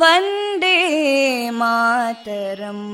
वन्दे मातरम्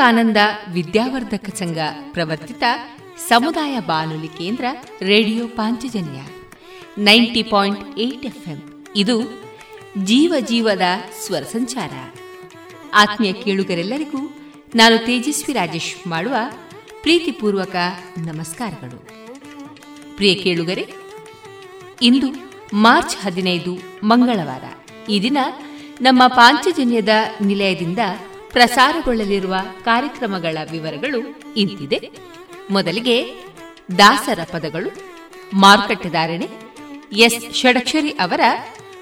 ವಿವೇಕಾನಂದ ವಿದ್ಯಾವರ್ಧಕ ಸಂಘ ಪ್ರವರ್ತಿತ ಸಮುದಾಯ ಬಾನುಲಿ ಕೇಂದ್ರ radio Panchajanya ninety point eight FM. ಇದು ಜೀವ ಜೀವದ ಸ್ವರ ಸಂಚಾರ. ಆತ್ಮೀಯ ಕೇಳುಗರೆಲ್ಲರಿಗೂ ನಾನು ತೇಜಸ್ವಿ ರಾಜೇಶ್ ಮಾಡುವ ಪ್ರೀತಿಪೂರ್ವಕ ನಮಸ್ಕಾರಗಳು. ಪ್ರಿಯ ಕೇಳುಗರೆ, ಇಂದು ಮಾರ್ಚ್ ಹದಿನೈದು ಮಂಗಳವಾರ. ಈ ದಿನ ನಮ್ಮ ಪಾಂಚಜನ್ಯದ ನಿಲಯದಿಂದ ಪ್ರಸಾರಗೊಳ್ಳಲಿರುವ ಕಾರ್ಯಕ್ರಮಗಳ ವಿವರಗಳು ಇಂತಿದೆ. ಮೊದಲಿಗೆ ದಾಸರ ಪದಗಳು. ಮಾರುಕಟ್ಟೆದಾರಣೆ. ಎಸ್. ಷಡಕ್ಷರಿ ಅವರ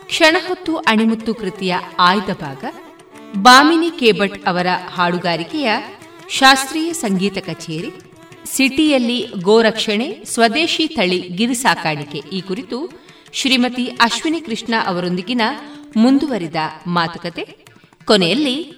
ಕ್ಷಣಹೊತ್ತು ಅಣಿಮುತ್ತು ಕೃತಿಯ ಆಯ್ದ ಭಾಗ. ಬಾಮಿನಿ ಕೇಬಟ್ ಅವರ ಹಾಡುಗಾರಿಕೆಯ ಶಾಸ್ತ್ರೀಯ ಸಂಗೀತ ಕಚೇರಿ. ಸಿಟಿಯಲ್ಲಿ ಗೋರಕ್ಷಣೆ, ಸ್ವದೇಶಿ ತಳಿ ಗಿರಿ ಸಾಕಾಣಿಕೆ ಈ ಕುರಿತು ಶ್ರೀಮತಿ ಅಶ್ವಿನಿ ಕೃಷ್ಣ ಅವರೊಂದಿಗಿನ ಮುಂದುವರಿದ ಮಾತುಕತೆ. ಕೊನೆಯಲ್ಲಿ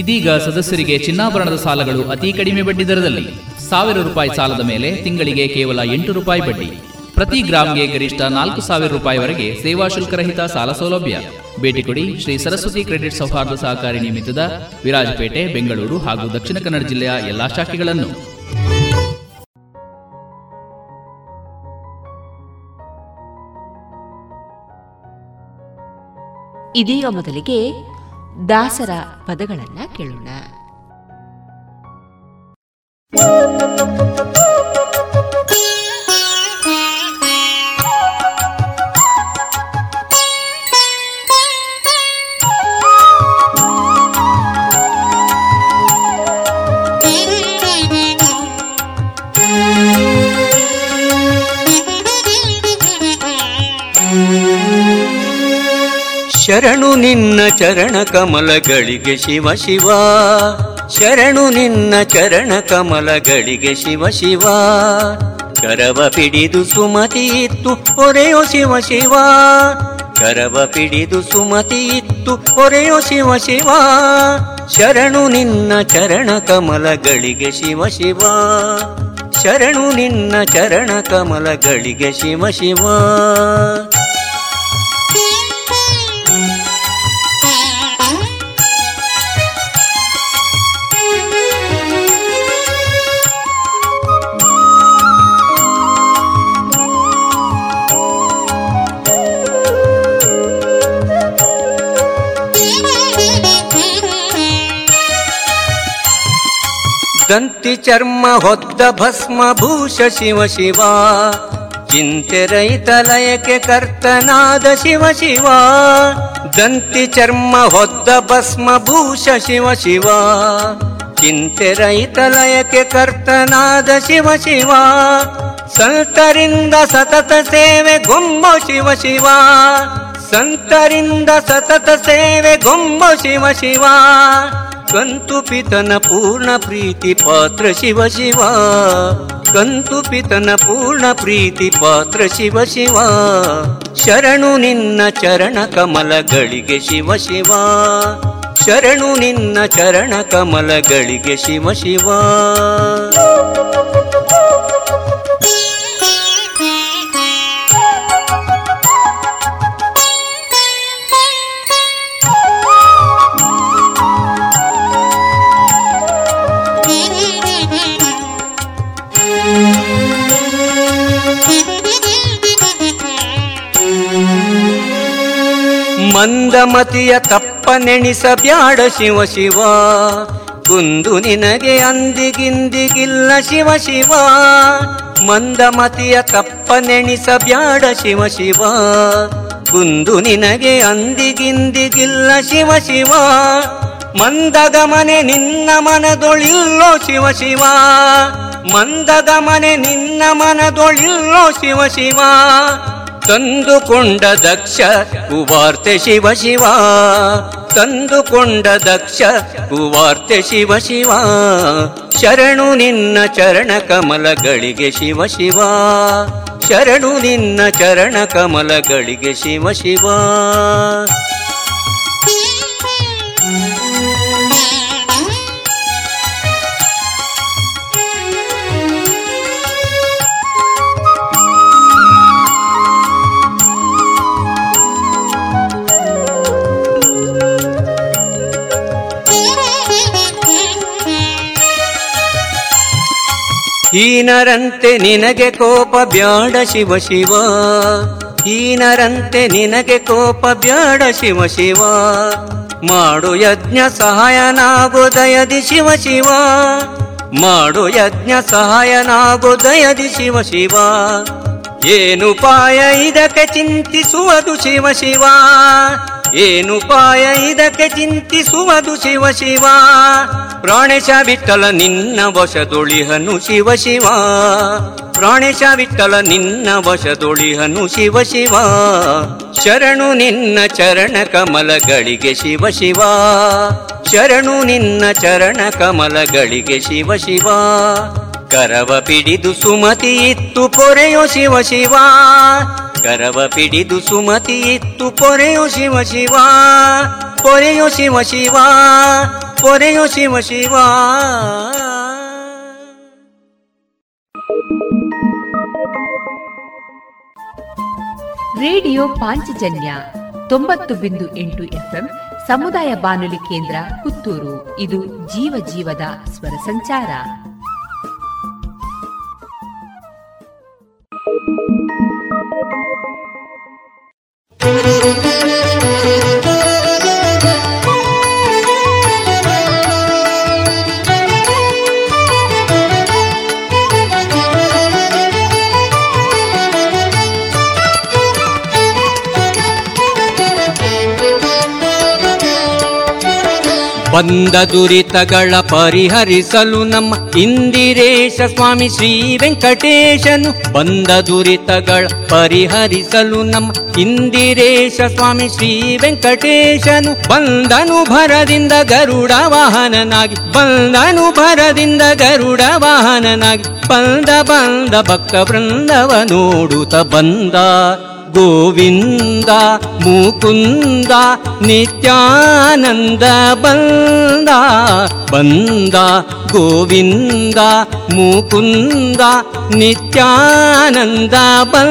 ಇದೀಗ ಸದಸ್ಯರಿಗೆ ಚಿನ್ನಾಭರಣದ ಸಾಲಗಳು ಅತಿ ಕಡಿಮೆ ಬಡ್ಡಿ ದರದಲ್ಲಿ. ಸಾವಿರ ರೂಪಾಯಿ ಸಾಲದ ಮೇಲೆ ತಿಂಗಳಿಗೆ ಕೇವಲ ಎಂಟು ರೂಪಾಯಿ ಬಡ್ಡಿ. ಪ್ರತಿ ಗ್ರಾಮ್ಗೆ ಗರಿಷ್ಠ ನಾಲ್ಕು ಸಾವಿರ ರೂಪಾಯಿವರೆಗೆ ಸೇವಾ ಶುಲ್ಕರಹಿತ ಸಾಲ ಸೌಲಭ್ಯ. ಭೇಟಿ ಕೊಡಿ ಶ್ರೀ ಸರಸ್ವತಿ ಕ್ರೆಡಿಟ್ ಸೌಹಾರ್ದ ಸಹಕಾರಿ ನಿಮಿತ್ತದ ವಿರಾಜಪೇಟೆ, ಬೆಂಗಳೂರು ಹಾಗೂ ದಕ್ಷಿಣ ಕನ್ನಡ ಜಿಲ್ಲೆಯ ಎಲ್ಲಾ ಶಾಖೆಗಳನ್ನು. ಇದೀಗ ಮೊದಲಿಗೆ ದಾಸರ ಪದಗಳನ್ನ ಕೇಳೋಣ. ಶರಣು ನಿನ್ನ ಚರಣ ಕಮಲಗಳಿಗೆ ಶಿವ ಶಿವ. ಶರಣು ನಿನ್ನ ಚರಣ ಕಮಲಗಳಿಗೆ ಶಿವ ಶಿವ. ಕರವ ಪಿಡಿದು ಸುಮತಿ ಇತ್ತು, ಹೊರೆಯೋ ಶಿವ ಶಿವ. ಕರವ ಪಿಡಿದು ಸುಮತಿ ಇತ್ತು, ಹೊರೆಯೋ ಶಿವ ಶಿವ. ಶರಣು ನಿನ್ನ ಚರಣ ಕಮಲಗಳಿಗೆ ಶಿವ ಶಿವ. ಶರಣು ನಿನ್ನ ಚರಣ ಕಮಲಗಳಿಗೆ ಶಿವ ಶಿವ. ದಂತಿ ಚರ್ಮ ಹೊದ್ದ ಭಸ್ಮ ಭೂಷ ಶಿವ ಶಿವ. ಚಿಂತೆ ರೈತ ಲಯಕ್ಕೆ ಕರ್ತನಾದ ಶಿವ ಶಿವ. ದಂತಿ ಚರ್ಮ ಹೊದ್ದ ಭಸ್ಮ ಭೂಷ ಶಿವ ಶಿವ. ಚಿಂತೆ ರೈತ ಲಯಕ್ಕೆ ಕರ್ತನಾದ ಶಿವ ಶಿವ. ಸಂತರಿಂದ ಸತತ ಸೇವೆ ಗೊಂಬ ಶಿವ ಶಿವ. ಸಂತರಿಂದ ಸತತ ಸೇವೆ ಗೊಂಬ ಶಿವ ಶಿವ. ಕಂತು ಪಿತನ ಪೂರ್ಣ ಪ್ರೀತಿ ಪಾತ್ರ ಶಿವ ಶಿವ. ಕಂತು ಪಿತನ ಪೂರ್ಣ ಪ್ರೀತಿ ಪಾತ್ರ ಶಿವ ಶಿವ. ಶರಣು ನಿನ್ನ ಚರಣ ಕಮಲಗಳಿಗೆ ಶಿವ ಶಿವ. ಶರಣು ನಿನ್ನ ಚರಣ ಕಮಲಗಳಿಗೆ ಶಿವ ಶಿವ. ಮಂದಮತಿಯ ತಪ್ಪ ನೆಣಿಸಬ್ಯಾಡ ಶಿವ ಶಿವ. ಕುಂದು ನಿನಗೆ ಅಂದಿಗಿಂದಿಗಿಲ್ಲ ಶಿವ ಶಿವ. ಮಂದಮತಿಯ ತಪ್ಪ ನೆಣಿಸಬ್ಯಾಡ ಶಿವ ಶಿವ. ಕುಂದು ನಿನಗೆ ಅಂದಿಗಿಂದಿಗಿಲ್ಲ ಶಿವ ಶಿವ. ಮಂದಗಮನೆ ನಿನ್ನ ಮನದೊಳಿಲ್ಲೋ ಶಿವ ಶಿವ. ಮಂದಗಮನೆ ನಿನ್ನ ಮನದೊಳಿಲ್ಲೋ ಶಿವ ಶಿವ. ತಂದುಕೊಂಡ ದಕ್ಷ, ಕುವಾರ್ತೆ ಶಿವ ಶಿವ. ತಂದುಕೊಂಡ ದಕ್ಷ, ಕುವಾರ್ತೆ ಶಿವ ಶಿವ. ಶರಣು ನಿನ್ನ ಚರಣ ಕಮಲಗಳಿಗೆ ಶಿವ ಶಿವ. ಶರಣು ನಿನ್ನ ಚರಣ ಕಮಲಗಳಿಗೆ ಶಿವ ಶಿವ. ಹೀನರಂತೆ ನಿನಗೆ ಕೋಪ ಬ್ಯಾಡ ಶಿವ ಶಿವ. ಹೀನರಂತೆ ನಿನಗೆ ಕೋಪ ಬ್ಯಾಡ ಶಿವ ಶಿವ. ಮಾಡು ಯಜ್ಞ ಸಹಾಯನಾಗು ದಯದಿ ಶಿವ ಶಿವ. ಮಾಡು ಯಜ್ಞ ಸಹಾಯನಾಗು ದಯದಿ ಶಿವ. ಶಿವ ಏನುಪಾಯ ಇದಕ್ಕೆ ಚಿಂತಿಸುವುದು ಶಿವ ಶಿವ. ಏನುಪಾಯ ಇದಕ್ಕೆ ಚಿಂತಿಸುವುದು ಶಿವ ಶಿವ? ಪ್ರಾಣೇಶ ವಿಠಲ ನಿನ್ನ ವಶದೊಳಿಹನು ಶಿವ ಶಿವ. ಪ್ರಾಣೇಶ ವಿಠಲ ನಿನ್ನ ವಶದೊಳಿಹನು ಶಿವ ಶಿವ. ಶರಣು ನಿನ್ನ ಚರಣ ಕಮಲಗಳಿಗೆ ಶಿವ ಶಿವ. ಶರಣು ನಿನ್ನ ಚರಣ ಕಮಲಗಳಿಗೆ ಶಿವ ಶಿವ. ಕರವ ಪಿಡಿದು ಸುಮತಿ ಇತ್ತು ಪೊರೆಯೋ ಶಿವ ಶಿವ. ಕರವ ಪಿಡಿದು ಸುಮತಿ ಇತ್ತು ಪೊರೆಯೋ ಶಿವ ಶಿವ. ಪೊರೆಯೋ ಶಿವ ಶಿವ, ಪೊರೆಯೋ ಶಿವ ಶಿವ. ರೇಡಿಯೋ ಪಾಂಚಜನ್ಯ ತೊಂಬತ್ತು ಬಿಂದು ಎಂಟು ಎಫ್ಎಂ ಸಮುದಾಯ ಬಾನುಲಿ ಕೇಂದ್ರ ಪುತ್ತೂರು. ಇದು ಜೀವ ಜೀವದ ಸ್ವರ ಸಂಚಾರ. Thank you. ಬಂದ ದುರಿತಗಳ ಪರಿಹರಿಸಲು ನಮ್ಮ ಇಂದಿರೇಶ ಸ್ವಾಮಿ ಶ್ರೀ ವೆಂಕಟೇಶನು ಬಂದ ದುರಿತಗಳ ಪರಿಹರಿಸಲು ನಮ್ಮ ಇಂದಿರೇಶ ಸ್ವಾಮಿ ಶ್ರೀ ವೆಂಕಟೇಶನು ಬಂದನು ಭರದಿಂದ ಗರುಡ ವಾಹನನಾಗಿ, ಬಂದನು ಭರದಿಂದ ಗರುಡ ವಾಹನನಾಗಿ, ಬಂದ ಬಂದ ಭಕ್ತ ವೃಂದವ ನೋಡುತ್ತ ಬಂದ. गोविन्द मुकुन्द नित्यानन्द बन्द बन्द गोविन्द मुकुन्द नित्यानन्द ब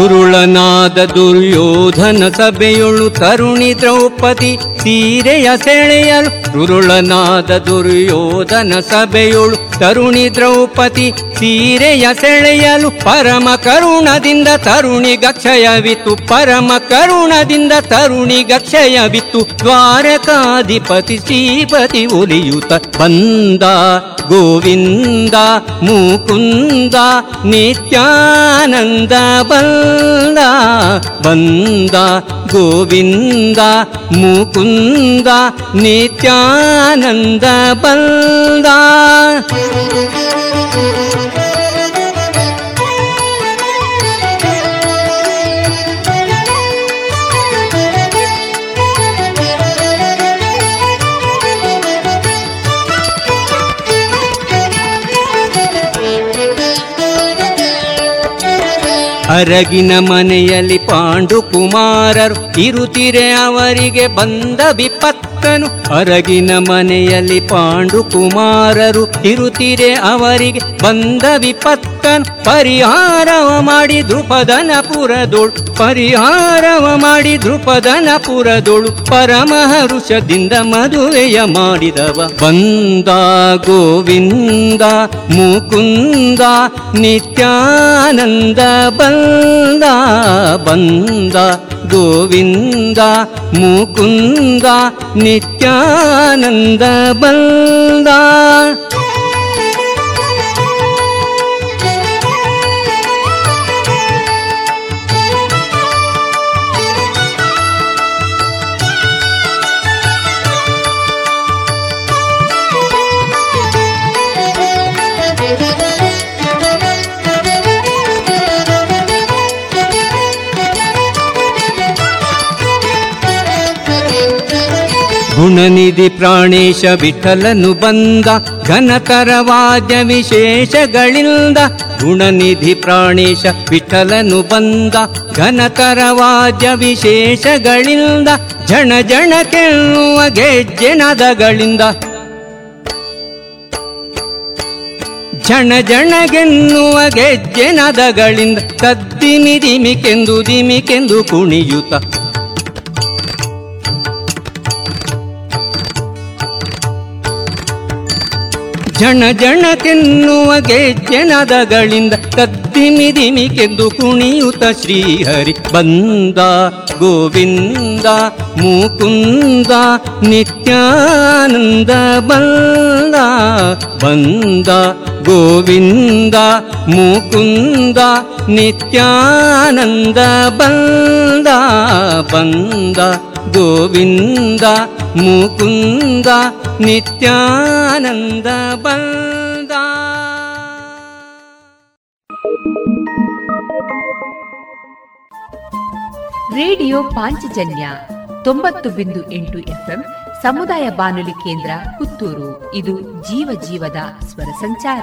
ದುರುಳನಾದ ದುರ್ಯೋಧನ ಸಭೆಯೊಳು ತರುಣಿ ದ್ರೌಪದಿ ಸೀರೆಯ ಸೆಳೆಯಲು ದುರುಳನಾದ ದುರ್ಯೋಧನ ಸಭೆಯೊಳು ತರುಣಿ ದ್ರೌಪದಿ ಸೀರೆಯ ಸೆಳೆಯಲು ಪರಮ ಕರುಣದಿಂದ ತರುಣಿ ಗಕ್ಷಯವಿತ್ತು. ಪರಮ ಕರುಣದಿಂದ ತರುಣಿ ಗಕ್ಷಯವಿತ್ತು. ದ್ವಾರಕಾಧಿಪತಿ ಶ್ರೀಪತಿ ಒಲಿಯುತ ಬಂದ ಗೋವಿಂದ ಮುಕುಂದ ನಿತ್ಯಾನಂದ ಬಂದ ಬಂದ ಗೋವಿಂದ ಮುಕುಂದ ನಿತ್ಯಾನಂದ ಬಂದ ಅರಗಿನ ಮನೆಯಲ್ಲಿ ಪಾಂಡು ಕುಮಾರರು ಇರುತ್ತಿರೆ ಅವರಿಗೆ ಬಂದ ವಿಪತ್ತನು ಅರಗಿನ ಮನೆಯಲ್ಲಿ ಪಾಂಡು ಕುಮಾರರು ಇರುತ್ತಿರೆ ಅವರಿಗೆ ಬಂದ ವಿಪತ್ತನು ಪರಿಹಾರವ ಮಾಡಿ ದೃಪದನ ಪುರದೊಳು ಪರಿಹಾರವ ಮಾಡಿ ದೃಪದನ ಪುರದೋಳು ಪರಮಹರುಷದಿಂದ ಮದುವೆಯ ಮಾಡಿದವ ಬಂದ ಗೋವಿಂದ, ಮುಕುಂದ, ನಿತ್ಯಾನಂದ ಬಂದ ಬಂದ गोविन्द मुकुन्द नित्यानन्द नित्यानन्दबङ्गा ಗುಣನಿಧಿ ಪ್ರಾಣೇಶ ವಿಠಲನು ಬಂದ, ಘನತರ ವಾದ್ಯ ವಿಶೇಷಗಳಿಂದ, ಗುಣನಿಧಿ ಪ್ರಾಣೇಶ ವಿಠಲನು ಬಂದ, ಘನತರ ವಾದ್ಯ ವಿಶೇಷಗಳಿಂದ, ಜಣ ಜಣ ಕೆನ್ನುವ ಗೆಜ್ಜೆನದಗಳಿಂದ ಜಣ ಜಣಗೆನ್ನುವ ಗೆಜ್ಜೆನದಗಳಿಂದ ಕದ್ದಿಮಿ ದಿಮಿಕೆಂದು ದಿಮಿಕೆಂದು ಕುಣಿಯುತ್ತ ಜಣ ಜಣ ತಿನ್ನುವ ಗೆಜ್ಜೆನದಗಳಿಂದ ಕದ್ದಿಮಿದಿಮಿಕೆಂದು ಕುಣಿಯುತ ಶ್ರೀಹರಿ ಬಂದ ಗೋವಿಂದ ಮುಕುಂದ ನಿತ್ಯಾನಂದ ಬಂದ ಬಂದ ಗೋವಿಂದ ಮುಕುಂದ ನಿತ್ಯಾನಂದ ಬಂದ ಬಂದ ಗೋವಿಂದ ಮುಕುಂದ ನಿತ್ಯಾನಂದ ಬಂದ ರೇಡಿಯೋ ಪಾಂಚಜನ್ಯ ತೊಂಬತ್ತು ಬಿಂದು ಎಂಟು ಎಫ್ಎಂ ಸಮುದಾಯ ಬಾನುಲಿ ಕೇಂದ್ರ ಪುತ್ತೂರು. ಇದು ಜೀವ ಜೀವದ ಸ್ವರ ಸಂಚಾರ.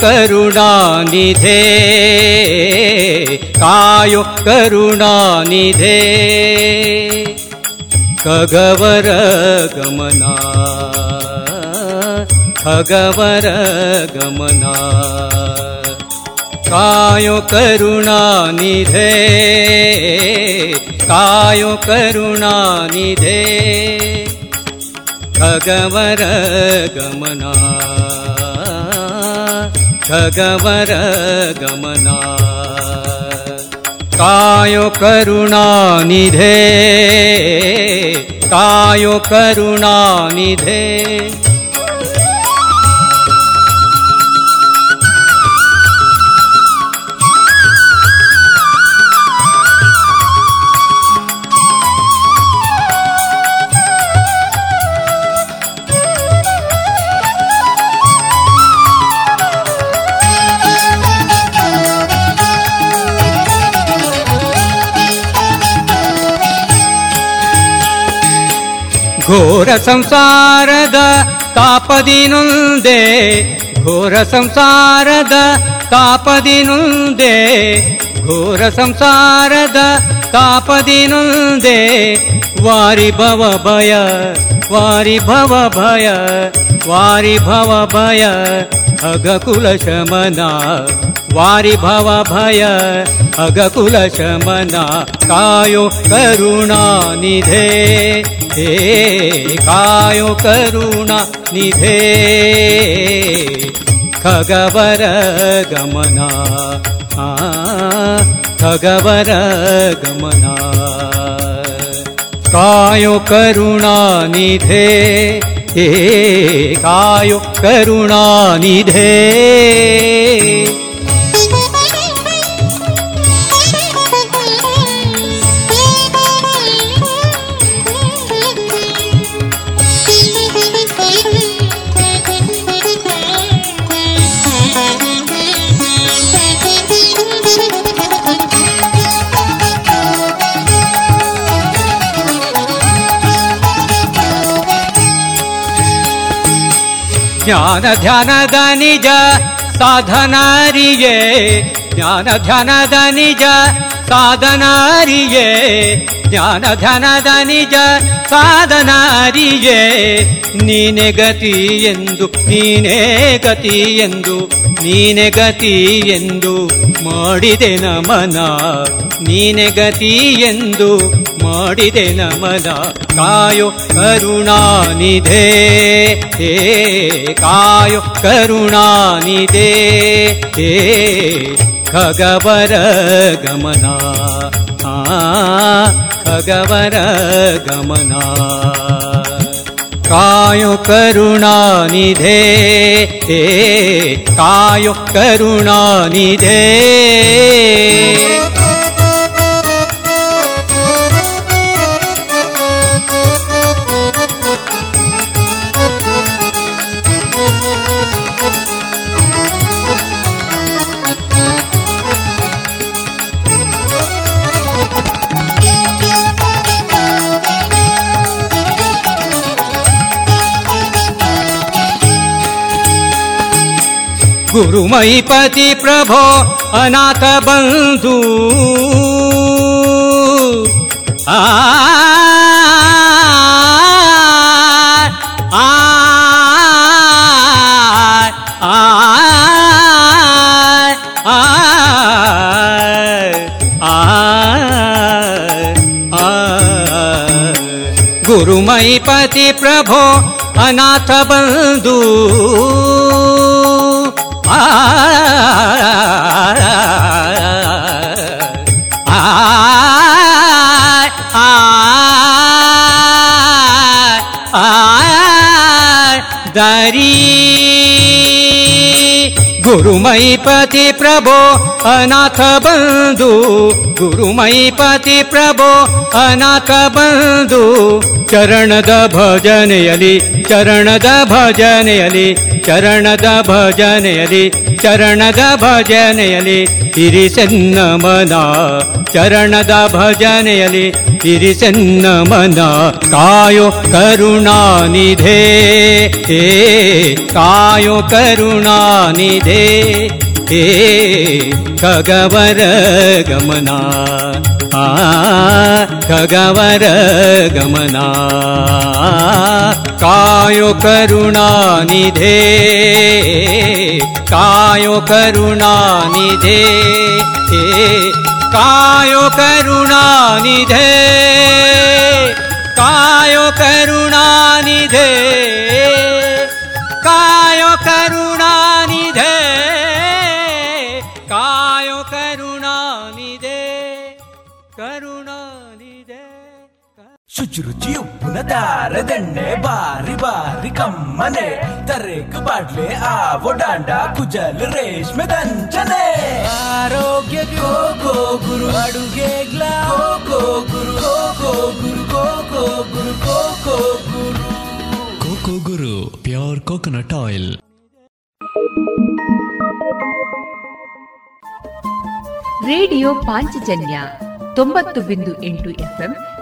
करुणानिधे। ुणानिधे कायोुणानिधे खगवरगमना। खगवरगमना। कायोरुणानिधे कायोुणानिधे खगवरगमना। गगमर गमना कायो करुणानिधे कायो करुणानिधे ಘೋರ ಸಂಸಾರದ ತಾಪದಿನೊಂದೇ ಘೋರ ಸಂಸಾರದ ತಾಪದಿನೊಂದೇ ಘೋರ ಸಂಸಾರದ ತಾಪದಿನೊಂದೇ ವಾರಿ ಭವ ಭಯ ವಾರಿ ಭವ ಭಯ ವಾರಿ ಭವ ಭಯ ಅಗಕುಲ ಶಮನ वारि भवा भय अगकुलशमना कायो करुणानिधे। हे कायो करुणा निधे खगवर गमना। कायो करुणानिधे। हेकायो करुणानिधे। ಜ್ಞಾನ ಧ್ಯಾನದ ನಿಜ ಸಾಧನಾರಿಯೇ. ಜ್ಞಾನ ಧ್ಯಾನದ ನಿಜ ಸಾಧನಾರಿಯೇ. ಜ್ಞಾನ ಧ್ಯಾನದ ನಿಜ ಸಾಧನಾರಿಯೇ. ನೀನೆ ಗತಿ ಎಂದು, ನೀನೇ ಗತಿ ಎಂದು, ನೀನೆ ಗತಿ ಎಂದು ಮಾಡಿದೆ ನಮನ. ನೀನೆ ಗತಿ ಎಂದು ಮಾಡಿದೆ ನಮನ ಕಾಯೋ ಕರುಣಾನಿದೆ ಹೇ ಕಾಯೋ ಕರುಣಾನಿದೆ ಹೇ ಖಗವರ ಗಮನ. ಖಗವರ ಗಮನ. ಕಾಯೋ ಕರುಣಾನಿದೆ ಹೇ ಕಾಯೋ ಕರುಣಾನಿಧೆ. गुरुमयीपति प्रभो अनाथ बन्धु आ आ आ गुरुमयीपति प्रभो अनाथ बन्धु हरि। गुरुमयि पति प्रभो अनाथ बन्धु। गुरुमै पति प्रभो अनाथ बन्धु। चरणद भजनयलि भजन य भजन य भजन य भजन चरणद भजनयलि। किरिसन्नमना कायो करुणानिधे। हे कायो करुणानिधे। हे खगवर गमना कायो करुणानिधे। कायो करुणानिधे। हे ಹೇ ಕಾಯೋ ಕರುಣಾನಿಧೆ ಕಾಯೋ ಕರುಣಾನಿಧೆ ಕಾಯೋ ಕರುಣಾನಿಧೆ ಕಾಯೋ ಕರುಣಾನಿಧೆ ಕರುಣಾನಿಧೆ ಉಪ್ಪಿನ ದಾರದೆಣ್ಣೆ ಬಾರಿ ಬಾರಿ ಕಮ್ಮನೆ. ತರೇಕು ಬಾಡ್ಲೆ ಆವೋ ಡಾಂಡ ಕುಜಲ್ ರೇಷ್ಮೆ ದಂಚನೆ. ಆರೋಗ್ಯ ಗೋ ಗೋ Guru. ಅಡುಗೆಗ್ಲ go go Guru. Go go Guru. Go go Guru. Go go Guru. Koko Guru. Pure coconut oil. Radio Panchajanya ತೊಂಬತ್ತು ಬಿಂದು ಎಂಟು ಎಫ್ಎಂ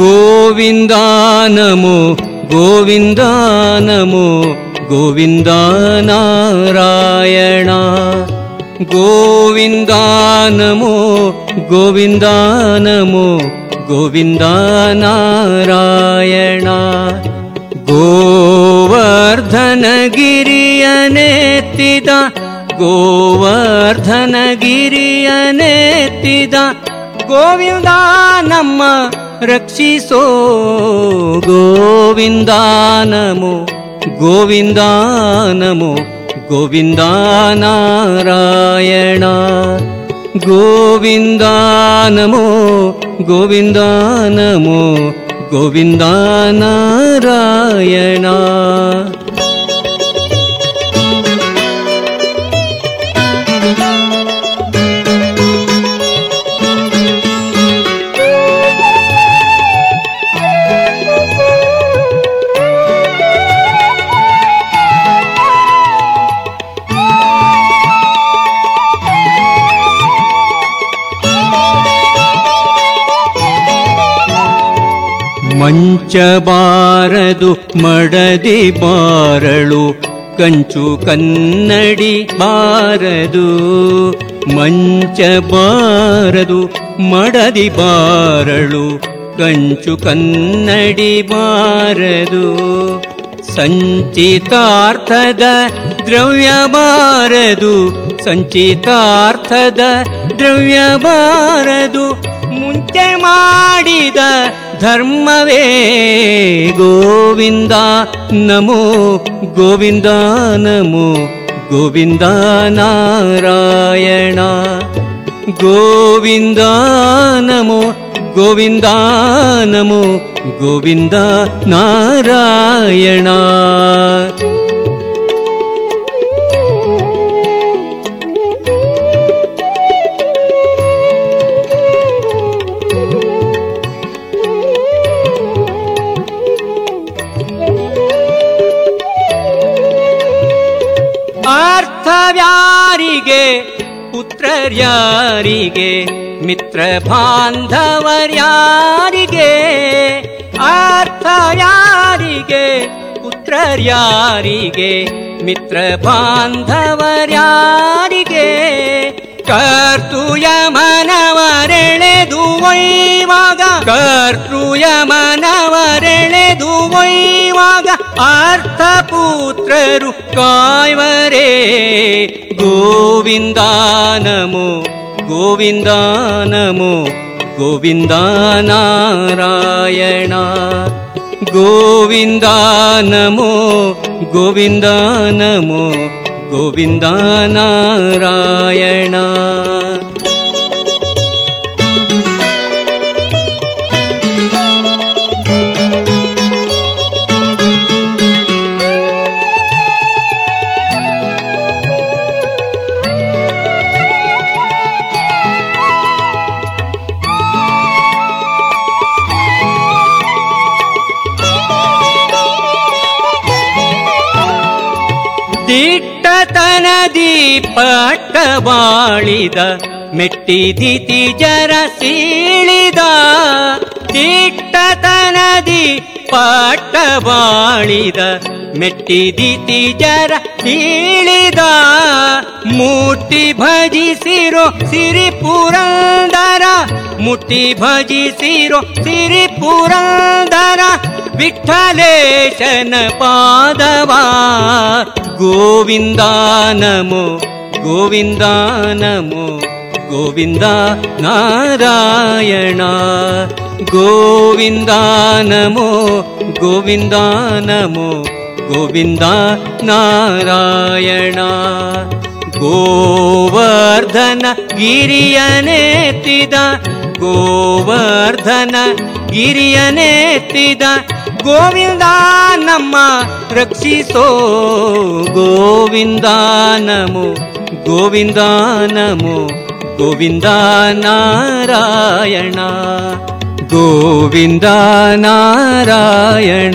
गोविन्द नमो गोविन्द नमो गोविन्द नारायणा गोविन्द नमो गोविन्द नमो गोविन्द नारायणा गोवर्धनगिरि अनेदा गोवर्धनगिरि अने रक्षिसो गोविन्द नमो गोविन्द नमो गोविन्द नारायणा गोविन्द नमो गोविन्द नमो गोविन्द नारायणा ಮಂಚ ಬಾರದು ಮಡದಿ ಬಾರಳು. ಕಂಚು ಕನ್ನಡಿ ಬಾರದು, ಮಂಚಬಾರದು, ಮಡದಿ ಬಾರಳು. ಕಂಚು ಕನ್ನಡಿ ಬಾರದು, ಸಂಚಿತಾರ್ಥದ ದ್ರವ್ಯ ಬಾರದು. ಸಂಚಿತಾರ್ಥದ ದ್ರವ್ಯ ಬಾರದು, ಮುಂಚೆ ಮಾಡಿದ धर्मवे गोविन्दा नमो गोविन्दा नमो गोविन्दा नारायणा। गोविन्दा नमो गोविन्दा नमो गोविन्दा नारायणा। ಅರ್ಥವ್ಯಾರಿಗೆ ಪುತ್ರರ್ಯಾರಿಗೆ ಮಿತ್ರ ಬಾಂಧವರ್ಯಾರಿಗೆ ಅರ್ಥವ್ಯಾರಿಗೆ ಪುತ್ರರ್ಯಾರಿಗೆ ಮಿತ್ರ ಬಾಂಧವರ್ಯಾರಿಗೆ ಕರ್ತೃಯ ಮನವರೆಳೆದು ಒಯ್ಯುವಾಗ ಕರ್ತೃಯ ಮನವರೆಳೆದು अर्थपुत्ररुक्यव रे गोविन्दा नमो गोविन्दा नमो गोविन्द नारायणा गोविन्दा नमो गोविन्द नमो गोविन्द नारायणा ನಾರಾಯಣ ದಿಟ್ಟತನದಿ ಪಟ್ಟ ಬಾಳಿದ ಮೆಟ್ಟಿದಿತಿ ಜರ ಸೀಳಿದ ದಿಟ್ಟತನದಿ ಪಟ್ಟ ಬಾಳಿದ ಮೆಟ್ಟಿದಿತಿ ಜರ ಸೀಳಿದ ಮುಟ್ಟಿ ಭಜಿಸಿರೋ ಸಿರಿ ಪುರಂದರ ಮುಟ್ಟಿ ಭಜಿಸಿರೋ ಸಿರಿ ಪುರಂದರ ವಿಠಲೇಶನ ಪಾದವಾ ಗೋವಿಂದ ನಮೋ ಗೋವಿಂದ ನಮೋ ಗೋವಿಂದ ನಾರಾಯಣ ಗೋವಿಂದ ನಮೋ ಗೋವಿಂದ ನಮೋ ಗೋವಿಂದ ನಾರಾಯಣ. ಗೋವರ್ಧನ ಗಿರಿಯನೆತ್ತಿದ ಗೋವರ್ಧನ ಗಿರಿಯನೆತ್ತಿದ ಗೋವಿಂದ ನಮ್ಮ ರಕ್ಷಿಸೋ. ಗೋವಿಂದ ನಮೋ ಗೋವಿಂದ ನಮೋ, ಗೋವಿಂದ ನಾರಾಯಣ. ಗೋವಿಂದ ನಾರಾಯಣ.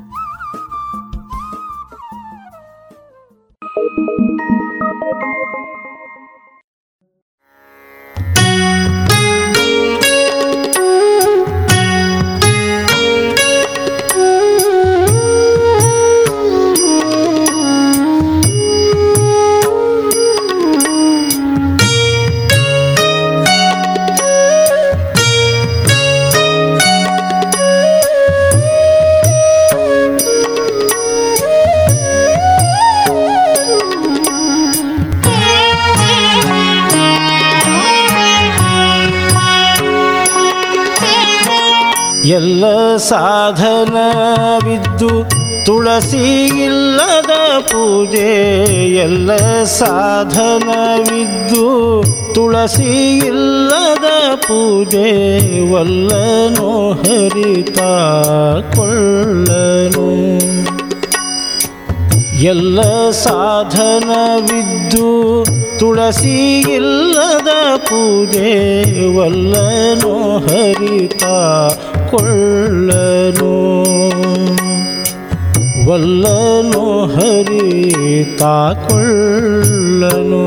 ಎಲ್ಲ ಸಾಧನವಿದ್ದು ತುಳಸಿ ಇಲ್ಲದ ಪೂಜೆ, ಎಲ್ಲ ಸಾಧನವಿದ್ದು ತುಳಸಿ ಇಲ್ಲದ ಪೂಜೆ ವಲ್ಲನು ಹರಿತ ಕೊಳ್ಳನು. ಎಲ್ಲ ಸಾಧನವಿದ್ದು ತುಳಸಿ ಇಲ್ಲದ ಪೂಜೆ ವಲ್ಲನು ಹರಿತ ಕೊಳ್ಳನು ವಲ್ಲನು ಹರಿತ ಕೊಳ್ಳನು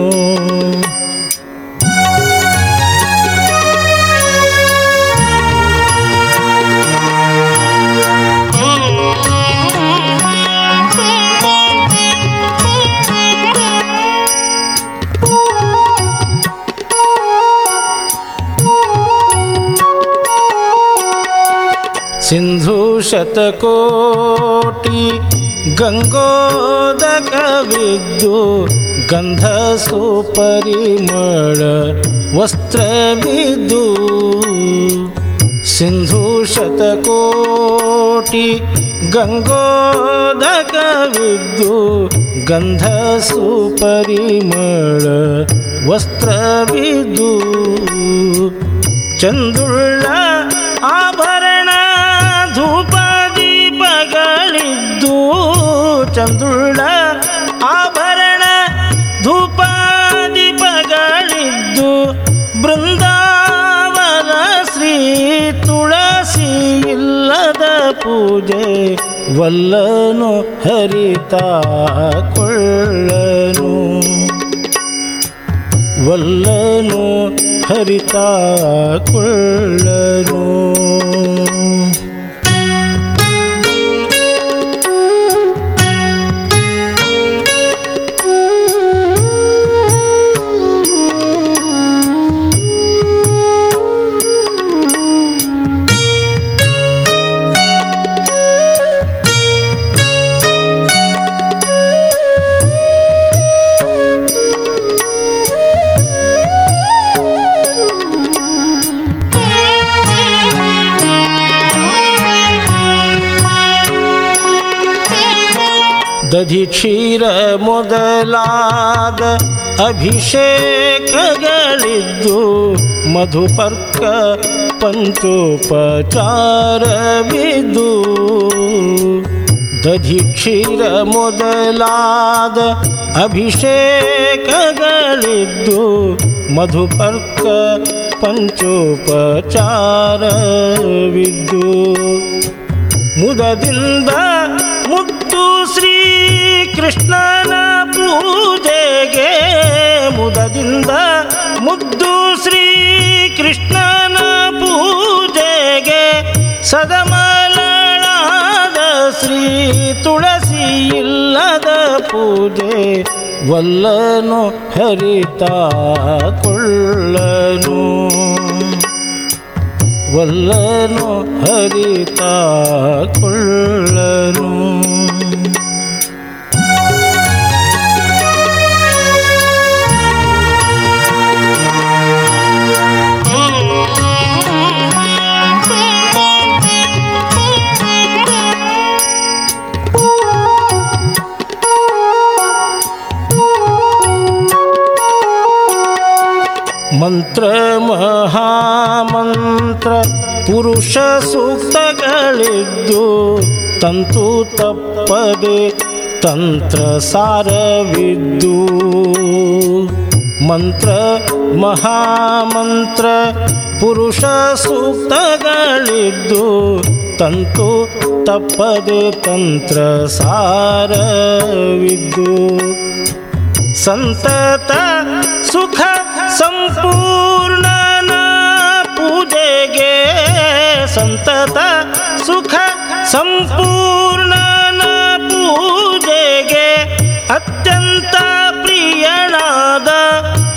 सिंधु शतकोटि गङ्गोदक विद्यु सुपरिम वस्त्रु सिंधु शतकोटि गङ्गोदक विद्यु वस्त्र विदु चन्दुल्ल आभर ಚಂದುಳ್ಳ ಆಭರಣ ಧೂಪ ದೀಪಗಳಿದ್ದು ಬೃಂದಾವನ ಶ್ರೀ ತುಳಸಿ ಇಲ್ಲದ ಪೂಜೆ ವಲ್ಲನು ಹರಿತ ಕೊಳ್ಳನು. ವಲ್ಲನು ಹರಿತ ಕೊಳ್ಳನು. ದಧಿ ಕ್ಷೀರ ಮೊದಲಾದ ಅಭಿಷೇಕಗಳಿದ್ದು ಮಧುಪರ್ಕ ಪಂಚೋಪಚಾರವಿದ್ದು ದಧಿ ಕ್ಷೀರ ಮೊದಲಾದ ಅಭಿಷೇಕಗಳಿದ್ದು ಮಧುಪರ್ಕ ಪಂಚೋಪಚಾರವಿದ್ದು. ಮುದದಿಂದ ಕೃಷ್ಣನ ಪೂಜೆಗೆ ಮುದದಿಂದ ಮುದ್ದು ಶ್ರೀ ಕೃಷ್ಣನ ಪೂಜೆಗೆ ಸದಮಲಾದ ಶ್ರೀ ತುಳಸಿ ಇಲ್ಲದ ಪೂಜೆ ವಲ್ಲನು ಹರಿತ ಕೊಳ್ಳನು. ವಲ್ಲನು ಹರಿತ ಕೊಳ್ಳನು. ಮಂತ್ರ ಮಹಾಮಂತ್ರ ಪುರುಷ ಸೂಕ್ತಗಳಿದ್ದು ತಂತು ತಪ್ಪದೆ ತಂತ್ರ ಸಾರವಿದ್ದು ಮಂತ್ರ ಮಹಾಮಂತ್ರ ಪುರುಷ ಸೂಕ್ತಗಳಿದ್ದು ತಂತು ತಪ್ಪದೆ ತಂತ್ರ ಸಾರವಿದ್ದು ಸಂತತ ಸುಖ ಸಂಪೂರ್ಣನ ಪೂಜೆಗೆ ಸಂತತ ಸುಖ. ಸಂಪೂರ್ಣನ ಪೂಜೆಗೆ ಅತ್ಯಂತ ಪ್ರಿಯನಾದ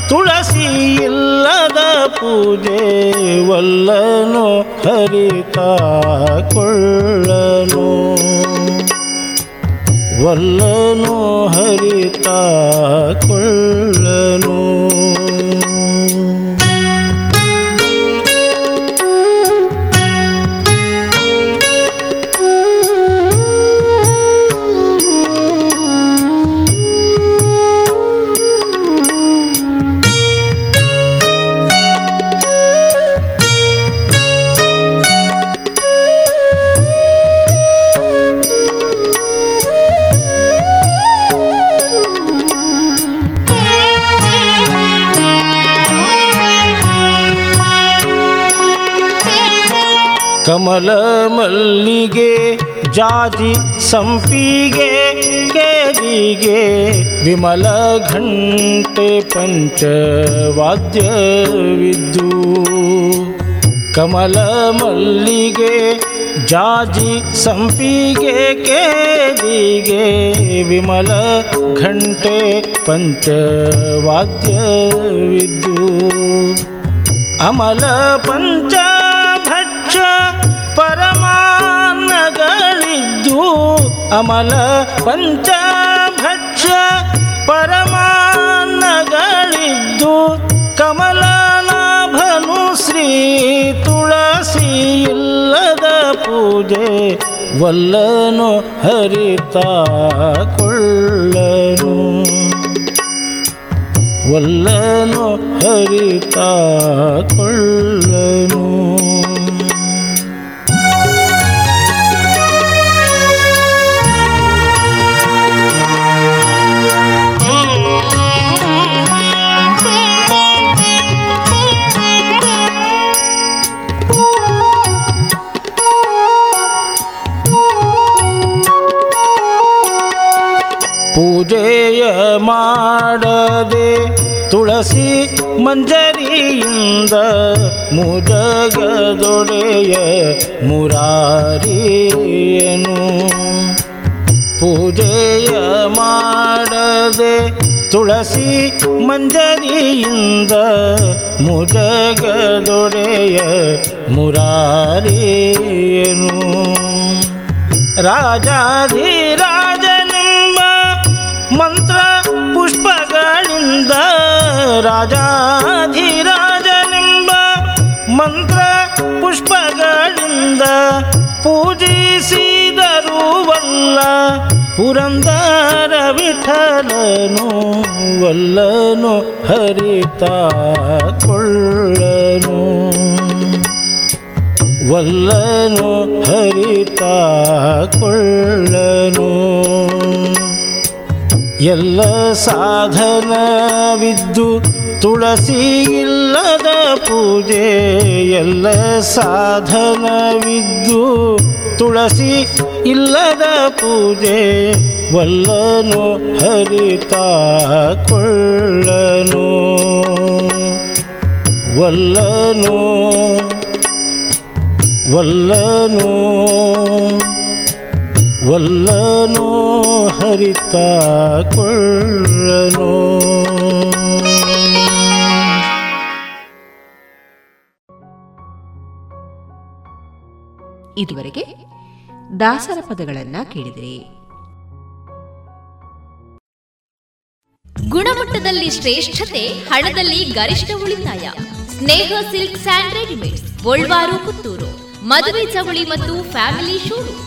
ತುಳಸಿ ಇಲ್ಲದ ಪೂಜೆ ವಲ್ಲನು ಹರಿತ ಕೊಳ್ಳನು ವಲ್ಲನು ಹರಿತ ಕೊಳ್ಳನು ಕಮಲ ಮಲ್ಲಿಗೆ, ಜಾಜಿ ಸಂಪಿಗೆ ಕೇರಿಗೆ ವಿಮಲ ಘಂಟೆ ಪಂಚವಾದ್ಯವಿದ್ದು ಕಮಲ ಮಲ್ಲಿಗೆ, ಜಾಜಿ ಸಂಪಿಗೆ ಕೇರಿಗೆ ವಿಮಲ ಘಂಟೆ ಪಂಚವಾದ್ಯವಿದ್ದು ಅಮಲ ಪಂಚ ಅಮಲ ಪಂಚಭಕ್ಷ ಪರಮಾನ್ನಗಳಿದ್ದು ಕಮಲನಾಭನು ಶ್ರೀ ತುಳಸಿ ಇಲ್ಲದ ಪೂಜೆ ವಲ್ಲನು ಹರಿತ ಕೊಳ್ಳನು ವಲ್ಲನು ಹರಿತ ಕೊಳ್ಳನು ಪೂಜೆಯ ಮಾಡದೆ ತುಳಸಿ ಮಂಜರಿಯಿಂದ ಮುಜಗದೊಡೆಯ ಮುರಾರಿಯನು? ಪೂಜೆಯ ಮಾಡದೆ ತುಳಸಿ ಮಂಜರಿಯಿಂದ ಮುಜಗದೊಡೆಯ ಮುರಾರಿಯನು? ರಾಜಾಧಿರಾಜನೆಂಬ ಪುಷ್ಪಗಳಿಂದ ರಾಜಾಧಿರಾಜನೆಂಬ ಮಂತ್ರ ಪುಷ್ಪಗಳಿಂದ ಪೂಜಿಸಿದರುವಲ್ಲ ಪುರಂದರ ವಿಠಲನು ವಲ್ಲನು ಹರಿತ ಕೊಳ್ಳನು. ವಲ್ಲನು ಹರಿತ ಕೊಳ್ಳನು. ಎಲ್ಲ ಸಾಧನವಿದ್ದು ತುಳಸಿ ಇಲ್ಲದ ಪೂಜೆ. ಎಲ್ಲ ಸಾಧನವಿದ್ದು ತುಳಸಿ ಇಲ್ಲದ ಪೂಜೆ. ವಲ್ಲನು ಹರಿತ ಕೊಳ್ಳನು. ವಲ್ಲನು ವಲ್ಲನು ವಲ್ಲನು ಹರಿತ ಕೊಳ್ಳನೋ. ಇದುವರೆಗೆ ದಾಸರ ಪದಗಳನ್ನ ಕೇಳಿದಿರಿ. ಗುಣಮಟ್ಟದಲ್ಲಿ ಶ್ರೇಷ್ಠತೆ ಹಣದಲ್ಲಿ ಗರಿಷ್ಠ ಉಳಿತಾಯ. Sneha silk and readymade Golwar Puttur. ಮದುವೆ ಚವಳಿ ಮತ್ತು ಫ್ಯಾಮಿಲಿ ಶೂರು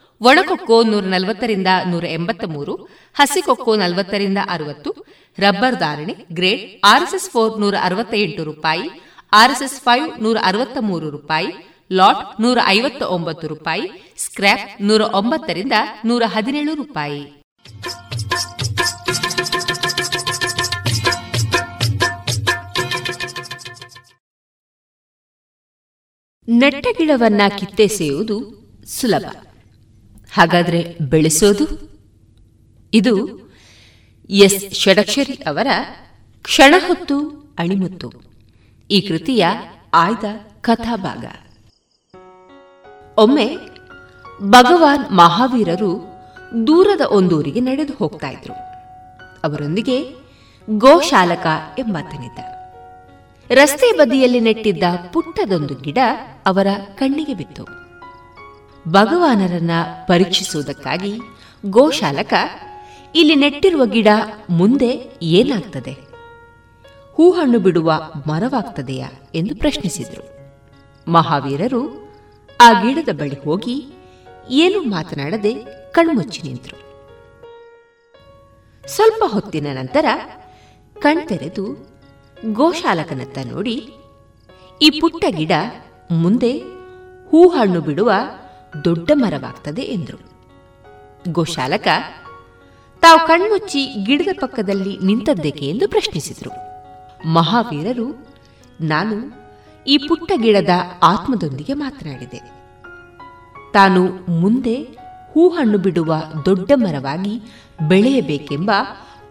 ಒಣಕೊಕ್ಕೋ ನೂರ ನಲವತ್ತರಿಂದ ನೂರ ಎಂಬತ್ತ ಮೂರು ಹಸಿಕೊಕ್ಕೋ ನಲವತ್ತರಿಂದ ಅರವತ್ತು, ರಬ್ಬರ್ ಧಾರಣೆ ಗ್ರೇಡ್ ಆರ್ಎಸ್ಎಸ್ ಫೋರ್ ನೂರ ಅರವತ್ತ ಎಂಟು ರೂಪಾಯಿ, ಆರ್ಎಸ್ಎಸ್ ಫೈವ್ ನೂರ ಅರವತ್ತ ಮೂರು ರೂಪಾಯಿ, ಲಾಟ್ ನೂರ ಐವತ್ತ ಒಂಬತ್ತು ರೂಪಾಯಿ, ಸ್ಕ್ರ್ಯಾಪ್ ನೂರ ಒಂಬತ್ತರಿಂದ ನೂರ ಹದಿನೇಳು ರೂಪಾಯಿ. ನೆಟ್ಟಗಿಡವನ್ನ ಕಿತ್ತೆಸೆಯುವುದು ಸುಲಭ. ಹಾಗಾದ್ರೆ ಬೆಳೆಸೋದು? ಇದು ಎಸ್ ಷಡಕ್ಷರಿ ಅವರ ಕ್ಷಣ ಹೊತ್ತು, ಅಣಿಮುತ್ತು. ಈ ಕೃತಿಯ ಆಯ್ದ ಕಥಾಭಾಗ. ಒಮ್ಮೆ ಭಗವಾನ್ ಮಹಾವೀರರು ದೂರದ ಒಂದೂರಿಗೆ ನಡೆದು ಹೋಗ್ತಾ ಇದ್ರು. ಅವರೊಂದಿಗೆ ಗೋಶಾಲಕ ಎಂಬಾತನಿದ್ದ. ರಸ್ತೆ ಬದಿಯಲ್ಲಿ ನೆಟ್ಟಿದ್ದ ಪುಟ್ಟದೊಂದು ಗಿಡ ಅವರ ಕಣ್ಣಿಗೆ ಬಿತ್ತು. ಭಗವಾನರನ್ನ ಪರೀಕ್ಷಿಸುವುದಕ್ಕಾಗಿ ಗೋಶಾಲಕ ಇಲ್ಲಿ ನೆಟ್ಟಿರುವ ಗಿಡ ಮುಂದೆ ಏನಾಗ್ತದೆ? ಹೂಹಣ್ಣು ಬಿಡುವ ಮರವಾಗ್ತದೆಯಾ ಎಂದು ಪ್ರಶ್ನಿಸಿದರು. ಮಹಾವೀರರು ಆ ಗಿಡದ ಬಳಿ ಹೋಗಿ ಏನು ಮಾತನಾಡದೆ ಕಣ್ಮುಚ್ಚಿ ನಿಂತರು. ಸ್ವಲ್ಪ ಹೊತ್ತಿನ ನಂತರ ಕಣ್ತೆರೆದು ಗೋಶಾಲಕನತ್ತ ನೋಡಿ, ಈ ಪುಟ್ಟ ಗಿಡ ಮುಂದೆ ಹೂಹಣ್ಣು ಬಿಡುವ ದೊಡ್ಡ ಮರವಾಗ್ತದೆ ಎಂದರು. ಗೋಶಾಲಕ, ತಾವು ಕಣ್ಮುಚ್ಚಿ ಗಿಡದ ಪಕ್ಕದಲ್ಲಿ ನಿಂತದ್ದೇಕೆ ಎಂದು ಪ್ರಶ್ನಿಸಿದರು. ಮಹಾವೀರರು, ನಾನು ಈ ಪುಟ್ಟ ಗಿಡದ ಆತ್ಮದೊಂದಿಗೆ ಮಾತನಾಡಿದೆ. ತಾನು ಮುಂದೆ ಹೂಹಣ್ಣು ಬಿಡುವ ದೊಡ್ಡ ಮರವಾಗಿ ಬೆಳೆಯಬೇಕೆಂಬ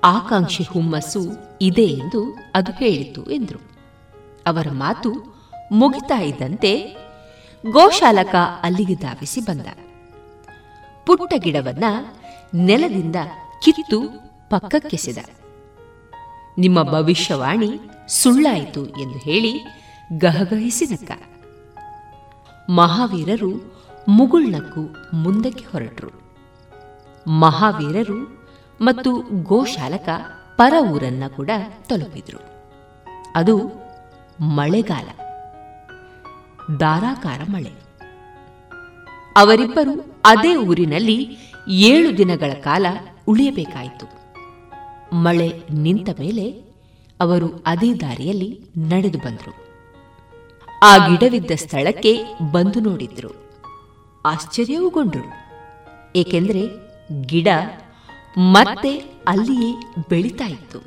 ಆಕಾಂಕ್ಷೆ ಹುಮ್ಮಸ್ಸು ಇದೆ ಎಂದು ಅದು ಹೇಳಿತು ಎಂದರು. ಅವರ ಮಾತು ಮುಗಿತಾ ಇದ್ದಂತೆ ಗೋಶಾಲಕ ಅಲ್ಲಿಗೆ ಧಾವಿಸಿ ಬಂದ. ಪುಟ್ಟ ಗಿಡವನ್ನ ನೆಲದಿಂದ ಕಿತ್ತು ಪಕ್ಕಕ್ಕೆಸೆದ. ನಿಮ್ಮ ಭವಿಷ್ಯವಾಣಿ ಸುಳ್ಳಾಯಿತು ಎಂದು ಹೇಳಿ ಗಹಗಹಿಸಿ ನಕ್ಕ ಮಹಾವೀರರು ಮುಗುಳ್ನಕ್ಕು ಮುಂದಕ್ಕೆ ಹೊರಟರು. ಮಹಾವೀರರು ಮತ್ತು ಗೋಶಾಲಕ ಪರ ಊರನ್ನ ಕೂಡ ತಲುಪಿದ್ರು. ಅದು ಮಳೆಗಾಲ. ಧಾರಾಕಾರ ಮಳೆ. ಅವರಿಬ್ಬರು ಅದೇ ಊರಿನಲ್ಲಿ ಏಳು ದಿನಗಳ ಕಾಲ ಉಳಿಯಬೇಕಾಯಿತು. ಮಳೆ ನಿಂತ ಮೇಲೆ ಅವರು ಅದೇ ದಾರಿಯಲ್ಲಿ ನಡೆದು ಬಂದರು. ಆ ಗಿಡವಿದ್ದ ಸ್ಥಳಕ್ಕೆ ಬಂದು ನೋಡಿದ್ರು. ಆಶ್ಚರ್ಯವೂಗೊಂಡರು. ಏಕೆಂದರೆ ಗಿಡ ಮತ್ತೆ ಅಲ್ಲಿಯೇ ಬೆಳೀತಾ ಇತ್ತು.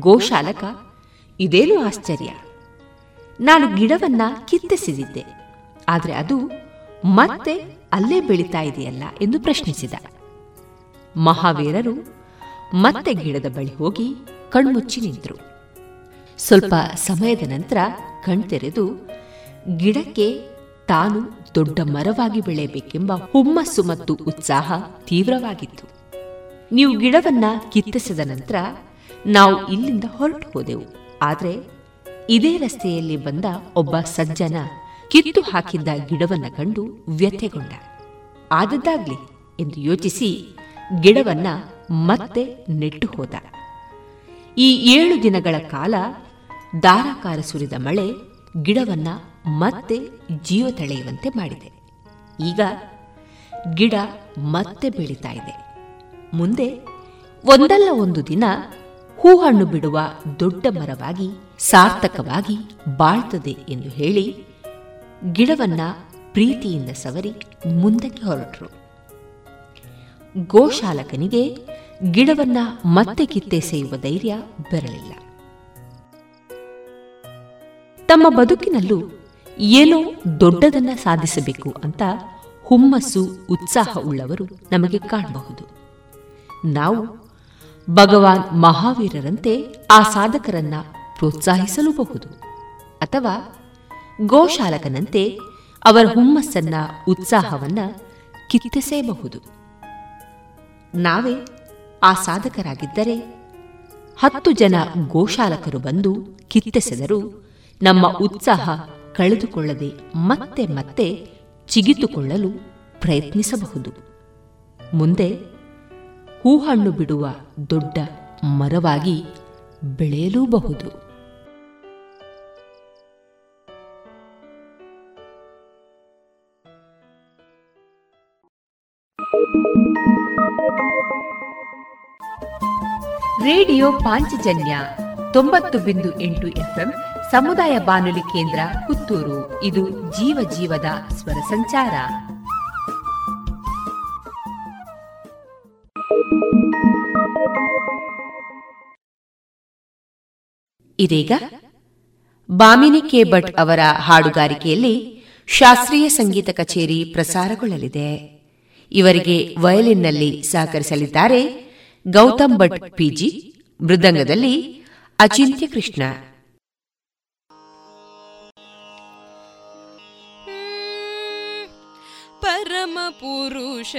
ಗೋಶಾಲಕ, ಇದೇನು ಆಶ್ಚರ್ಯ? ನಾನು ಗಿಡವನ್ನ ಕಿತ್ತೆಸೆದಿದ್ದೆ. ಆದರೆ ಅದು ಮತ್ತೆ ಅಲ್ಲೇ ಬೆಳೀತಾ ಇದೆಯಲ್ಲ ಎಂದು ಪ್ರಶ್ನಿಸಿದ. ಮಹಾವೀರರು ಮತ್ತೆ ಗಿಡದ ಬಳಿ ಹೋಗಿ ಕಣ್ಮುಚ್ಚಿ ನಿಂತರು. ಸ್ವಲ್ಪ ಸಮಯದ ನಂತರ ಕಣ್ತೆರೆದು ಗಿಡಕ್ಕೆ ತಾನು ದೊಡ್ಡ ಮರವಾಗಿ ಬೆಳೆಯಬೇಕೆಂಬ ಹುಮ್ಮಸ್ಸು ಮತ್ತು ಉತ್ಸಾಹ ತೀವ್ರವಾಗಿತ್ತು. ನೀವು ಗಿಡವನ್ನ ಕಿತ್ತಿಸಿದ ನಂತರ ನಾವು ಇಲ್ಲಿಂದ ಹೊರಟು ಹೋದೆವು. ಆದರೆ ಇದೇ ರಸ್ತೆಯಲ್ಲಿ ಬಂದ ಒಬ್ಬ ಸಜ್ಜನ ಕಿತ್ತು ಹಾಕಿದ್ದ ಗಿಡವನ್ನ ಕಂಡು ವ್ಯಥೆಗೊಂಡ. ಆದದ್ದಾಗ್ಲಿ ಎಂದು ಯೋಚಿಸಿ ಗಿಡವನ್ನ ಮತ್ತೆ ನೆಟ್ಟು ಹೋದ. ಈ ಏಳು ದಿನಗಳ ಕಾಲ ದಾರಾಕಾರ ಸುರಿದ ಮಳೆ ಗಿಡವನ್ನ ಮತ್ತೆ ಜೀವ ತಳೆಯುವಂತೆ ಮಾಡಿದೆ. ಈಗ ಗಿಡ ಮತ್ತೆ ಬೆಳೀತಾ ಇದೆ. ಮುಂದೆ ಒಂದಲ್ಲ ಒಂದು ದಿನ ಹೂಹಣ್ಣು ಬಿಡುವ ದೊಡ್ಡ ಮರವಾಗಿ ಸಾರ್ಥಕವಾಗಿ ಬಾಳ್ತದೆ ಎಂದು ಹೇಳಿ ಗಿಡವನ್ನ ಪ್ರೀತಿಯಿಂದ ಸವರಿ ಮುಂದಕ್ಕೆ ಹೊರಟರು. ಗೋಶಾಲಕನಿಗೆ ಗಿಡವನ್ನ ಮತ್ತೆ ಕಿತ್ತೆಸೆಯುವ ಧೈರ್ಯ ಬರಲಿಲ್ಲ ತಮ್ಮ ಬದುಕಿನಲ್ಲೂ ಏನೋ ದೊಡ್ಡದನ್ನ ಸಾಧಿಸಬೇಕು ಅಂತ ಹುಮ್ಮಸ್ಸು ಉತ್ಸಾಹ ಉಳ್ಳವರು ನಮಗೆ ಕಾಣಬಹುದು. ನಾವು ಭಗವಾನ್ ಮಹಾವೀರರಂತೆ ಆ ಸಾಧಕರನ್ನ ಪ್ರೋತ್ಸಾಹಿಸಲೂಬಹುದು. ಅಥವಾ ಗೋಶಾಲಕನಂತೆ ಅವರ ಹುಮ್ಮಸ್ಸನ್ನ, ಉತ್ಸಾಹವನ್ನ ಕಿತ್ತೆಸೆಯಬಹುದು. ನಾವೇ ಆ ಸಾಧಕರಾಗಿದ್ದರೆ ಹತ್ತು ಜನ ಗೋಶಾಲಕರು ಬಂದು ಕಿತ್ತೆಸೆದರು ನಮ್ಮ ಉತ್ಸಾಹ ಕಳೆದುಕೊಳ್ಳದೆ ಮತ್ತೆ ಮತ್ತೆ ಚಿಗಿತುಕೊಳ್ಳಲು ಪ್ರಯತ್ನಿಸಬಹುದು. ಮುಂದೆ ಹೂಹಣ್ಣು ಬಿಡುವ ದೊಡ್ಡ ಮರವಾಗಿ ಬೆಳೆಯಲೂಬಹುದು. ರೇಡಿಯೋ ಪಾಂಚಜನ್ಯ ತೊಂಬತ್ತು ಬಿಂದು ಎಂಟು ಎಫ್ಎಂ ಸಮುದಾಯ ಬಾನುಲಿ ಕೇಂದ್ರ ಪುತ್ತೂರು. ಇದು ಜೀವ ಜೀವದ ಸ್ವರ ಸಂಚಾರ. ಇದೀಗ ಬಾಮಿನಿ ಕೆ ಭಟ್ ಅವರ ಹಾಡುಗಾರಿಕೆಯಲ್ಲಿ ಶಾಸ್ತ್ರೀಯ ಸಂಗೀತ ಕಚೇರಿ ಪ್ರಸಾರಗೊಳ್ಳಲಿದೆ. ಇವರಿಗೆ ವಯಲಿನ್ನಲ್ಲಿ ಸಹಕರಿಸಲಿದ್ದಾರೆ ಗೌತಮ್ ಭಟ್ ಪಿಜಿ ಮೃದಂಗದಲ್ಲಿ ಅಚಿಂತ್ಯ ಕೃಷ್ಣ. ಪರಮ ಪುರುಷ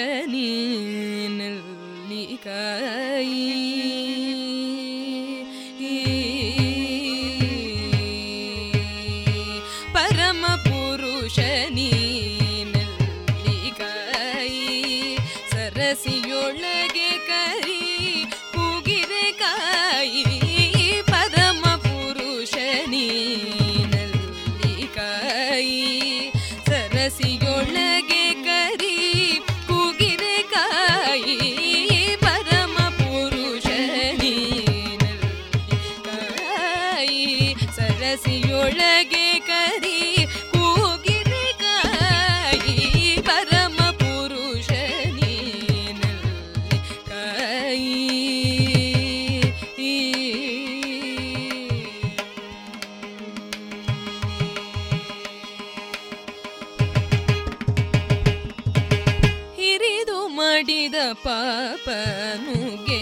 ಪಾಪನುಗೆ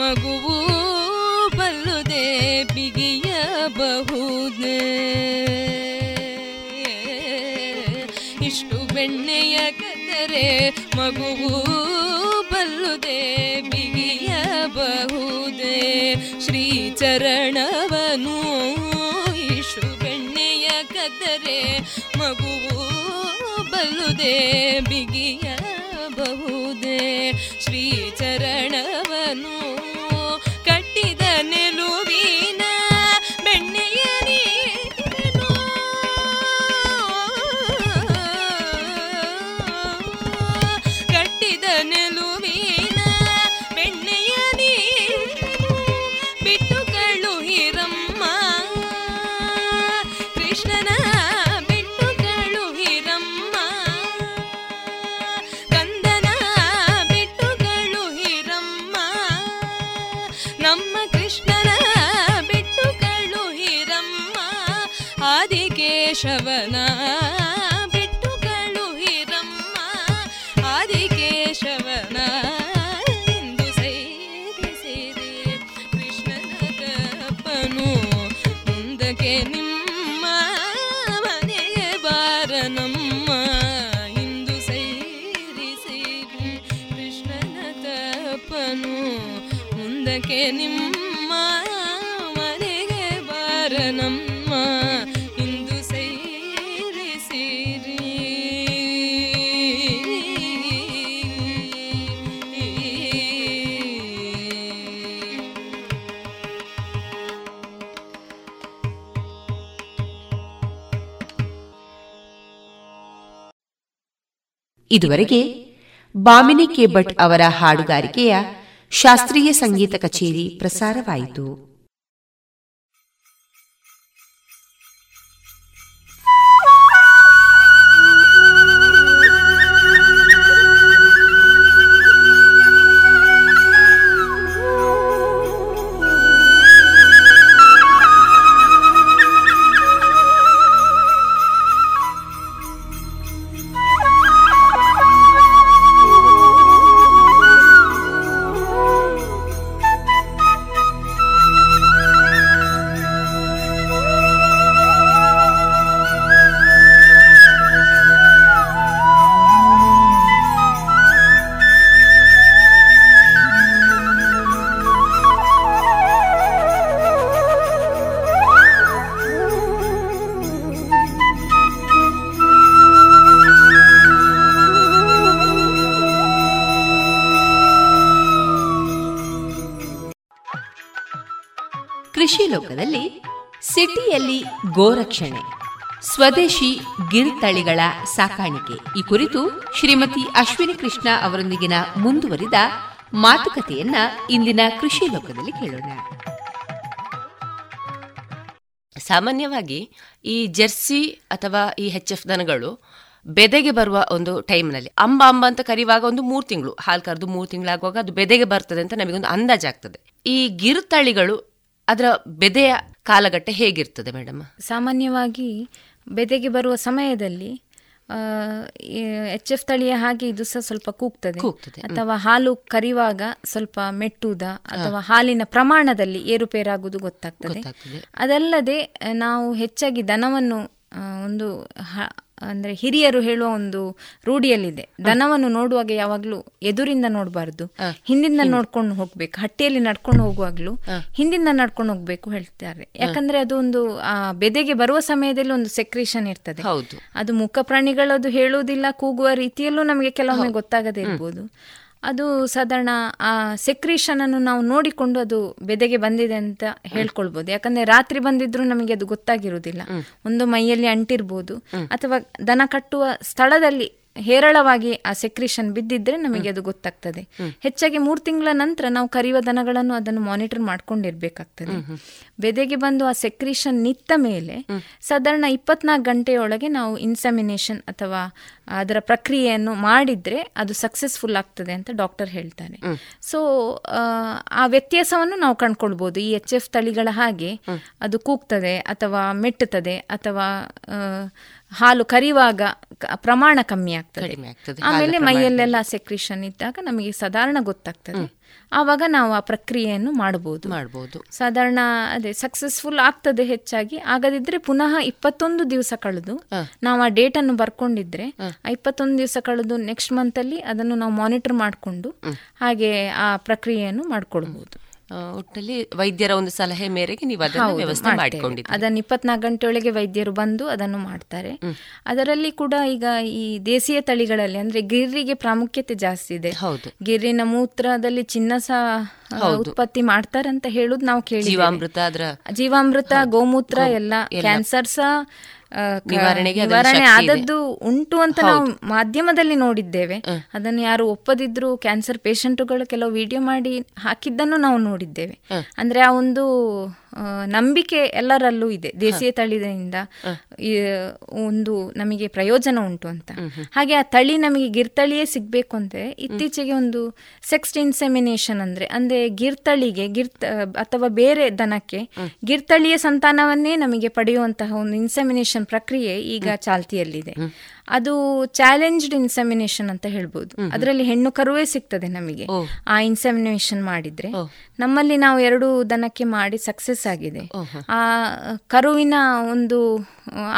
ಮಗುವು ಬಲ್ಲುದೆ ಬಿಗಿಯಬಹುದೇ. ಇಷ್ಟು ಬೆಣ್ಣೆಯ ಕದರೆ ಮಗುವು ಬಲ್ಲುದೆ ಬಿಗಿಯಬಹುದೇ. ಶ್ರೀಚರಣವನು ಇಷ್ಟು ಬೆಣ್ಣೆಯ ಕದರೆ ಮಗುವು ಬಲ್ಲುದೆ ಬಿಗಿಯಬಹುದೇ. ಶ್ರೀಚರಣವನು ಇದುವರೆಗೆ ಬಾಮಿನಿ ಕೆ ಭಟ್ ಅವರ ಹಾಡುಗಾರಿಕೆಯ ಶಾಸ್ತ್ರೀಯ ಸಂಗೀತ ಕಚೇರಿ ಪ್ರಸಾರವಾಯಿತು. ಗೋರಕ್ಷಣೆ. ಸ್ವದೇಶಿ ಗಿರ್ತಳಿಗಳ ಸಾಕಾಣಿಕೆ. ಈ ಕುರಿತು ಶ್ರೀಮತಿ ಅಶ್ವಿನಿ ಕೃಷ್ಣ ಅವರೊಂದಿಗಿನ ಮುಂದುವರಿದ ಮಾತುಕತೆಯನ್ನ ಇಂದಿನ ಕೃಷಿ ಲೋಕದಲ್ಲಿ ಕೇಳೋಣ. ಸಾಮಾನ್ಯವಾಗಿ ಈ ಜೆರ್ಸಿ ಅಥವಾ ಈ ಹೆಚ್ ಎಫ್ ದನಗಳು ಬೆದೆಗೆ ಬರುವ ಒಂದು ಟೈಮ್ನಲ್ಲಿ, ಅಂಬ ಅಂಬ ಅಂತ ಕರೆಯುವಾಗ ಒಂದು ಮೂರು ತಿಂಗಳು, ಹಾಲು ಕರೆದು ಮೂರು ತಿಂಗಳಾಗುವಾಗ ಅದು ಬೆದೆಗೆ ಬರ್ತದೆ ಅಂತ ನಮಗೊಂದು ಅಂದಾಜಾಗ್ತದೆ. ಈ ಗಿರುತಳಿಗಳು ಅದರ ಬೆದೆಯ ಕಾಲಘಟ್ಟ ಹೇಗಿರ್ತದೆ ಮೇಡಮ್ ಸಾಮಾನ್ಯವಾಗಿ ಬೆದೆಗೆ ಬರುವ ಸಮಯದಲ್ಲಿ ಎಚ್ ಎಫ್ ತಳಿಯ ಹಾಗೆ ಇದು ಸಹ ಸ್ವಲ್ಪ ಕೂಗ್ತದೆ. ಅಥವಾ ಹಾಲು ಕರಿವಾಗ ಸ್ವಲ್ಪ ಮೆಟ್ಟುದ ಅಥವಾ ಹಾಲಿನ ಪ್ರಮಾಣದಲ್ಲಿ ಏರುಪೇರಾಗುವುದು ಗೊತ್ತಾಗ್ತದೆ. ಅದಲ್ಲದೆ ನಾವು ಹೆಚ್ಚಾಗಿ ದನವನ್ನು ಒಂದು ಅಂದ್ರೆ ಹಿರಿಯರು ಹೇಳುವ ಒಂದು ರೂಢಿಯಲ್ಲಿದೆ. ದನವನ್ನು ನೋಡುವಾಗ ಯಾವಾಗ್ಲೂ ಎದುರಿಂದ ನೋಡಬಾರ್ದು. ಹಿಂದಿಂದ ನೋಡ್ಕೊಂಡು ಹೋಗ್ಬೇಕು. ಹಟ್ಟಿಯಲ್ಲಿ ನಡ್ಕೊಂಡು ಹೋಗುವಾಗ್ಲೂ ಹಿಂದಿಂದ ನಡ್ಕೊಂಡು ಹೋಗ್ಬೇಕು ಹೇಳ್ತಾರೆ. ಯಾಕಂದ್ರೆ ಅದು ಒಂದು ಆ ಬೆದೆಗೆ ಬರುವ ಸಮಯದಲ್ಲಿ ಒಂದು ಸೆಕ್ರೇಷನ್ ಇರ್ತದೆ. ಅದು ಮುಖ ಪ್ರಾಣಿಗಳದು ಹೇಳುವುದಿಲ್ಲ ಕೂಗುವ ರೀತಿಯಲ್ಲೂ ನಮಗೆ ಕೆಲವೊಮ್ಮೆ ಗೊತ್ತಾಗದೇ ಇರ್ಬೋದು. ಅದು ಸಾಧಾರಣ ಆ ಸೆಕ್ರೀಷನ್ ಅನ್ನು ನಾವು ನೋಡಿಕೊಂಡು ಅದು ಬೆದೆಗೆ ಬಂದಿದೆ ಅಂತ ಹೇಳ್ಕೊಳ್ಬಹುದು ಯಾಕಂದ್ರೆ ರಾತ್ರಿ ಬಂದಿದ್ರು ನಮಗೆ ಅದು ಗೊತ್ತಾಗಿರುವುದಿಲ್ಲ. ಒಂದು ಮೈಯಲ್ಲಿ ಅಂಟಿರ್ಬೋದು. ಅಥವಾ ದನ ಕಟ್ಟುವ ಸ್ಥಳದಲ್ಲಿ ಹೇರಳವಾಗಿ ಆ ಸೆಕ್ರಿಷನ್ ಬಿದ್ದಿದ್ರೆ ನಮಗೆ ಅದು ಗೊತ್ತಾಗ್ತದೆ. ಹೆಚ್ಚಾಗಿ ಮೂರು ತಿಂಗಳ ನಂತರ ನಾವು ಕರಿಯುವ ದನಗಳನ್ನು ಅದನ್ನು ಮಾನಿಟರ್ ಮಾಡ್ಕೊಂಡಿರ್ಬೇಕಾಗ್ತದೆ. ಬೆದೆಗೆ ಬಂದು ಆ ಸೆಕ್ರಿಷನ್ ನಿತ್ತ ಮೇಲೆ ಸಾಧಾರಣ ಇಪ್ಪತ್ನಾಲ್ಕು ಗಂಟೆಯೊಳಗೆ ನಾವು ಇನ್ಸಮಿನೇಷನ್ ಅಥವಾ ಅದರ ಪ್ರಕ್ರಿಯೆಯನ್ನು ಮಾಡಿದ್ರೆ ಅದು ಸಕ್ಸಸ್ಫುಲ್ ಆಗ್ತದೆ ಅಂತ ಡಾಕ್ಟರ್ ಹೇಳ್ತಾರೆ. ಸೊ ಆ ವ್ಯತ್ಯಾಸವನ್ನು ನಾವು ಕಂಡ್ಕೊಳ್ಬಹುದು ಈ ಎಚ್ ಎಫ್ ತಳಿಗಳ ಹಾಗೆ ಅದು ಕೂಗ್ತದೆ ಅಥವಾ ಮೆಟ್ಟುತ್ತದೆ ಅಥವಾ ಹಾಲು ಕರಿವಾಗ ಪ್ರಮಾಣ ಕಮ್ಮಿ ಆಗ್ತದೆ. ಆಮೇಲೆ ಮೈಯಲ್ಲೆಲ್ಲ ಸೆಕ್ರಿಷನ್ ಇದ್ದಾಗ ನಮಗೆ ಸಾಧಾರಣ ಗೊತ್ತಾಗ್ತದೆ. ಆವಾಗ ನಾವು ಆ ಪ್ರಕ್ರಿಯೆಯನ್ನು ಮಾಡಬಹುದು ಮಾಡಬಹುದು ಸಾಧಾರಣ ಅದೇ ಸಕ್ಸಸ್ಫುಲ್ ಆಗ್ತದೆ ಹೆಚ್ಚಾಗಿ. ಆಗದಿದ್ರೆ ಪುನಃ ಇಪ್ಪತ್ತೊಂದು ದಿವಸ ಕಳೆದು ನಾವು ಆ ಡೇಟ್ ಅನ್ನು ಬರ್ಕೊಂಡಿದ್ರೆ ಇಪ್ಪತ್ತೊಂದು ದಿವಸ ಕಳೆದು ನೆಕ್ಸ್ಟ್ ಮಂತ್ ಅಲ್ಲಿ ಅದನ್ನು ನಾವು ಮಾನಿಟರ್ ಮಾಡಿಕೊಂಡು ಹಾಗೆ ಆ ಪ್ರಕ್ರಿಯೆಯನ್ನು ಮಾಡ್ಕೊಳ್ಬಹುದು ಒಟ್ಟಲ್ಲಿ ವೈದ್ಯರ ಒಂದು ಸಲಹೆ ಮೇರೆಗೆ ನೀವು ಅದನ್ನು ವ್ಯವಸ್ಥೆ ಮಾಡಿಕೊಂಡಿದ್ದೀರಿ. ಅದನ್ನು ಇಪ್ಪತ್ನಾಲ್ಕು ಗಂಟೆಯೊಳಗೆ ವೈದ್ಯರು ಬಂದು ಅದನ್ನು ಮಾಡ್ತಾರೆ. ಅದರಲ್ಲಿ ಕೂಡ ಈಗ ಈ ದೇಸಿಯ ತಳಿಗಳಲ್ಲಿ ಅಂದ್ರೆ ಗಿರ್ರಿಗೆ ಪ್ರಾಮುಖ್ಯತೆ ಜಾಸ್ತಿ ಇದೆ. ಹೌದು. ಗಿರ್ರಿನ ಮೂತ್ರದಲ್ಲಿ ಚಿನ್ನ ಸಹ ಉತ್ಪತ್ತಿ ಮಾಡ್ತಾರೆ ಅಂತ ಹೇಳುದು ನಾವು ಕೇಳಿ ಜೀವಾಮೃತ ಅದರ ಜೀವಾಮೃತ ಗೋಮೂತ್ರ ಎಲ್ಲ. ಕ್ಯಾನ್ಸರ್ ಸಹ ನಿವಾರಣೆ ಆದದ್ದು ಉಂಟು ಅಂತ ನಾವು ಮಾಧ್ಯಮದಲ್ಲಿ ನೋಡಿದ್ದೇವೆ. ಅದನ್ನು ಯಾರು ಒಪ್ಪದಿದ್ರು ಕ್ಯಾನ್ಸರ್ ಪೇಷಂಟುಗಳು ಕೆಲವು ವಿಡಿಯೋ ಮಾಡಿ ಹಾಕಿದ್ದನ್ನು ನಾವು ನೋಡಿದ್ದೇವೆ. ಅಂದ್ರೆ ಆ ಒಂದು ನಂಬಿಕೆ ಎಲ್ಲರಲ್ಲೂ ಇದೆ. ದೇಸಿಯ ತಳಿದಿಂದ ಒಂದು ನಮಗೆ ಪ್ರಯೋಜನ ಉಂಟು ಅಂತ. ಹಾಗೆ ಆ ತಳಿ ನಮಗೆ ಗಿರ್ತಳಿಯೇ ಸಿಗಬೇಕು ಅಂದರೆ ಇತ್ತೀಚೆಗೆ ಒಂದು ಸೆಕ್ಸ್ಟ್ ಇನ್ಸೆಮಿನೇಷನ್ ಅಂದ್ರೆ ಅಂದರೆ ಗಿರ್ತಳಿಗೆ ಗಿರ್ತ ಅಥವಾ ಬೇರೆ ದನಕ್ಕೆ ಗಿರ್ತಳಿಯ ಸಂತಾನವನ್ನೇ ನಮಗೆ ಪಡೆಯುವಂತಹ ಒಂದು ಇನ್ಸೆಮಿನೇಷನ್ ಪ್ರಕ್ರಿಯೆ ಈಗ ಚಾಲ್ತಿಯಲ್ಲಿದೆ. ಅದು ಚಾಲೆಂಜ್ಡ್ ಇನ್ಸೆಮಿನೇಷನ್ ಅಂತ ಹೇಳ್ಬೋದು. ಅದರಲ್ಲಿ ಹೆಣ್ಣು ಕರುವೇ ಸಿಗ್ತದೆ ನಮಗೆ. ಆ ಇನ್ಸೆಮಿನೇಷನ್ ಮಾಡಿದ್ರೆ ನಮ್ಮಲ್ಲಿ ನಾವು ಎರಡು ದನಕ್ಕೆ ಮಾಡಿ ಸಕ್ಸಸ್ ಆಗಿದೆ. ಆ ಕರುವಿನ ಒಂದು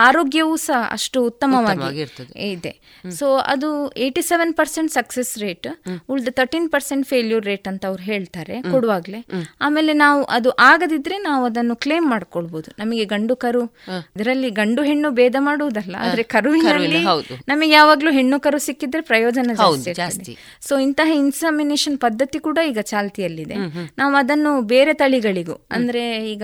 ಆರೋಗ್ಯವೂ ಸಹ ಅಷ್ಟು ಉತ್ತಮವಾಗಿ. ಇದೆ. ಸೊ ಅದು eighty seven percent success rate ಉಳಿದ ತರ್ಟೀನ್ ಪರ್ಸೆಂಟ್ ಫೇಲ್ಯೂರ್ ರೇಟ್ ಅಂತ ಅವ್ರು ಹೇಳ್ತಾರೆ ಕೊಡುವಾಗ್ಲೇ. ಆಮೇಲೆ ನಾವು ಅದು ಆಗದಿದ್ರೆ ನಾವು ಅದನ್ನು ಕ್ಲೇಮ್ ಮಾಡ್ಕೊಳ್ಬಹುದು ನಮಗೆ ಗಂಡು ಕರು ಇದರಲ್ಲಿ ಗಂಡು ಹೆಣ್ಣು ಭೇದ ಮಾಡುವುದಲ್ಲ ಆದ್ರೆ ಕರುವಿನಲ್ಲಿ. ನಮಗೆ ಯಾವಾಗ್ಲೂ ಹೆಣ್ಣು ಕರು ಸಿಕ್ಕಿದ್ರೆ ಪ್ರಯೋಜನ ಜಾಸ್ತಿ. ಸೊ ಇಂತಹ ಇನ್ಸಾಮಿನೇಷನ್ ಪದ್ಧತಿ ಕೂಡ ಈಗ ಚಾಲ್ತಿಯಲ್ಲಿದೆ. ನಾವು ಅದನ್ನು ಬೇರೆ ತಳಿಗಳಿಗೂ ಅಂದ್ರೆ ಈಗ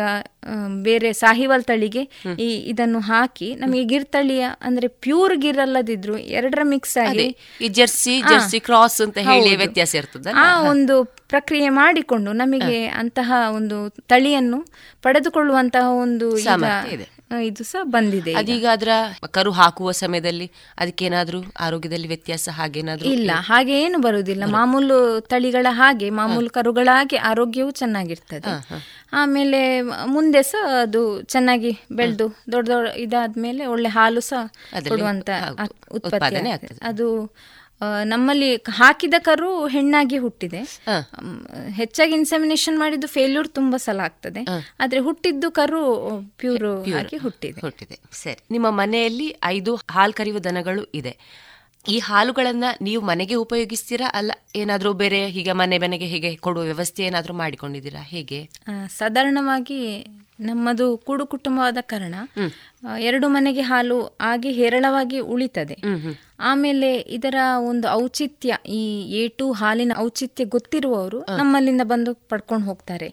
ಬೇರೆ ಸಾಹಿವಾಲ್ ತಳಿಗೆ ಈ ಇದನ್ನು ಹಾಕಿ ನಮಗೆ ಗಿರ್ ತಳಿಯ ಅಂದ್ರೆ ಪ್ಯೂರ್ ಗಿರ್ ಅಲ್ಲದಿದ್ರು ಎರಡರ ಮಿಕ್ಸ್ ಆಗಿ ಈ ಜರ್ಸಿ ಜರ್ಸಿ ಕ್ರಾಸ್ ಅಂತ ಹೇಳಿ ವ್ಯತ್ಯಾಸ ಇರ್ತದೆ ಆ ಒಂದು ಪ್ರಕ್ರಿಯೆ ಮಾಡಿಕೊಂಡು ನಮಗೆ ಅಂತಹ ಒಂದು ತಳಿಯನ್ನು ಪಡೆದುಕೊಳ್ಳುವಂತಹ ಒಂದು ಇದೆ. ಸಹ ಬಂದಿದೆ. ಅದೀಗ ಅದರ ಕರು ಹಾಕುವ ಸಮಯದಲ್ಲಿ ಅದಕ್ಕೇನಾದ್ರೂ ಆರೋಗ್ಯದಲ್ಲಿ ವ್ಯತ್ಯಾಸ ಹಾಗೇನಾದ್ರೂ ಇಲ್ಲ ಹಾಗೆ ಏನು ಬರುವುದಿಲ್ಲ ಮಾಮೂಲು ತಳಿಗಳ ಹಾಗೆ ಮಾಮೂಲು ಕರುಗಳ ಹಾಗೆ ಆರೋಗ್ಯವು ಚೆನ್ನಾಗಿರ್ತದೆ ಆಮೇಲೆ ಮುಂದೆ ಸಹ ಅದು ಚೆನ್ನಾಗಿ ಬೆಳೆದು ದೊಡ್ಡ ದೊಡ್ಡ ಇದಾದ್ಮೇಲೆ ಒಳ್ಳೆ ಹಾಲು ಸಹ ಕೊಡುವಂತ ಉತ್ಪಾದನೆ. ಅದು ನಮ್ಮಲ್ಲಿ ಹಾಕಿದ ಕರು ಹೆಣ್ಣಾಗಿ ಹುಟ್ಟಿದೆ. ಹೆಚ್ಚಾಗಿ ಇನ್ಸೆಮಿನೇಷನ್ ಮಾಡಿದ್ದು ಫೇಲ್ಯೂರ್ ತುಂಬಾ ಸಲ ಆಗ್ತದೆ. ಆದ್ರೆ ಹುಟ್ಟಿದ್ದು ಕರು ಪ್ಯೂರ್ ಹಾಕಿ ಹುಟ್ಟಿದೆ. ಹುಟ್ಟಿದೆ. ಸರಿ ನಿಮ್ಮ ಮನೆಯಲ್ಲಿ ಐದು ಹಾಲು ಕರೆಯುವ ದನಗಳು ಇದೆ. ಈ ಹಾಲುಗಳನ್ನ ನೀವು ಮನೆಗೆ ಉಪಯೋಗಿಸ್ತೀರಾ? ಅಲ್ಲ ಏನಾದ್ರೂ ಬೇರೆ ಹೀಗೆ ಮನೆ ಮನೆಗೆ ಹೀಗೆ ಕೊಡುವ ವ್ಯವಸ್ಥೆ ಏನಾದ್ರೂ ಮಾಡಿಕೊಂಡಿದ್ದೀರಾ? ಹೇಗೆ? ಸಾಧಾರಣವಾಗಿ ನಮ್ಮದು ಕೂಡು ಕುಟುಂಬವಾದ ಕಾರಣ ಎರಡು ಮನೆಗೆ ಹಾಲು ಆಗಿ ಹೇರಳವಾಗಿ ಉಳಿತದೆ. ಆಮೇಲೆ ಇದರ ಒಂದು ಔಚಿತ್ಯ ಈ ಏಟು ಹಾಲಿನ ಔಚಿತ್ಯ ಗೊತ್ತಿರುವವರು ನಮ್ಮಲ್ಲಿಂದ ಬಂದು ಪಡ್ಕೊಂಡು ಹೋಗ್ತಾರೆ.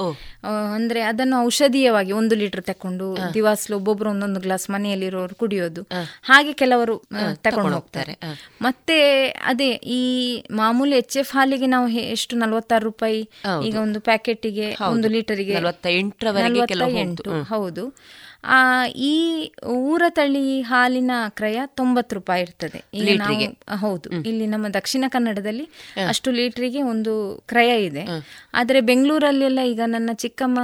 ಅಂದ್ರೆ ಅದನ್ನು ಔಷಧೀಯವಾಗಿ ಒಂದು ಲೀಟರ್ ತಕೊಂಡು ದಿವಾಸ್ಲು ಒಬ್ಬೊಬ್ರು ಒಂದೊಂದು ಗ್ಲಾಸ್ ಮನೆಯಲ್ಲಿರೋರು ಕುಡಿಯೋದು. ಹಾಗೆ ಕೆಲವರು ತಕೊಂಡು ಹೋಗ್ತಾರೆ. ಮತ್ತೆ ಅದೇ ಈ ಮಾಮೂಲಿ ಎಚ್ ಎಫ್ ಹಾಲಿಗೆ ನಾವು ಎಷ್ಟು ನಲ್ವತ್ತಾರು ರೂಪಾಯಿ ಈಗ ಒಂದು ಪ್ಯಾಕೆಟಿಗೆ. ಒಂದು ಲೀಟರಿಗೆ. ಎಂಟು, ಹ್ಮ್. ಹೌದು. ಆ ಈ ಊರ ತಳಿ ಹಾಲಿನ ಕ್ರಯ ತೊಂಬತ್ತು ರೂಪಾಯಿ ಇರ್ತದೆ. ಈಗ ನಾವು- ಹೌದು. ಇಲ್ಲಿ ನಮ್ಮ ದಕ್ಷಿಣ ಕನ್ನಡದಲ್ಲಿ ಅಷ್ಟು ಲೀಟ್ರಿಗೆ ಒಂದು ಕ್ರಯ ಇದೆ. ಆದ್ರೆ ಬೆಂಗಳೂರಲ್ಲೆಲ್ಲ ಈಗ ನನ್ನ ಚಿಕ್ಕಮ್ಮ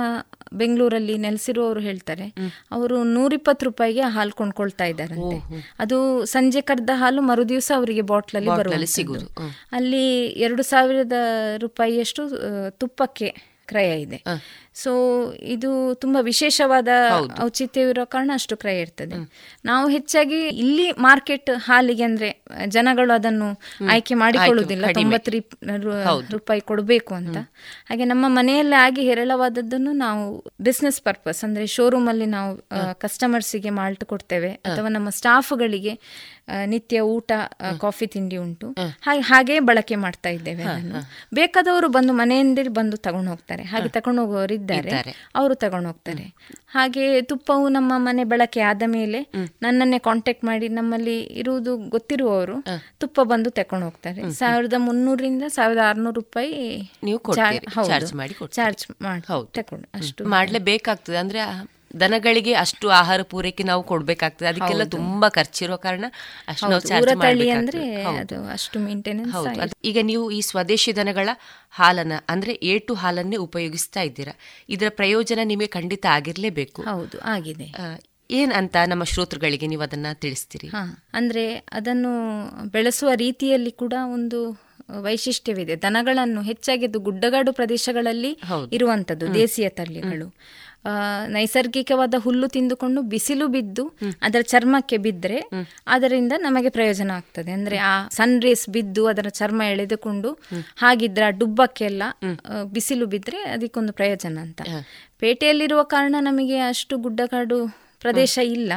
ಬೆಂಗಳೂರಲ್ಲಿ ನೆಲೆಸಿರುವವರು ಹೇಳ್ತಾರೆ ಅವರು ನೂರಿಪ್ಪತ್ತು ರೂಪಾಯಿಗೆ ಹಾಲು ಕೊಂಡ್ಕೊಳ್ತಾ ಇದ್ದಾರಂತೆ. ಅದು ಸಂಜೆ ಕರೆದ ಹಾಲು ಮರುದಿವಸ ಅವರಿಗೆ ಬಾಟ್ಲಲ್ಲಿ ಬರುವಲ್ಲಿ. ಸಿಗುದು. ಅಲ್ಲಿ ಎರಡು ಸಾವಿರದ ರೂಪಾಯಿಯಷ್ಟು ತುಪ್ಪಕ್ಕೆ ಕ್ರಯ ಇದೆ. ಸೊ ಇದು ತುಂಬಾ ವಿಶೇಷವಾದ ಔಚಿತ್ಯವಿರೋ ಕಾರಣ ಅಷ್ಟು ಕ್ರಯ ಇರ್ತದೆ. ನಾವು ಹೆಚ್ಚಾಗಿ ಇಲ್ಲಿ ಮಾರ್ಕೆಟ್ ಹಾಲಿಗೆ ಅಂದ್ರೆ ಜನಗಳು ಅದನ್ನು ಆಯ್ಕೆ ಮಾಡಿಕೊಳ್ಳುವುದಿಲ್ಲ. ತೊಂಬತ್ತು ರೀಪ್- ರೂಪಾಯಿ ಕೊಡಬೇಕು ಅಂತ. ಹಾಗೆ ನಮ್ಮ ಮನೆಯಲ್ಲೇ ಆಗಿ ಹೇರಳವಾದದ್ದನ್ನು ನಾವು ಬಿಸ್ನೆಸ್ ಪರ್ಪಸ್ ಅಂದ್ರೆ ಶೋರೂಮ್ ಅಲ್ಲಿ ನಾವು ಕಸ್ಟಮರ್ಸಿಗೆ ಮಾಲ್ಟ್ ಕೊಡ್ತೇವೆ ಅಥವಾ ನಮ್ಮ ಸ್ಟಾಫ್ಗಳಿಗೆ ನಿತ್ಯ ಊಟ ಕಾಫಿ ತಿಂಡಿ ಉಂಟು. ಹಾಗೆ ಹಾಗೆ ಬಳಕೆ ಮಾಡ್ತಾ ಇದ್ದೇವೆ ಬೇಕಾದವರು ಬಂದು ಮನೆಯಿಂದ ಬಂದು ತಗೊಂಡು ಹೋಗ್ತಾರೆ. ಹಾಗೆ ತಗೊಂಡು ಹೋಗುವವರು ಇದ್ದಾರೆ. ಅವರು ತಗೊಂಡು ಹೋಗ್ತಾರೆ. ಹಾಗೆ ತುಪ್ಪವು ನಮ್ಮ ಮನೆ ಬಳಕೆ ಆದ ಮೇಲೆ ನನ್ನನ್ನೇ ಕಾಂಟ್ಯಾಕ್ಟ್ ಮಾಡಿ ನಮ್ಮಲ್ಲಿ ಇರುವುದು ಗೊತ್ತಿರುವವರು ತುಪ್ಪ ಬಂದು ತಕೊಂಡು ಹೋಗ್ತಾರೆ. ಸಾವಿರದ ಮುನ್ನೂರಿಂದ ಸಾವಿರದ ಆರ್ನೂರು ರೂಪಾಯಿ ನೀವು charge ಮಾಡಿ. ಚಾರ್ಜ್ ಮಾಡಿ ತಕೊಂಡು ಅಷ್ಟು ಮಾಡಲೇಬೇಕಾಗ್ತದೆ ಅಂದ್ರೆ ದನಗಳಿಗೆ ಅಷ್ಟು ಆಹಾರ ಪೂರೈಕೆ ನಾವು ಕೊಡ್ಬೇಕಾಗ್ತದೆ. ಅದಕ್ಕೆಲ್ಲ. ತುಂಬಾ ಖರ್ಚಿರೋ ಕಾರಣ ಅಷ್ಟು ನಾವು ಚಾರ್ಜ್ ಈಗ ನೀವು ಈ ಸ್ವದೇಶಿ ದನಗಳ ಹಾಲನ್ನ ಅಂದ್ರೆ ಏಟು ಹಾಲನ್ನೇ ಉಪಯೋಗಿಸ್ತಾ ಇದ್ದೀರಾ. ಇದರ ಪ್ರಯೋಜನ ನಿಮಗೆ ಖಂಡಿತ ಆಗಿರ್ಲೇಬೇಕು. ಹೌದು ಆಗಿದೆ. ಏನ್ ಅಂತ ನಮ್ಮ ಶ್ರೋತೃಗಳಿಗೆ ನೀವು ಅದನ್ನ ತಿಳಿಸ್ತೀರಿ? ಅಂದ್ರೆ ಅದನ್ನು ಬೆಳೆಸುವ ರೀತಿಯಲ್ಲಿ ಕೂಡ ಒಂದು ವೈಶಿಷ್ಟ್ಯವಿದೆ. ದನಗಳನ್ನು ಹೆಚ್ಚಾಗಿ ಅದು ಗುಡ್ಡಗಾಡು ಪ್ರದೇಶಗಳಲ್ಲಿ ಇರುವಂತದ್ದು ದೇಸಿಯ ತಳಿಗಳು. ನೈಸರ್ಗಿಕವಾದ ಹುಲ್ಲು ತಿಂದುಕೊಂಡು ಬಿಸಿಲು ಬಿದ್ದು ಅದರ ಚರ್ಮಕ್ಕೆ ಬಿದ್ದರೆ ಅದರಿಂದ ನಮಗೆ ಪ್ರಯೋಜನ ಆಗ್ತದೆ. ಅಂದ್ರೆ ಆ ಸನ್ ರೇಸ್ ಬಿದ್ದು ಅದರ ಚರ್ಮ ಎಳೆದುಕೊಂಡು ಹಾಗಿದ್ರೆ ಆ ಡುಬ್ಬಕ್ಕೆಲ್ಲ ಬಿಸಿಲು ಬಿದ್ದರೆ ಅದಕ್ಕೊಂದು ಪ್ರಯೋಜನ ಅಂತ. ಪೇಟೆಯಲ್ಲಿರುವ ಕಾರಣ ನಮಗೆ ಅಷ್ಟು ಗುಡ್ಡಗಾಡು ಪ್ರದೇಶ ಇಲ್ಲ.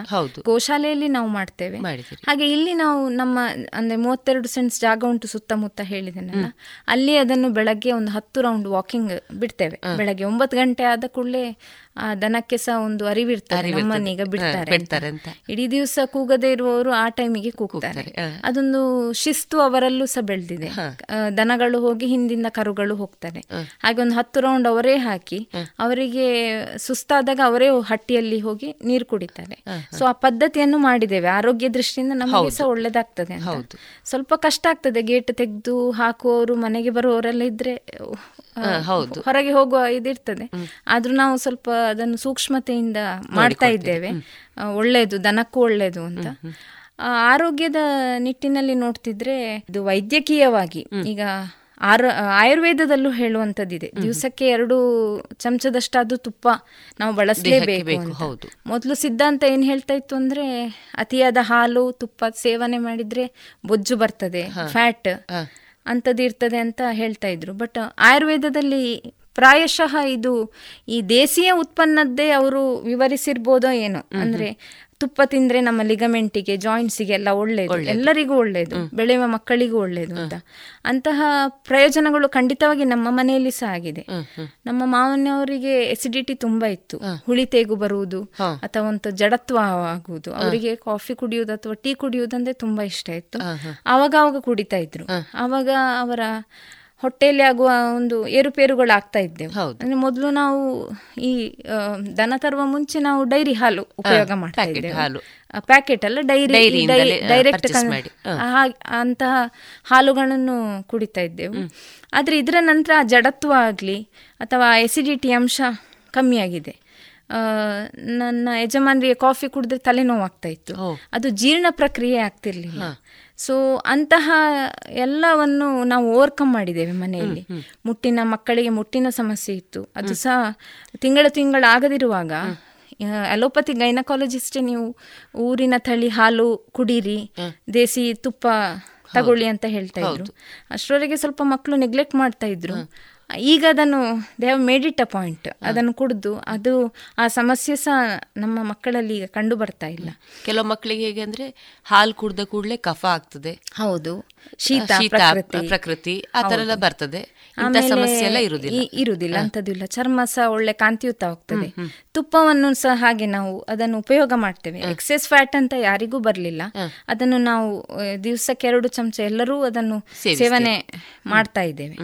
ಗೋಶಾಲೆಯಲ್ಲಿ ನಾವು ಮಾಡ್ತೇವೆ. ಹಾಗೆ ಇಲ್ಲಿ ನಾವು ನಮ್ಮ ಅಂದ್ರೆ ಮೂವತ್ತೆರಡು ಸೆಂಟ್ಸ್ ಜಾಗ ಉಂಟು ಸುತ್ತಮುತ್ತ ಹೇಳಿದೆನಲ್ಲ ಅಲ್ಲಿ ಅದನ್ನು ಬೆಳಗ್ಗೆ ಒಂದು ಹತ್ತು ರೌಂಡ್ ವಾಕಿಂಗ್ ಬಿಡ್ತೇವೆ. ಬೆಳಗ್ಗೆ ಒಂಬತ್ತು ಗಂಟೆ ಆದ ಕೂಡಲೇ ಆ ದನಕ್ಕೆ ಸಹ ಒಂದು ಅರಿವಿರ್ತಾರೆ ಅರಿವಿರ್ತದೆ. ನಮ್ಮನ್ನೀಗ ಬಿಡ್ತಾರೆ ಬಿಡ್ತಾರೆ ಅಂತ. ಇಡೀ ದಿವಸ ಕೂಗದೇ ಇರುವವರು ಆ ಟೈಮಿಗೆ ಕೂಗ್ತಾರೆ. ಅದೊಂದು ಶಿಸ್ತು ಅವರಲ್ಲೂ ಸಹ ಬೆಳೆದಿದೆ. ದನಗಳು ಹೋಗಿ ಹಿಂದಿಂದ ಕರುಗಳು ಹೋಗ್ತಾರೆ ಹಾಗೆ ಒಂದು ಹತ್ತು ರೌಂಡ್ ಅವರೇ ಹಾಕಿ ಅವರಿಗೆ ಸುಸ್ತಾದಾಗ ಅವರೇ ಹಟ್ಟಿಯಲ್ಲಿ ಹೋಗಿ ನೀರು ಕುಡಿತಾರೆ. ಸೊ ಆ ಪದ್ಧತಿಯನ್ನು ಮಾಡಿದ್ದೇವೆ. ಆರೋಗ್ಯ ದೃಷ್ಟಿಯಿಂದ ನಮಗೆ ಸಹ ಒಳ್ಳೇದಾಗ್ತದೆ ಅಂತ. ಸ್ವಲ್ಪ ಕಷ್ಟ ಆಗ್ತದೆ. ಗೇಟ್ ತೆಗೆದು ಹಾಕುವವರು ಮನೆಗೆ ಬರುವವರೆಲ್ಲ ಇದ್ರೆ ಹೌದು. ಹೊರಗೆ ಹೋಗುವ ಇದಿರ್ತದೆ. ಆದ್ರೂ ನಾವು ಸ್ವಲ್ಪ ಅದನ್ನು ಸೂಕ್ಷ್ಮತೆಯಿಂದ ಮಾಡ್ತಾ ಇದ್ದೇವೆ. ಒಳ್ಳೆಯದು ಒಳ್ಳೇದು ದನಕ್ಕೂ ಒಳ್ಳೆಯದು ಅಂತ. ಆರೋಗ್ಯದ ನಿಟ್ಟಿನಲ್ಲಿ ನೋಡ್ತಿದ್ರೆ ಇದು ವೈದ್ಯಕೀಯವಾಗಿ ಈಗ ಆರ ಆಯುರ್ವೇದದಲ್ಲೂ ಹೇಳುವಂಥದ್ದಿದೆ. ದಿವಸಕ್ಕೆ ಎರಡು ಚಮಚದಷ್ಟಾದ್ರೂ ತುಪ್ಪ ನಾವು ಬಳಸಲೇಬೇಕು ಮೊದಲು ಸಿದ್ಧಾಂತ ಏನು ಹೇಳ್ತಾ ಇತ್ತು ಅಂದ್ರೆ ಅತಿಯಾದ ಹಾಲು ತುಪ್ಪ ಸೇವನೆ ಮಾಡಿದ್ರೆ ಬೊಜ್ಜು ಬರ್ತದೆ ಫ್ಯಾಟ್ ಅಂಥದ್ದು ಇರ್ತದೆ ಅಂತ ಹೇಳ್ತಾ ಇದ್ರು. ಬಟ್ ಆಯುರ್ವೇದದಲ್ಲಿ ಪ್ರಾಯಶಃ ಇದು ಈ ದೇಸಿಯ ಉತ್ಪನ್ನದ್ದೇ ಅವರು ವಿವರಿಸಿರ್ಬೋದೋ ಏನೋ. ಅಂದ್ರೆ ತುಪ್ಪ ತಿಂದ್ರೆ ನಮ್ಮ ಲಿಗಮೆಂಟಿಗೆ ಜಾಯಿಂಟ್ಸಿಗೆ ಎಲ್ಲ ಒಳ್ಳೇದು. ಎಲ್ಲರಿಗೂ ಒಳ್ಳೇದು ಬೆಳೆಯುವ ಮಕ್ಕಳಿಗೂ ಒಳ್ಳೇದು ಅಂತ. ಅಂತಹ ಪ್ರಯೋಜನಗಳು ಖಂಡಿತವಾಗಿ ನಮ್ಮ ಮನೆಯಲ್ಲಿ ಸಹ ಆಗಿದೆ. ನಮ್ಮ ಮಾವನವರಿಗೆ ಎಸಿಡಿಟಿ ತುಂಬಾ ಇತ್ತು. ಹುಳಿ ತೇಗು ಬರುವುದು ಅಥವಾ ಒಂದು ಜಡತ್ವ ಆಗುವುದು. ಅವರಿಗೆ ಕಾಫಿ ಕುಡಿಯುವುದು ಅಥವಾ ಟೀ ಕುಡಿಯುವುದಂದ್ರೆ ತುಂಬಾ ಇಷ್ಟ ಇತ್ತು. ಆವಾಗ ಅವಾಗ ಕುಡಿತಾ ಇದ್ರು. ಆವಾಗ ಅವರ ಹೊಟ್ಟೆಯಲ್ಲಿ ಆಗುವ ಒಂದು ಏರುಪೇರುಗಳು ಆಗ್ತಾ ಇದ್ದೆವು ಅಂದ್ರೆ ಮೊದಲು ನಾವು ಈ ದನ ತರುವ ಮುಂಚೆ ನಾವು ಡೈರಿ ಹಾಲು ಉಪಯೋಗ ಮಾಡ್ತಾ ಇದ್ದೇವೆ. ಪ್ಯಾಕೆಟ್ ಅಲ್ಲ ಡೈರಿ ಡೈರೆಕ್ಟ್ ಅಂತಹ ಹಾಲುಗಳನ್ನು ಕುಡಿತಾ ಇದ್ದೆವು. ಆದ್ರೆ ಇದರ ನಂತರ ಜಡತ್ವ ಆಗ್ಲಿ ಅಥವಾ ಎಸಿಡಿಟಿ ಅಂಶ ಕಮ್ಮಿಯಾಗಿದೆ ನನ್ನ ಯಜಮಾನರಿಗೆ ಕಾಫಿ ಕುಡಿದ್ರೆ ತಲೆನೋವಾಗ್ತಾ ಇತ್ತು. ಅದು ಜೀರ್ಣ ಪ್ರಕ್ರಿಯೆ ಆಗ್ತಿರ್ಲಿಲ್ಲ. ಸೊ ಅಂತಹ ಎಲ್ಲವನ್ನು ನಾವು ಓವರ್ಕಮ್ ಮಾಡಿದ್ದೇವೆ ಮನೆಯಲ್ಲಿ. ಮುಟ್ಟಿನ ಮಕ್ಕಳಿಗೆ ಮುಟ್ಟಿನ ಸಮಸ್ಯೆ ಇತ್ತು. ಅದು ಸಹ ತಿಂಗಳ ತಿಂಗಳ ಆಗದಿರುವಾಗ ಅಲೋಪತಿ ಗೈನಕಾಲಜಿಸ್ಟೇ ನೀವು ಊರಿನ ತಳಿ ಹಾಲು ಕುಡೀರಿ ದೇಸಿ ತುಪ್ಪ ತಗೊಳ್ಳಿ ಅಂತ ಹೇಳ್ತಾ ಇದ್ರು. ಅಷ್ಟರವರೆಗೆ ಸ್ವಲ್ಪ ಮಕ್ಕಳು ನೆಗ್ಲೆಕ್ಟ್ ಮಾಡ್ತಾ ಇದ್ರು. ಈಗ ಅದನ್ನು they have made it a point ಅದನ್ನು ಕುಡಿದು ಅದು ಆ ಸಮಸ್ಯೆ ಸಹ ನಮ್ಮ ಮಕ್ಕಳಲ್ಲಿ ಈಗ ಕಂಡು ಬರ್ತಾ ಇಲ್ಲ. ಕೆಲವು ಮಕ್ಕಳಿಗೆ ಹೇಗೆ ಅಂದ್ರೆ ಹಾಲು ಕುಡ್ದ ಕೂಡಲೇ ಕಫ ಆಗ್ತದೆ. ಹೌದು. ಶೀತ ಪ್ರಕೃತಿ. ಆ ತರ ಎಲ್ಲ ಬರ್ತದೆ. ಸಮಸ್ಯೆ ಎಲ್ಲ ಇರುವುದಿಲ್ಲ. ಇರುವುದಿಲ್ಲ ಅಂತದಿಲ್ಲ ಚರ್ಮ ಸಹ ಒಳ್ಳೆ ಕಾಂತಿಯುತ ಹೋಗ್ತದೆ ತುಪ್ಪವನ್ನು ಸಹ ಹಾಗೆ ನಾವು ಅದನ್ನು ಉಪಯೋಗ ಮಾಡ್ತೇವೆ. ಎಕ್ಸೆಸ್ ಫ್ಯಾಟ್ ಅಂತ ಯಾರಿಗೂ ಬರಲಿಲ್ಲ. ಅದನ್ನು ನಾವು ದಿವಸಕ್ಕೆ ಎರಡು ಚಮಚ ಎಲ್ಲರೂ ಅದನ್ನು ಸೇವನೆ ಮಾಡ್ತಾ ಇದ್ದೇವೆ.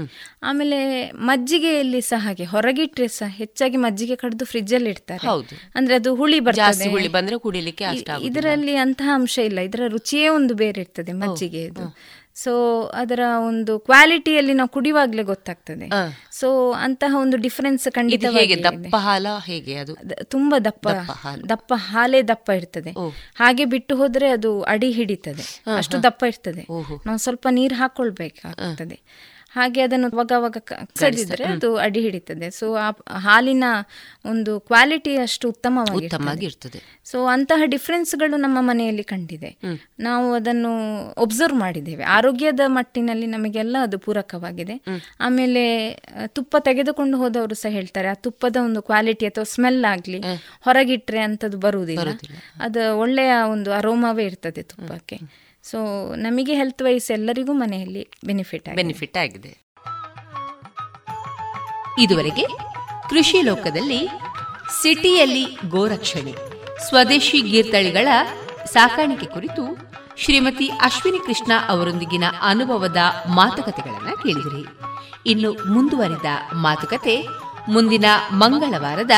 ಆಮೇಲೆ ಮಜ್ಜಿಗೆಯಲ್ಲಿ ಸಹ ಹಾಗೆ ಹೊರಗಿಟ್ರೆ ಸಹ ಹೆಚ್ಚಾಗಿ ಮಜ್ಜಿಗೆ ಕಡ್ದು ಫ್ರಿಜ್ ಅಲ್ಲಿ ಇಡ್ತಾರೆ. ಅಂದ್ರೆ ಅದು ಹುಳಿ ಬರ್ತದೆ. ಹುಳಿ ಬಂದ್ರೆ ಕುಡಿಲಿಕ್ಕೆ ಇದರಲ್ಲಿ ಅಂತಹ ಅಂಶ ಇಲ್ಲ. ಇದರ ರುಚಿಯೇ ಒಂದು ಬೇರೆ ಇರ್ತದೆ ಮಜ್ಜಿಗೆ ಇದು ಸೊ ಅದರ ಒಂದು ಕ್ವಾಲಿಟಿಯಲ್ಲಿ ನಾವು ಕುಡಿಯುವಾಗಲೇ ಗೊತ್ತಾಗ್ತದೆ. ಸೊ ಅಂತಹ ಒಂದು ಡಿಫರೆನ್ಸ್ ಖಂಡಿತ ದಪ್ಪ ಹಾಲ ಹೇಗೆ ಅದು? ತುಂಬಾ ದಪ್ಪ ದಪ್ಪ ಹಾಲೇ ದಪ್ಪ ಇರ್ತದೆ. ಹಾಗೆ ಬಿಟ್ಟು ಹೋದ್ರೆ ಅದು ಅಡಿ ಹಿಡಿತದೆ. ಅಷ್ಟು ದಪ್ಪ ಇರ್ತದೆ. ನಾವು ಸ್ವಲ್ಪ ನೀರು ಹಾಕೊಳ್ಬೇಕಾಗ್ತದೆ. ಹಾಗೆ ಅದನ್ನು ಅವಾಗ ಅವಾಗ ಕಸದಿದ್ರೆ ಅದು ಅಡಿ ಹಿಡಿತದೆ. ಸೊ ಆ ಹಾಲಿನ ಒಂದು ಕ್ವಾಲಿಟಿ ಅಷ್ಟು ಉತ್ತಮವಾಗಿರ್ತದೆ. ಸೊ ಅಂತಹ ಡಿಫ್ರೆನ್ಸ್ಗಳು ನಮ್ಮ ಮನೆಯಲ್ಲಿ ಕಂಡಿದೆ. ನಾವು ಅದನ್ನು ಒಬ್ಸರ್ವ್ ಮಾಡಿದ್ದೇವೆ. ಆರೋಗ್ಯದ ಮಟ್ಟಿನಲ್ಲಿ ನಮಗೆಲ್ಲ ಅದು ಪೂರಕವಾಗಿದೆ. ಆಮೇಲೆ ತುಪ್ಪ ತೆಗೆದುಕೊಂಡು ಹೋದವರು ಸಹ ಹೇಳ್ತಾರೆ ಆ ತುಪ್ಪದ ಒಂದು ಕ್ವಾಲಿಟಿ ಅಥವಾ ಸ್ಮೆಲ್ ಆಗ್ಲಿ ಹೊರಗಿಟ್ರೆ ಅಂತದ್ದು ಬರುವುದಿಲ್ಲ. ಅದು ಒಳ್ಳೆಯ ಒಂದು ಅರೋಮವೇ ಇರ್ತದೆ ತುಪ್ಪಕ್ಕೆ. ಸೊ ನಮಗೆ ಹೆಲ್ತ್ ವೈಸ್ ಎಲ್ಲರಿಗೂ ಮನೆಯಲ್ಲಿ ಬೆನಿಫಿಟ್ ಬೆನಿಫಿಟ್ ಆಗಿದೆ. ಇದುವರೆಗೆ ಕೃಷಿ ಲೋಕದಲ್ಲಿ ಸಿಟಿಯಲ್ಲಿ ಗೋರಕ್ಷಣೆ, ಸ್ವದೇಶಿ ಗೀರ್ತಳಿಗಳ ಸಾಕಾಣಿಕೆ ಕುರಿತು ಶ್ರೀಮತಿ ಅಶ್ವಿನಿ ಕೃಷ್ಣ ಅವರೊಂದಿಗಿನ ಅನುಭವದ ಮಾತುಕತೆಗಳನ್ನು ಕೇಳಿದಿರಿ. ಇನ್ನು ಮುಂದುವರಿದ ಮಾತುಕತೆ ಮುಂದಿನ ಮಂಗಳವಾರದ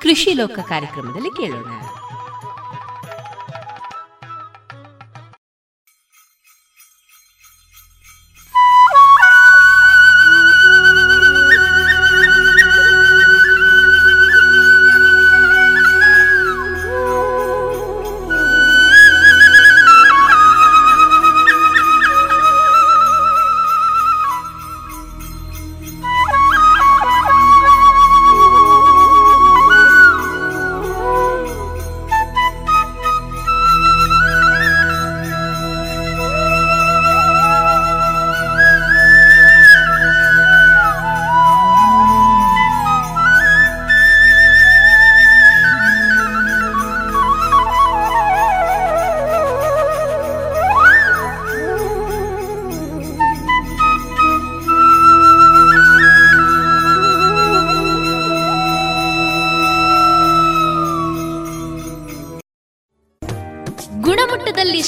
ಕೃಷಿ ಲೋಕ ಕಾರ್ಯಕ್ರಮದಲ್ಲಿ ಕೇಳೋಣ.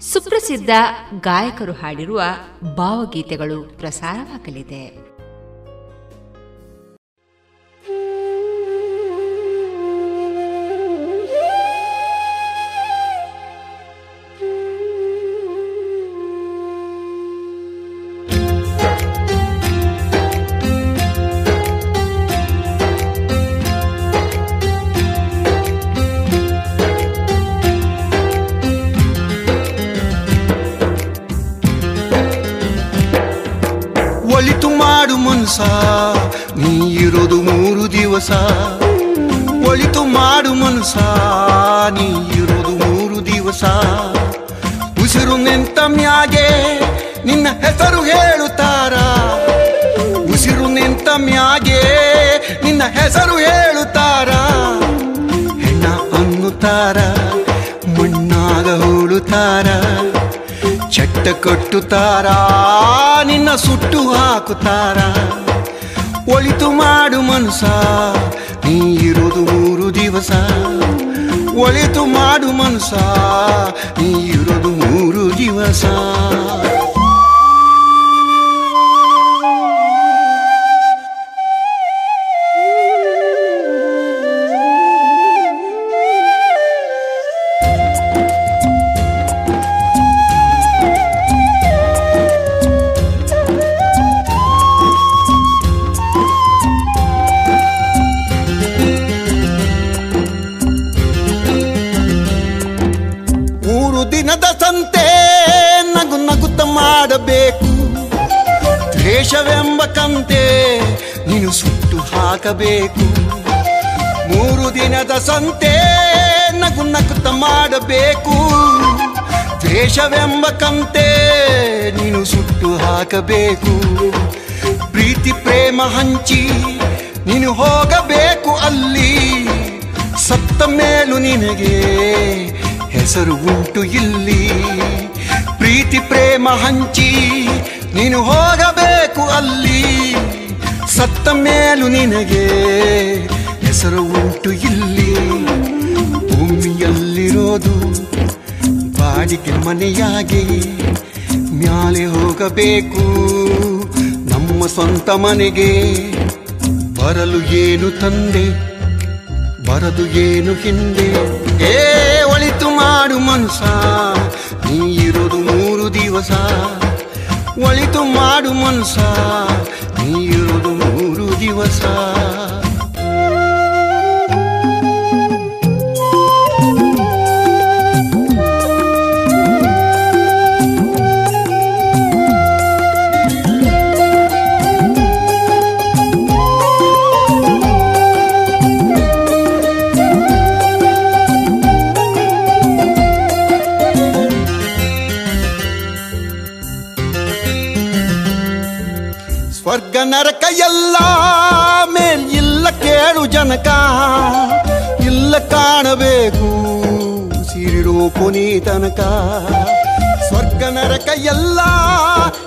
ಸುಪ್ರಸಿದ್ಧ ಗಾಯಕರು ಹಾಡಿರುವ ಭಾವಗೀತೆಗಳು ಪ್ರಸಾರವಾಗಲಿದೆ. ದಿವಸ ಒಳಿತು ಮಾಡು ಮನ್ಸ ನೀ ಇರೋದು ಮೂರು ದಿವಸ. ಉಸಿರು ನಿಂತ ಮ್ಯಾಗೆ ನಿನ್ನ ಹೆಸರು ಹೇಳುತ್ತಾರ? ಉಸಿರು ನಿಂತ ಮ್ಯಾಗೆ ನಿನ್ನ ಹೆಸರು ಹೇಳುತ್ತಾರ? ಹೆಣ್ಣ ಅನ್ನುತ್ತಾರ? ಮಣ್ಣಾಗ ಹೋಳುತ್ತಾರ ಚಟ್ಟ ಕಟ್ಟುತ್ತಾರ? ನಿನ್ನ ಸುಟ್ಟು ಹಾಕುತ್ತಾರ? ಒಳಿತು ಮಾಡು ಮನಸ ನೀ ಇರೋದು ಮೂರು ದಿವಸ. ಒಳಿತು ಮಾಡು ಮನಸ ನೀ ಇರೋದು ಮೂರು ದಿವಸ. ದ್ವೇಷವೆಂಬ ಕಂತೆ ನೀನು ಸುಟ್ಟು ಹಾಕಬೇಕು. ಮೂರು ದಿನದ ಸಂತೆ ನಗು ನಗುತ್ತ ಮಾಡಬೇಕು. ದ್ವೇಷವೆಂಬ ಕಂತೆ ನೀನು ಸುಟ್ಟು ಹಾಕಬೇಕು. ಪ್ರೀತಿ ಪ್ರೇಮ ಹಂಚಿ ನೀನು ಹೋಗಬೇಕು ಅಲ್ಲಿ. ಸತ್ತ ಮೇಲೂ ನಿನಗೆ ಹೆಸರು ಉಂಟು ಇಲ್ಲಿ. ಪ್ರೀತಿ ಪ್ರೇಮ ಹಂಚಿ ನೀನು ಹೋಗಬೇಕು ಅಲ್ಲಿ. ಸತ್ತ ಮೇಲು ನಿನಗೆ ಹೆಸರು ಉಂಟು ಇಲ್ಲಿ. ಭೂಮಿಯಲ್ಲಿರೋದು ಬಾಡಿಗೆ ಮನೆಯಾಗಿ. ಮ್ಯಾಲೆ ಹೋಗಬೇಕು ನಮ್ಮ ಸ್ವಂತ ಮನೆಗೆ. ಬರಲು ಏನು ತಂದೆ? ಬರದು ಏನು ಹಿಂದೆ? ಏ, ಒಳಿತು ಮಾಡು ಮನುಷ್ಯ ನೀ ಇರೋದು ಮೂರು ದಿವಸ. ಒಳಿತು ಮಾಡು ಮನ್ಸ ನೀ ಮೂರು ದಿವಸ. ಸ್ವರ್ಗ ನರಕ ಎಲ್ಲ ಮೇಲ್ ಇಲ್ಲ ಕೇಳು ಜನಕ. ಇಲ್ಲ ಕಾಣಬೇಕು ಸಿರಿರು ಕೊನೆ ತನಕ. ಸ್ವರ್ಗ ನರಕ ಎಲ್ಲ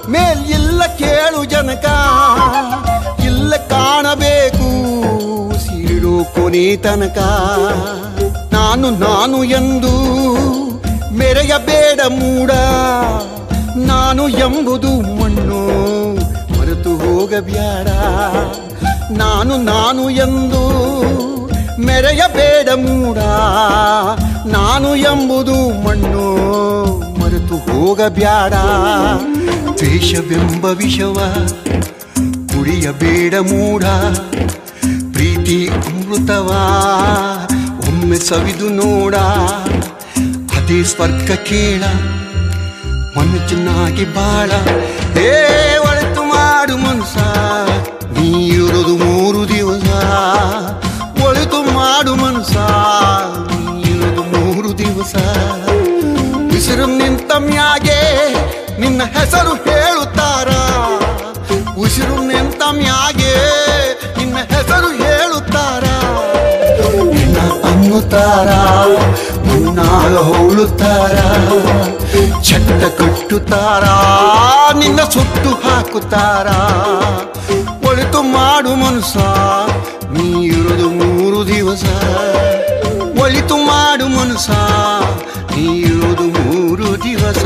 ಮೇಲ್ ಇಲ್ಲ ಕೇಳು ಜನಕ. ಇಲ್ಲ ಕಾಣಬೇಕು ಸಿರಿರು ತನಕ. ನಾನು ನಾನು ಎಂದು ಮೆರೆಯಬೇಡ ಮೂಡ. ನಾನು ಎಂಬುದು ಹೋಗಬ್ಯಾಡ ನಾನು ನಾನು ಎಂದು ಮೆರೆಯಬೇಡ ಮೂಡ. ನಾನು ಎಂಬುದು ಮಣ್ಣು ಮರೆತು ಹೋಗಬ್ಯಾಡ. ದ್ವೇಷವೆಂಬ ವಿಷವ ಕುಡಿಯಬೇಡ ಮೂಡ ಪ್ರೀತಿ ಅಮೃತವ ಒಮ್ಮೆ ಸವಿದು ನೋಡ. ಅದೇ ಸ್ವರ್ಗ ಕೇಳ ಮನುಜನಾಗಿ ಬಾಳ. ಏ ಮೂರು ದಿವಸ ಒಳಿತು ಮಾಡು ಮನಸ ಇಳಿದು ಮೂರು ದಿವಸ. ಉಸಿರು ನಿಂತ ಮ್ಯಾಗೆ ನಿನ್ನ ಹೆಸರು ಹೇಳುತ್ತಾರ? ಉಸಿರು ನಿಂತ ಮ್ಯಾಗೆ ನಿನ್ನ ಹೆಸರು ಹೇಳುತ್ತಾರ? ನಿನ್ನ ಅನ್ನುತ್ತಾರ? ಮುನ್ನಾಗ ಹೋಳುತ್ತಾರ ಚಟ್ಟ ಕಟ್ಟುತ್ತಾರ? ನಿನ್ನ ಸುಟ್ಟು ಹಾಕುತ್ತಾರ? ಒಳಿತು ಮಾಡು ನೀ ಇರುದು ಮೂರು ದಿವಸ. ಒಳಿತು ಮಾಡು ನೀ ಇರುದು ಮೂರು ದಿವಸ.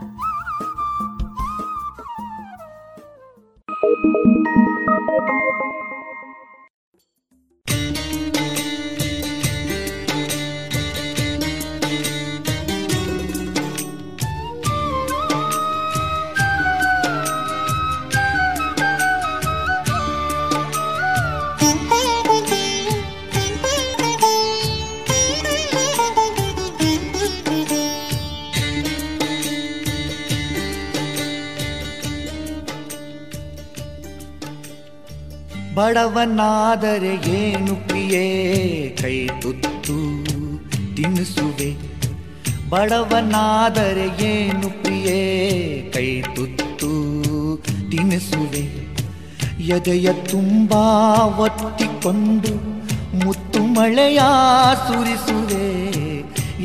ಬಡವನಾದರೆ ಏನು ಪ್ರಿಯೇ? ಕೈ ತುತ್ತು ತಿನ್ನಿಸುವೆ. ಬಡವನಾದರೆ ಏನು ಪ್ರಿಯೇ? ಕೈ ತುತ್ತು ತಿನ್ನಿಸುವೆ. ಎದೆಯ ತುಂಬ ಒತ್ತಿಕೊಂಡು ಮುತ್ತು ಮಳೆಯ ಸುರಿಸುವೆ.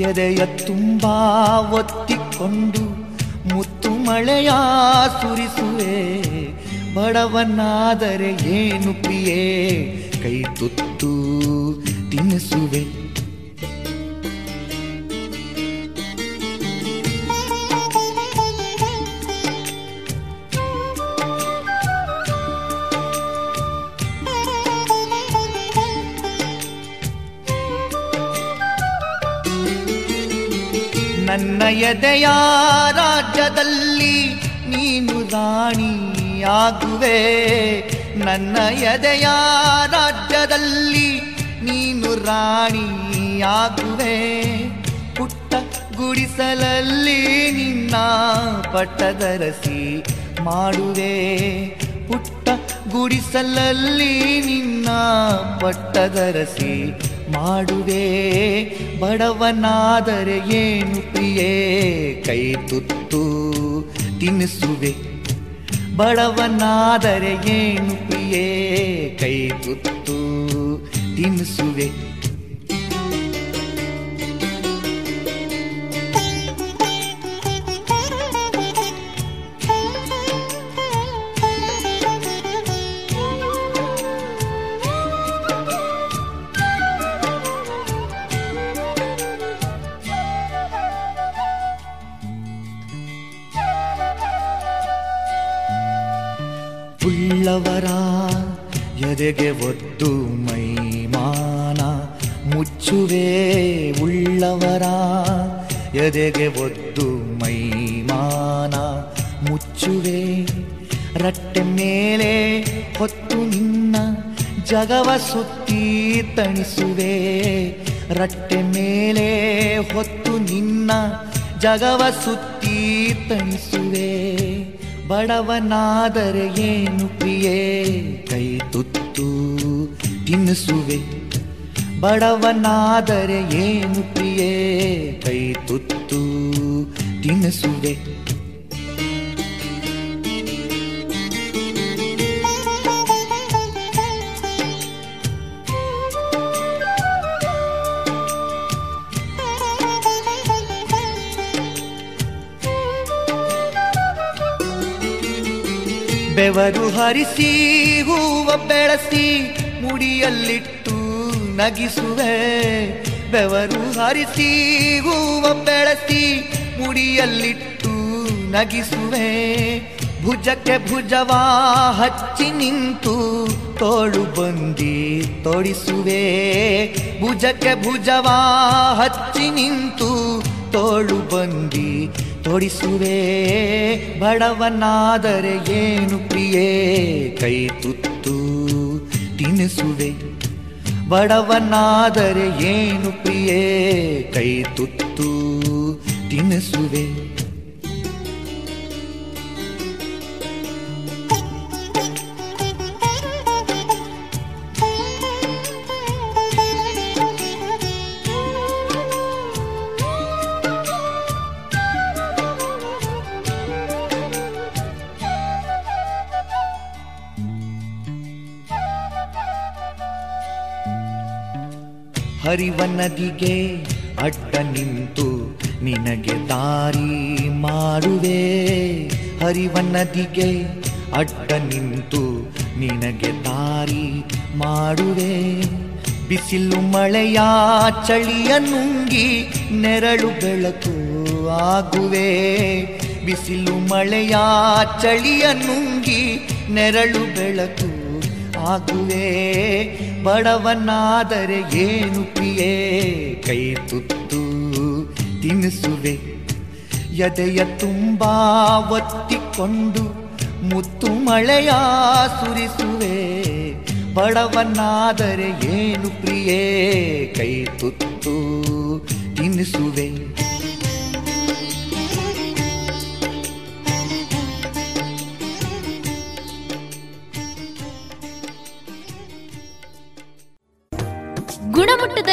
ಎದೆಯ ತುಂಬ ಒತ್ತಿಕೊಂಡು ಮುತ್ತು ಮಳೆಯ ಸುರಿಸುವೆ. ಬಡವನಾದರೆ ಏನು ಪ್ರಿಯೇ? ಕೈ ತುತ್ತು ತಿನ್ನಿಸುವೆ ನನ್ನ ಎದೆಯ ರಾಜ್ಯದಲ್ಲಿ ನೀನು ರಾಣಿಯಾಗುವೆ ನನ್ನ ಎದೆಯ ರಾಜ್ಯದಲ್ಲಿ ನೀನು ರಾಣಿಯಾಗುವೆ. ಪುಟ್ಟ ಗುಡಿಸಲಲ್ಲಿ ನಿನ್ನ ಪಟ್ಟದರಸಿ ಮಾಡುವೆ. ಪುಟ್ಟ ಗುಡಿಸಲಲ್ಲಿ ನಿನ್ನ ಪಟ್ಟದರಸಿ ಮಾಡುವೆ. ಬಡವನಾದರೆ ಏನು ಪ್ರಿಯೇ? ಕೈ ತುತ್ತು ತಿನ್ನಿಸುವೆ ಬಡವನಾದರೆ ಏನು ಪ್ರಿಯೇ? ಕೈ ತುತ್ತು ತಿನ್ನಿಸುವೆ ಎದೆಗೆ ಒದ್ದು ಮೈಮಾನ? ಮುಚ್ಚುವೆ ಉಳ್ಳವರ? ಎದೆಗೆ ಒದ್ದು ಮೈಮಾನ? ಮುಚ್ಚುವೆ? ರಟ್ಟೆ ಮೇಲೆ ಹೊತ್ತು ನಿನ್ನ ಜಗವ ಸುತ್ತಿ ತಣಿಸುವೆ? ರಟ್ಟೆ ಮೇಲೆ ಹೊತ್ತು ನಿನ್ನ ಜಗವ ಸುತ್ತಿ ತಣಿಸುವೆ? ಬಡವನಾದರೆ ಏನು ಪ್ರಿಯೇ? ಕೈ ತುತ್ತು ತಿನ್ನಿಸುವೆ. ಬಡವನಾದರೆ ಏನು ಪ್ರಿಯೇ? ಕೈ ತುತ್ತು ತಿನ್ನಿಸುವೆ. ಬೆವರು ಹರಿಸಿ ಹೂವ ಬೆಳೆಸಿ ಮುಡಿಯಲ್ಲಿಟ್ಟು ನಗಿಸುವೆ. ಬೆವರು ಹರಿಸಿ, ಹೂವ ಬೆಳೆಸಿ ಮುಡಿಯಲ್ಲಿಟ್ಟು ನಗಿಸುವೆ. ಭುಜಕ್ಕೆ ಭುಜವಾ ಹಚ್ಚಿ ನಿಂತು ತೋಳು ಬಂದಿ ತೊಡಿಸುವೆ. ಭುಜಕ್ಕೆ ಭುಜವಾ ಹಚ್ಚಿ ನಿಂತು ತೋಳು ಬಂದಿ ತೊಡಿಸುವೆ. ಬಡವನಾದರೆ ಏನು ಪ್ರಿಯೇ? ಕೈ ತುತ್ತು ತಿನ್ನಿಸುವೆ ಬಡವನಾದರೆ ಏನು ಪ್ರಿಯೇ? ಕೈ ತುತ್ತು ತಿನ್ನಿಸುವೆ ಹರಿವ ನದಿಗೆ ಅಡ್ಡ ನಿಂತು ನಿನಗೆ ದಾರಿ ಮಾಡುವೆ ಹರಿವ ನದಿಗೆ ಅಡ್ಡ ನಿಂತು ನಿನಗೆ ದಾರಿ ಮಾಡುವೆ ಬಿಸಿಲು ಮಳೆಯ ಚಳಿಯ ನುಂಗಿ ನೆರಳು ಬೆಳಕು ಆಗುವೆ. ಬಿಸಿಲು ಮಳೆಯ ಚಳಿಯ ನುಂಗಿ ನೆರಳು ಬೆಳಕು ಆಗುವೆ. ಬಡವನಾದರೆ ಏನು ಪ್ರಿಯೇ? ಕೈ ತುತ್ತು ತಿನಿಸುವೆ. ಎದೆಯ ತುಂಬ ಒತ್ತಿಕೊಂಡು ಮುತ್ತು ಮಳೆಯ ಸುರಿಸುವೆ. ಬಡವನಾದರೆ ಏನು ಪ್ರಿಯೇ? ಕೈ ತುತ್ತು ತಿನ್ನಿಸುವೆ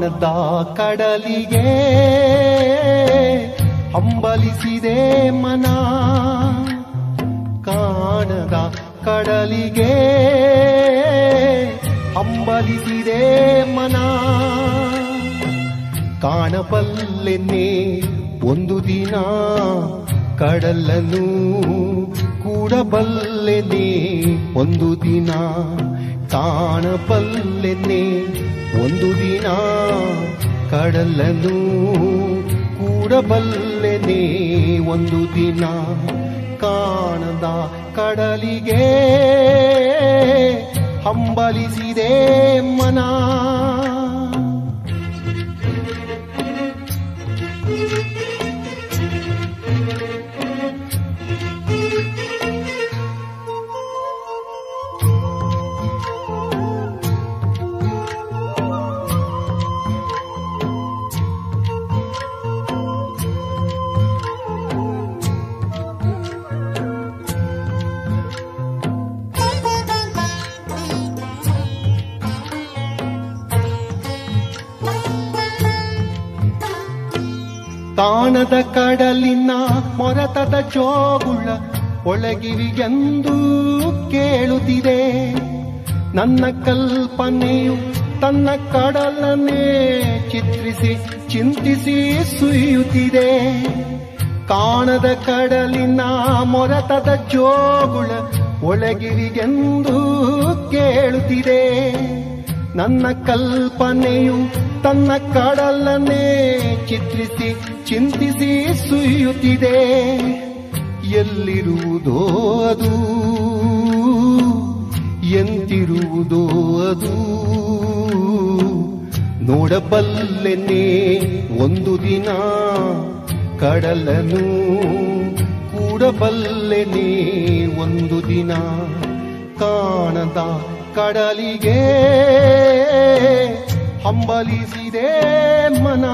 ಕಾಣದ ಕಡಲಿಗೆ ಹಂಬಲಿಸಿದೆ ಮನ. ಕಾಣದ ಕಡಲಿಗೆ ಹಂಬಲಿಸಿದೆ ಮನ. ಕಾಣಬಲ್ಲೆನ್ನೆ ಒಂದು ದಿನ ಕಡಲನು ಕೂಡಬಲ್ಲೆನೆ ಒಂದು ದಿನ. ಕಾಣಬಲ್ಲೆನೆ ಒಂದು ದಿನ ಕಡಲನು ಕೂಡಬಲ್ಲೆನೆ ಒಂದು ದಿನ ಕಾಣದ ಕಡಲಿಗೆ ಹಂಬಲಿಸಿದೆ ಮನ. ತಾಣದ ಕಡಲಿನ ಮೊರತದ ಜೋಗುಳ ಒಳಗಿರಿಗೆಂದು ಕೇಳುತ್ತಿದೆ. ನನ್ನ ಕಲ್ಪನೆಯು ತನ್ನ ಕಡಲನ್ನೇ ಚಿತ್ರಿಸಿ ಚಿಂತಿಸಿ ಸುಯುತ್ತಿದೆ ಕಾಣದ ಕಡಲಿನ ಮೊರತದ ಜೋಗುಳ ಒಳಗಿರಿಗೆಂದು ಕೇಳುತ್ತಿದೆ. ನನ್ನ ಕಲ್ಪನೆಯು ತನ್ನ ಕಡಲನ್ನೇ ಚಿತ್ರಿಸಿ, ಚಿಂತಿಸಿ ಸುಯ್ಯುತ್ತಿದೆ ಎಲ್ಲಿರುವುದೋ ಅದು, ಎಂತಿರುವುದೋ ಅದು. ನೋಡಬಲ್ಲೆನೆ ಒಂದು ದಿನ ಕಡಲನು ಕೂಡಬಲ್ಲೆನೆ ಒಂದು ದಿನ ಕಾಣದ ಕಡಲಿಗೆ. ಹಂಬಲಿಸಿದೆ ಮನ.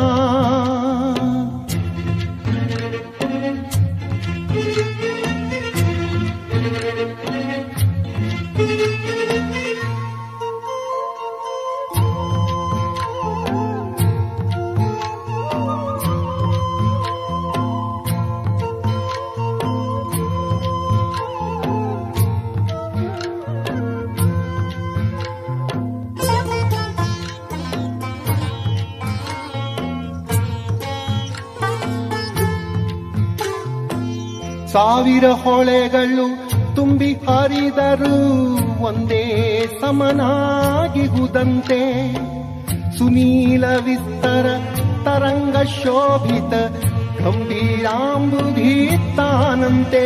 ಸಾವಿರ ಹೊಳೆಗಳು ತುಂಬಿ ಹರಿದರು ಒಂದೇ ಸಮನಾಗಿಗುದಂತೆ ಸುನೀಲ ವಿಸ್ತರ ತರಂಗ ಶೋಭಿತ ಗಂಭೀರಾಂಬುಧೀತಾನಂತೆ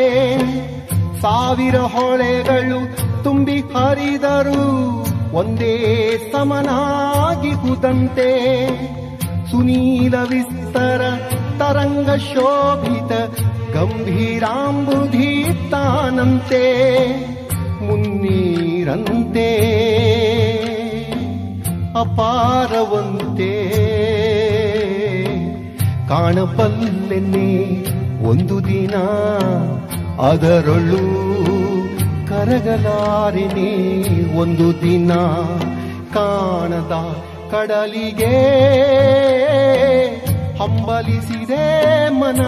ಸಾವಿರ ಹೊಳೆಗಳು ತುಂಬಿ ಹರಿದರು ಒಂದೇ ಸಮನಾಗಿ ಹುದಂತೆ ಸುನೀಲ ವಿಸ್ತರ ತರಂಗ ಶೋಭಿತ ಗಂಭೀರಾಂಬುಧಿ ತಾನಂತೆ ಮುನ್ನೀರಂತೆ, ಅಪಾರವಂತೆ. ಕಾಣಬಲ್ಲೆನ್ನೆ ಒಂದು ದಿನ ಅದರೊಳು ಕರಗಲಾರಿನಿ, ಒಂದು ದಿನ ಕಾಣದ ಕಡಲಿಗೆ ಹಂಬಲಿಸಿದೆ ಮನ.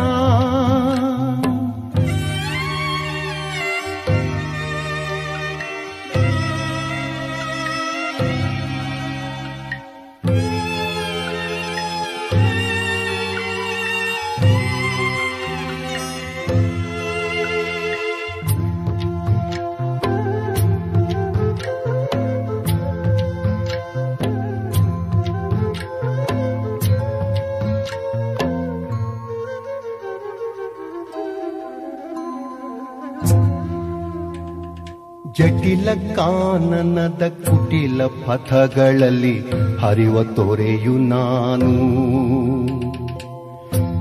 ಜಟಿಲ ಕಾನನದ ಕುಟಿಲ ಪಥಗಳಲ್ಲಿ ಹರಿವ ತೊರೆಯು ನಾನು.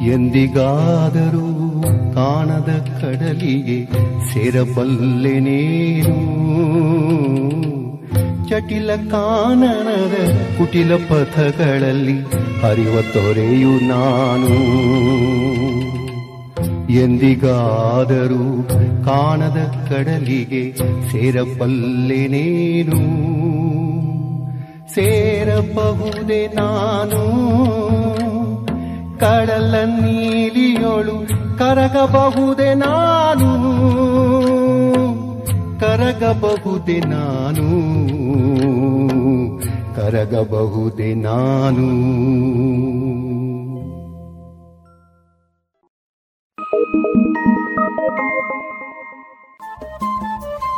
ಎಂದಿಗಾದರೂ ಕಾಣದ ಕಡಲಿಗೆ ಸೇರಬಲ್ಲೆನೇನು ಜಟಿಲ ಕಾನನದ ಕುಟಿಲ ಪಥಗಳಲ್ಲಿ ಹರಿವ ತೊರೆಯು ನಾನು. ಎಂದಿಗಾದರೂ ಕಾಣದ ಕಡಲಿಗೆ ಸೇರಬಲ್ಲೆನೇನು ಸೇರಬಹುದೇ ನಾನು. ಕಡಲ ನೀಲಿಯೊಳು ಕರಗಬಹುದೆ ನಾನು. ಕರಗಬಹುದೆ ನಾನು. ಕರಗಬಹುದೆ ನಾನು.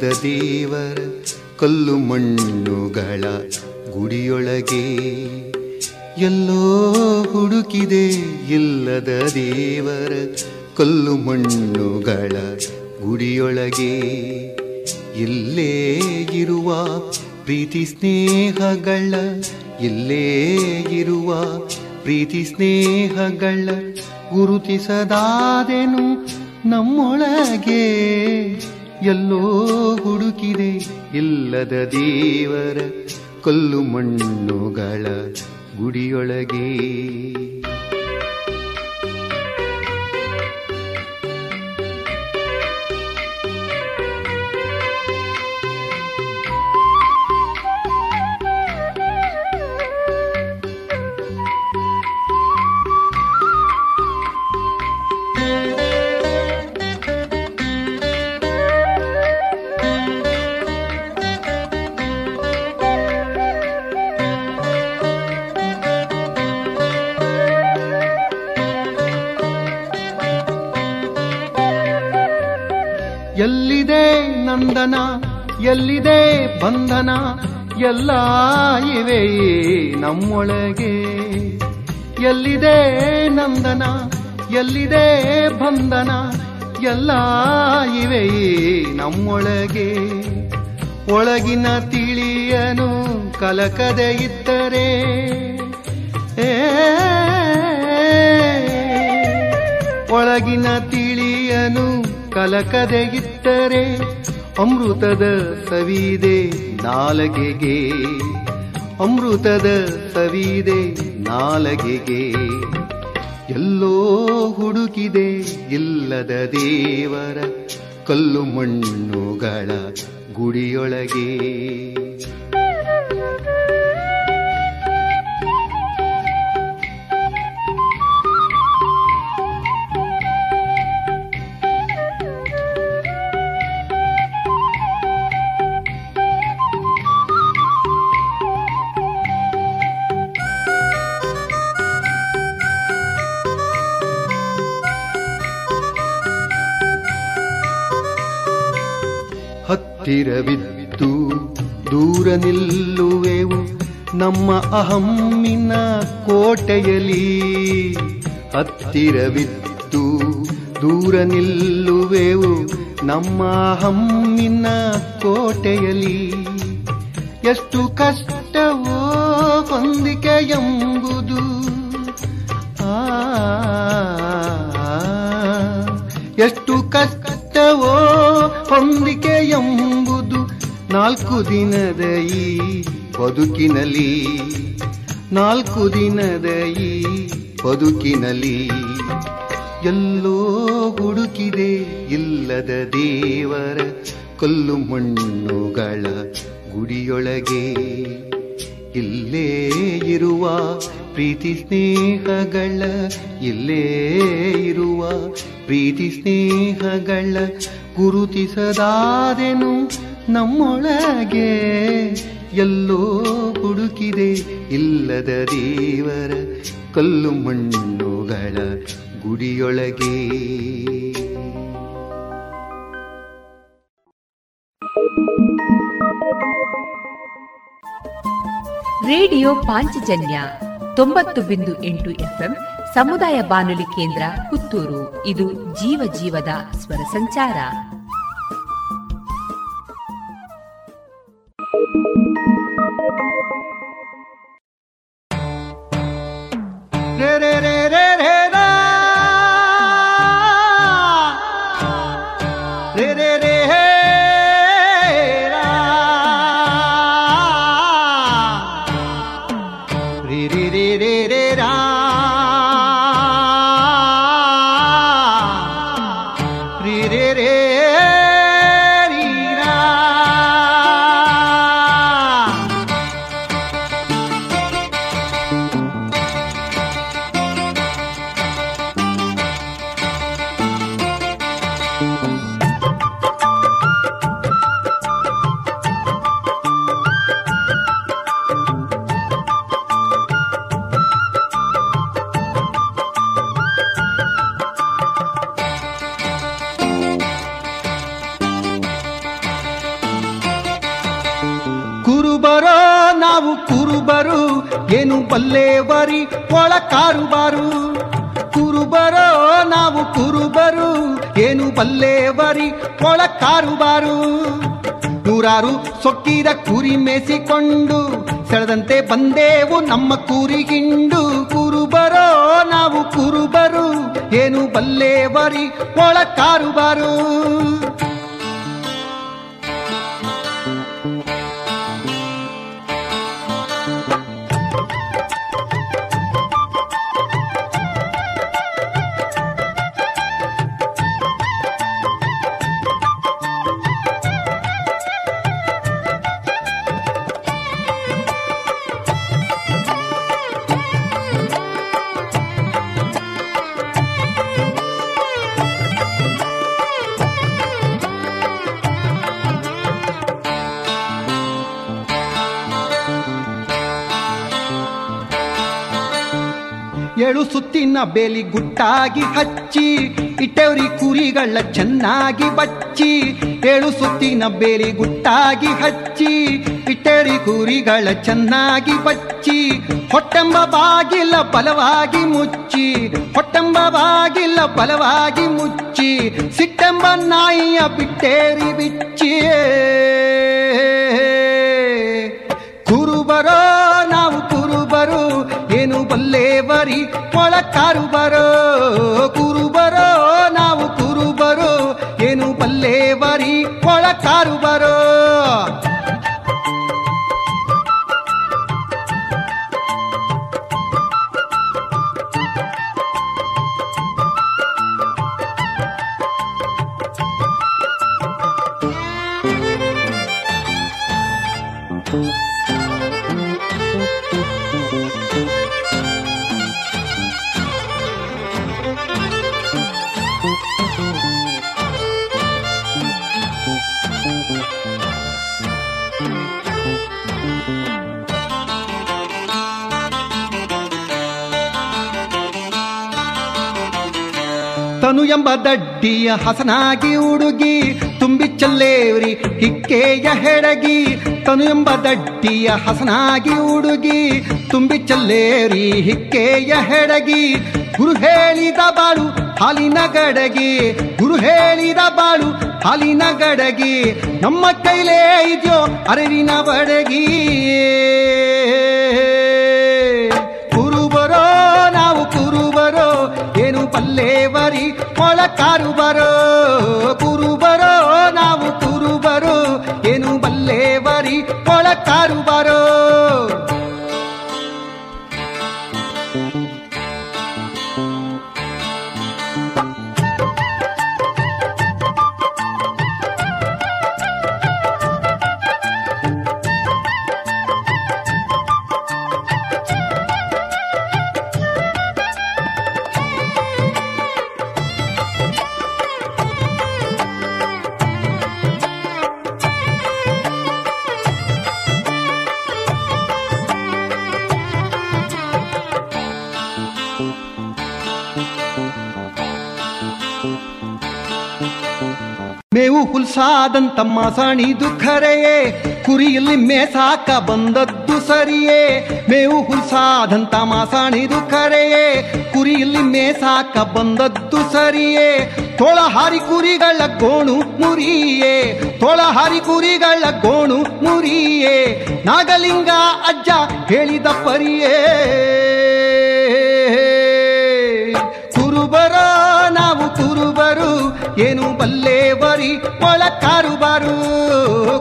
ಇಲ್ಲದ ದೇವರ ಕಲ್ಲು ಮಣ್ಣುಗಳ ಗುಡಿಯೊಳಗೆ. ಎಲ್ಲೋ ಹುಡುಕಿದೆ ಇಲ್ಲದ ದೇವರ ಕಲ್ಲು ಮಣ್ಣುಗಳ ಗುಡಿಯೊಳಗೆ. ಇಲ್ಲೇ ಇರುವ ಪ್ರೀತಿ ಸ್ನೇಹಗಳ, ಇಲ್ಲೇ ಇರುವ ಪ್ರೀತಿ ಸ್ನೇಹಗಳ ಗುರುತಿಸದಾದೆನು ನಮ್ಮೊಳಗೆ. ಎಲ್ಲೋ ಹುಡುಕಿದೆ ಇಲ್ಲದ ದೇವರ ಕಲ್ಲು ಮಣ್ಣುಗಳ ಗುಡಿಯೊಳಗೆ. ನಂದನ ಎಲ್ಲಿದೆ ಬಂಧನ? ಎಲ್ಲ ಇವೆ ನಮ್ಮೊಳಗೆ. ಎಲ್ಲಿದೆ ನಂದನ, ಎಲ್ಲಿದೆ ಬಂಧನ? ಎಲ್ಲ ಇವೆ ನಮ್ಮೊಳಗೆ. ಒಳಗಿನ ತಿಳಿಯನು ಕಲಕದೆ ಇದ್ದರೆ. ಒಳಗಿನ ತಿಳಿಯನು ಕಲಕದೆ ಇಟ್ಟರೆ ಅಮೃತದ ಸವಿದೆ ನಾಲಗೆಗೆ. ಅಮೃತದ ಸವಿದೆ ನಾಲಗೆಗೆ. ಎಲ್ಲೋ ಹುಡುಕಿದೆ ಇಲ್ಲದ ದೇವರ ಕಲ್ಲು ಮಣ್ಣುಗಳ ಗುಡಿಯೊಳಗೆ. ಹತ್ತಿರವಿದ್ದು ದೂರ ನಿಲ್ಲುವೆವು ನಮ್ಮ ಅಹಮ್ಮಿನ ಕೋಟೆಯಲಿ ಹತ್ತಿರವಿದ್ದು ದೂರ ನಿಲ್ಲುವೆವು ನಮ್ಮ ಅಹಮ್ಮಿನ ಕೋಟೆಯಲಿ ಎಷ್ಟು ಕಷ್ಟವೋ ಹೊಂದಿಕೆ ಎಂಬುದು ಆ, ಎಷ್ಟು ಕಷ್ಟವೋ ಹೊಂದಿಕೆ ಎಂಬುದು ನಾಲ್ಕು ದಿನದ ಈ ಬದುಕಿನಲ್ಲಿ, ನಾಲ್ಕು ದಿನದ ಈ ಬದುಕಿನಲ್ಲಿ ಎಲ್ಲೋ ಹುಡುಕಿದೆ ಇಲ್ಲದ ದೇವರ ಕಲ್ಲು ಮಣ್ಣುಗಳ ಗುಡಿಯೊಳಗೆ. ಇಲ್ಲೇ ಇರುವ ಪ್ರೀತಿ ಸ್ನೇಹಗಳ, ಇಲ್ಲೇ ಇರುವ ಪ್ರೀತಿ ಸ್ನೇಹಗಳ ಗುರುತಿಸದಾದೆನು. ನಮ್ಮೊಳಗೆ ಎಲ್ಲೋ ಹುಡುಕಿದೆ ಇಲ್ಲದ ದೇವರ ಕಲ್ಲು ಮಣ್ಣುಗಳ ಗುಡಿಯೊಳಗೆ. ರೇಡಿಯೋ ಪಾಂಚಜನ್ಯ ತೊಂಬತ್ತು ಬಿಂದು ಎಂಟು ಎಫ್ಎಂ ಸಮುದಾಯ ಬಾನುಲಿ ಕೇಂದ್ರ ಪುತ್ತೂರು. ಇದು ಜೀವ ಜೀವದ ಸ್ವರ ಸಂಚಾರ. ಒಳ ಕಾರುಬಾರು ನೂರಾರು ಸೊಕ್ಕಿದ ಕುರಿ ಮೇಸಿಕೊಂಡು ಸೆಳೆದಂತೆ ಬಂದೇವು ನಮ್ಮ ಕೂರಿಗಿಂಡು ಕುರುಬರೋ ನಾವು ಕುರುಬರು ಏನು ಬಲ್ಲೇವರಿ, ಒಳ ಕಾರುಬಾರು ಬೇಲಿ ಗುಟ್ಟಾಗಿ ಹಚ್ಚಿ, ಇಟ್ಟವ್ರಿ ಕುರಿಗಳ ಚೆನ್ನಾಗಿ ಬಚ್ಚಿ, ಏಳು ಸುತ್ತಿನ ಬೇಲಿ ಗುಟ್ಟಾಗಿ ಹಚ್ಚಿ ಇಟ್ಟರಿ ಕುರಿಗಳ ಚೆನ್ನಾಗಿ ಬಚ್ಚಿ, ಹೊಟ್ಟೆಂಬ ಬಾಗಿಲ ಬಲವಾಗಿ ಮುಚ್ಚಿ, ಹೊಟ್ಟೆಂಬ ಬಾಗಿಲ ಬಲವಾಗಿ ಮುಚ್ಚಿ, ಸಿಟ್ಟೆಂಬ ನಾಯಿಯ ಬಿಟ್ಟೇರಿ ಬಿಚ್ಚಿ ಬಲ್ಲೇವರಿ ಒಳ ಕಾರು ಬರೋ ಕುರು ಬರೋ ನಾವು ಕುರು ಬರೋ ಏನು ಬಲ್ಲೇವರಿ ಒಳ ಕಾರು ಬರೋ. ದಡ್ಡಿಯ ಹಸನಾಗಿ ಉಡುಗಿ ತುಂಬಿ ಚಲ್ಲೇವ್ರಿ ಹಿಕ್ಕೆಯ ಹೆಡಗಿ. ತನು ಎಂಬ ದಡ್ಡಿಯ ಹಸನಾಗಿ ಉಡುಗಿ ತುಂಬಿ ಚಲ್ಲೇರಿ ಹಿಕ್ಕೆಯ ಹೆಡಗಿ. ಗುರು ಹೇಳಿದ ಬಾಳು ಹಾಲಿನ ಗಡಗಿ. ಗುರು ಹೇಳಿದ ಬಾಳು ಹಾಲಿನ ಗಡಗಿ. ನಮ್ಮ ಕೈಲೇ ಇದೆಯೋ ಅರಿವಿನ ಬಡಗಿ. ಮೊಳಕಾರು ಬರೋ ನಾವು ಕುರುಬರೋ ಏನು ಬಲ್ಲೇವರಿ ಮೊಳಕಾರು ಬರೋ. ಮೇವು ಸಣಿದು ಖರೆಯೇ ಕುರಿಯಲ್ಲಿ ಮೇಸಾಕ ಬಂದದ್ದು ಸರಿಯೇ. ಮೇವು ಹುಲ್ಸಾದಂತ ಸಣಿದು ಖರೆಯೇ ಕುರಿಯಲ್ಲಿ ಮೇಸಾಕ ಬಂದದ್ದು ಸರಿಯೇ. ತೋಳಹಾರಿ ಕುರಿಗಳ ಗೋಣು ಮುರಿಯೇ, ತೋಳಹಾರಿ ಕುರಿಗಳ ಗೋಣು ಮುರಿಯೇ. ನಾಗಲಿಂಗ ಅಜ್ಜ ಹೇಳಿದ ಪರಿಯೇ. ಏನು ಬಲ್ಲೇವರಿ ಮೊಳಕಾರು ಬಾರು?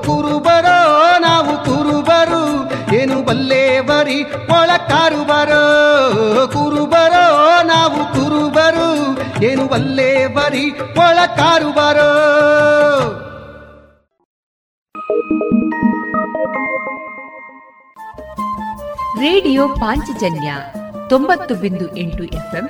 ಕುರುಬರೋ ನಾವು ಕುರುಬರು ಏನು ಬಲ್ಲೇವರಿ ಮೊಳಕಾರು ಬಾರೋ? ಕುರುಬರೋ ನಾವು ಕುರುಬರು ಏನು ಬಲ್ಲೇವರಿ ಮೊಳಕಾರು ಕಾರುಬಾರೋ ರೇಡಿಯೋ ಪಾಂಚಜನ್ಯ ತೊಂಬತ್ತು ಬಿಂದು ಎಂಟು ಎಫ್ಎಂ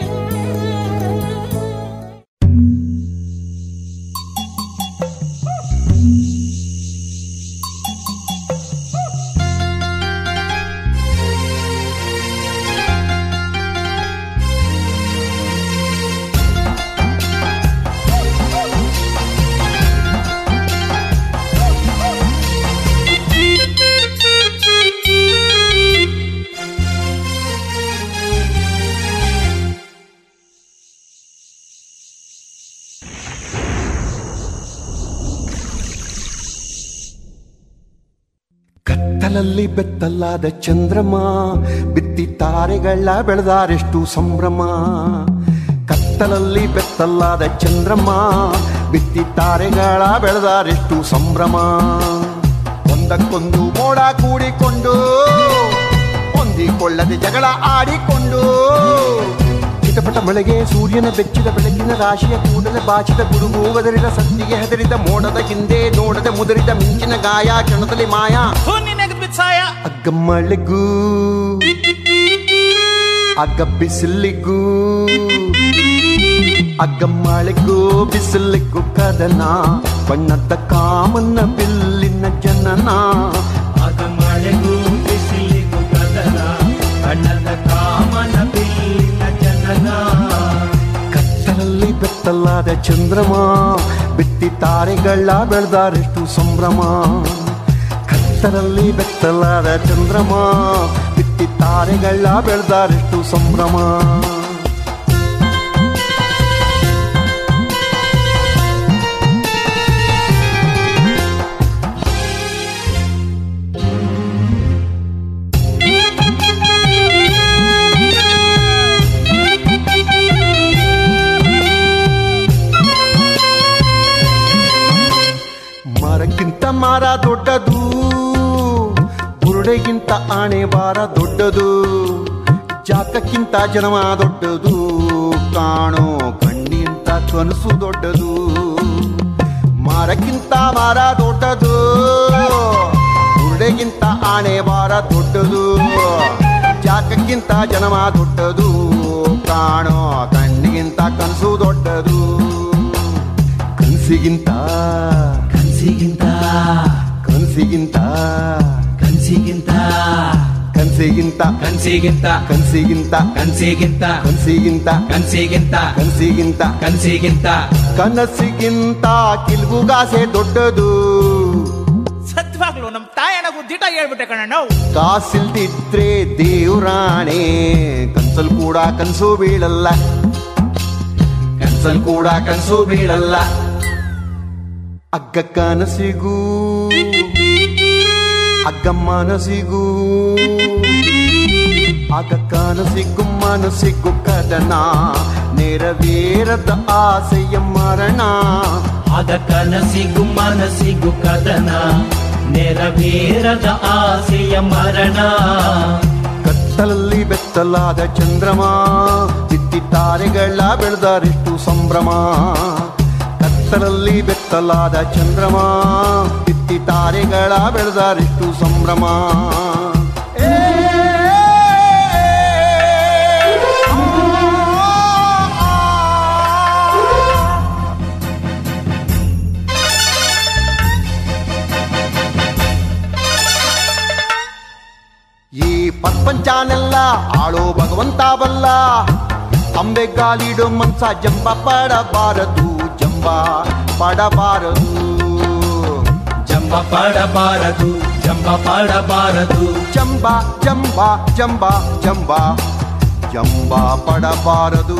ಕತ್ತಲಲ್ಲಿ ಬೆತ್ತಲಾದ ಚಂದ್ರಮ, ಬಿತ್ತಿ ತಾರೆಗಳ ಬೆಳೆದಾರೆಷ್ಟು ಸಂಭ್ರಮ. ಕತ್ತಲಲ್ಲಿ ಬೆತ್ತಲಾದ ಚಂದ್ರಮ್ಮ ಬಿತ್ತಿ ತಾರೆಗಳ ಬೆಳೆದಾರೆಷ್ಟು ಸಂಭ್ರಮ. ಒಂದಕ್ಕೊಂದು ಮೋಡ ಕೂಡಿಕೊಂಡು, ಹೊಂದಿಕೊಳ್ಳದೆ ಜಗಳ ಆಡಿಕೊಂಡು. ಚಿಟಪಟ ಮಳೆಗೆ ಸೂರ್ಯನ ಬೆಚ್ಚಿದ ಬೆಳಕಿನ ರಾಶಿಯ ಕೂಡಲೇ ಬಾಚಿದ ಗುಡುಗು ಗದರಿದ ಸಂದಿಗೆ ಹೆದರಿದ ಮೋಡದ ಹಿಂದೆ ನೋಡದ ಮುದರಿದ ಮಿಂಚಿನ ಗಾಯ, ಕ್ಷಣದಲ್ಲಿ ಮಾಯ. ಅಗ್ಗ ಮಳೆಗೂ ಅಗ್ಗ ಬಿಸಿಲಿಗೂ ಅಗ್ಗ ಮಳೆಗೂ ಬಿಸಿಲಿಗೂ ಕದನ. ಬಣ್ಣದ ಕಾಮನ್ನ ಬಿಲ್ಲಿನ ಜನನ. ಅಗ ಮಳೆಗೂ ಬಿಸಿಲಿಗೂ ಕದನ. ಬಣ್ಣದ ಕಾಮನ ಬಿಲ್ಲಿನ ಜನನ. ಕತ್ತಲಲ್ಲಿ ಬೆತ್ತಲಾದ ಚಂದ್ರಮ ಬಿತ್ತಿ ತಾರೆಗಳ ಬೆಳೆದಾರೆಷ್ಟು ಸಂಭ್ರಮ. ಕತ್ತಲಲ್ಲಿ ಬೆತ್ತಲಾದ ಚಂದ್ರಮ ಬಿತ್ತಿ ತಾರೆಗಳ ಬೆಳೆದಾರೆಷ್ಟು ಸಂಭ್ರಮ ಮರಕ್ಕಿಂತ ಮರ ದೊಡ್ಡದು ಬುರುಡೆಗಿಂತ ಆಣೆ ಬಾರ ದೊಡ್ಡದು ಜಾಕಕ್ಕಿಂತ ಜನಮ ದೊಡ್ಡದು, ಕಾಣೋ ಕಣ್ಣಿಂತ ಕನಸು ದೊಡ್ಡದು, ಮಾರಕ್ಕಿಂತ ಮಾರ ದೊಡ್ಡದು ಕುದುರೆಗಿಂತ ಆಣೆ ಬಾರ ದೊಡ್ಡದು ಜಾಕಕ್ಕಿಂತ ಜನಮ ದೊಡ್ಡದು, ಕಾಣೋ ಕಣ್ಣಿಗಿಂತ ಕನಸು ದೊಡ್ಡದು. ಕನಸಿಗಿಂತ ಕನಸಿಗಿಂತ ಕನಸಿಗಿಂತ ಕನಸಿಗಿಂತ. ಕನಸಿಗಿಂತ. ಕನ್ಸಿಗಿಂತ. ಕನಸಿಗಿಂತ. ಕನ್ಸಿಗಿಂತ. ಕನಸಿಗಿಂತ. ಕನ್ಸಿಗಿಂತ. ಕನಸಿಗಿಂತ. ಕನ್ಸಿಗಿಂತ. ಕನಸಿಗಿಂತ ಕಿಲ್ಬುಗಾಸೆ ದೊಡ್ಡದು. ಸತ್ವಾಗ್ಲು ನಮ್ ತಾಯಣಗೂ ದಿಟ ಹೇಳ್ಬಿಟ್ಟೆ ಕಣ ಕಾಸಿಲ್ದಿದ್ರೆ ದೇವ್ರಾಣೆ. ಕನ್ಸಲ್ ಕೂಡ ಕನ್ಸು ಬೀಳಲ್ಲ. ಕನ್ಸಲ್ ಕೂಡ ಕನ್ಸು ಬೀಳಲ್ಲ. ಅಗ್ಗ ಕನಸಿಗೂ. ಅಗ್ಗ ಮನಸಿಗೂ ಅಗ್ಗ ಕನಸಿಗೂ ಮನಸ್ಸಿಗೂ ಕದನ ನೆರವೇರದ ಆಸೆಯ ಮರಣ ಆಗ ಕನಸಿಗೂ ಮನಸ್ಸಿಗೂ ಕದನ ನೆರವೇರದ ಆಸೆಯ ಮರಣ ಕತ್ತಲಲ್ಲಿ ಬೆತ್ತಲಾದ ಚಂದ್ರಮ ಬಿತ್ತಿ ತಾರೆಗಳ ಬೆಳೆದರೆಷ್ಟು ಸಂಭ್ರಮ ಕತ್ತಲಲ್ಲಿ ಬೆತ್ತಲಾದ ಚಂದ್ರಮ ಬಿತ್ತಿ ತಾರೆಗಳ ಸಂಭ್ರಮ. ಈ ಪ್ರಪಂಚನೆಲ್ಲ ಆಳೋ ಭಗವಂತ ಬಲ್ಲ ಅಂಬೆಗಾಲಿಡೋ ಮನ್ಸ ಜಂಬ ಪಡಬಾರದು ಜಂಬ ಪಡಬಾರದು. ಜಂಬ ಪಡಬಾರದು ಜಂಬ ಪಾಡಬಾರದು. ಜಂಬ ಜಂಬ ಜಂಬ ಜಂಬ ಜಂಬ ಪಡಬಾರದು.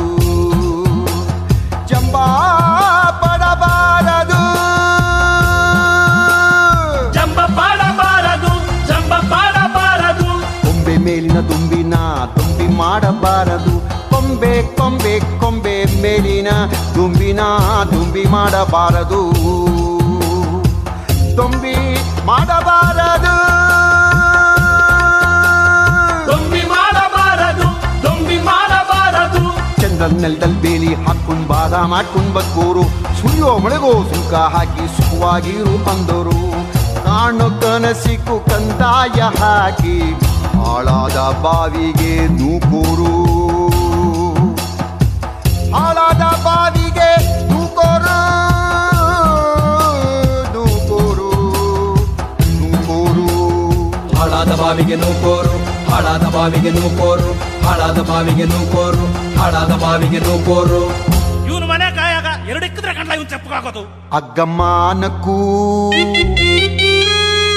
ಜಂಬ ಪಡಬಾರದು. ಜಂಬ ಪಾಡಬಾರದು ಜಂಬ ಪಾಡಬಾರದು. ಕೊಂಬೆ ಮೇಲಿನ ದುಂಬಿನಾ ದುಂಬಿ ಮಾಡಬಾರದು. ಕೊಂಬೆ ಕೊಂಬೆ ಕೊಂಬೆ ಮೇಲಿನ ದುಂಬಿನಾ ದುಂಬಿ ಮಾಡಬಾರದು. ದುಂಬಿ ಮಾಡಬಾರದು. ದೊಂಬಿ ಮಾಡಬಾರದು ದೊಂಬಿ ಮಾಡಬಾರದು. ಚಂದ್ರನ್ ನೆಲದಲ್ಲಿ ಬೇಲಿ ಹಾಕೊಂಡ್ ಬಾದ ಮಾಡ್ಕೊಂಡ್ ಬಗ್ಗೋರು ಸುಳಿಯೋ ಮಳೆಗೋ ಸುಂಕ ಹಾಕಿ ಸುಖವಾಗಿರು ಅಂದರು. ಕಾಣು ಕನಸಿಕು ಕಂದಾಯ ಹಾಕಿ ಹಾಳಾದ ಬಾವಿಗೆ ನೂಕೂರು. ಹಾಳಾದ ಬಾವಿಗೆ ಹಾಳಾದ ಬಾವಿಗೆ ನೂಕೋರು ಹಾಳಾದ ಬಾವಿಗೆ ನೂಕೋರು ಹಾಳಾದ ಬಾವಿಗೆ ನೂಕೋರು ಹಾಳಾದ ಬಾವಿಗೆ ನೂಕೋರು. ಇವನು ಮನೆ ಕಾಯಾಗ ಎರಡು ಇಕ್ಕಿದ್ರೆ ಇವನು ಇವನ್ ಅಗ್ಗಮ್ಮ ನಕ್ಕೂ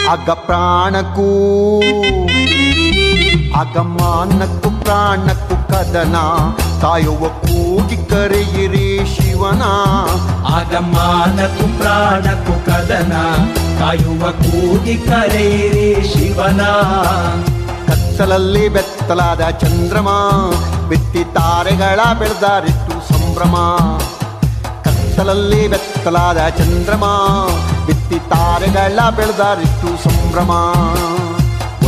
ಅಗ್ಗ ಪ್ರಾಣಕ್ಕೂ ಅಗಮಾನಕ್ಕೂ ಪ್ರಾಣಕ್ಕೂ ಕದನ. ತಾಯುವ ಕೂಗಿ ಕರೆಯಿರಿ ಶಿವನ. ಆಗಮಾನಕ್ಕೂ ಪ್ರಾಣಕ್ಕೂ ಕದನ. ಕಾಯುವ ಕೂಗಿ ಕರೆಯಿರಿ ಶಿವನ. ಕತ್ತಲಲ್ಲಿ ಬೆತ್ತಲಾದ ಚಂದ್ರಮ, ಬಿತ್ತಿ ತಾರೆಗಳ ಬೆಳೆದಾರಿತ್ತು ಸಂಭ್ರಮ. ಕತ್ತಲಲ್ಲಿ ಬೆತ್ತಲಾದ ಚಂದ್ರಮ, ಬಿತ್ತಿ ತಾರೆಗಳ ಬೆಳೆದಾರಿತ್ತು ಸಂಭ್ರಮ.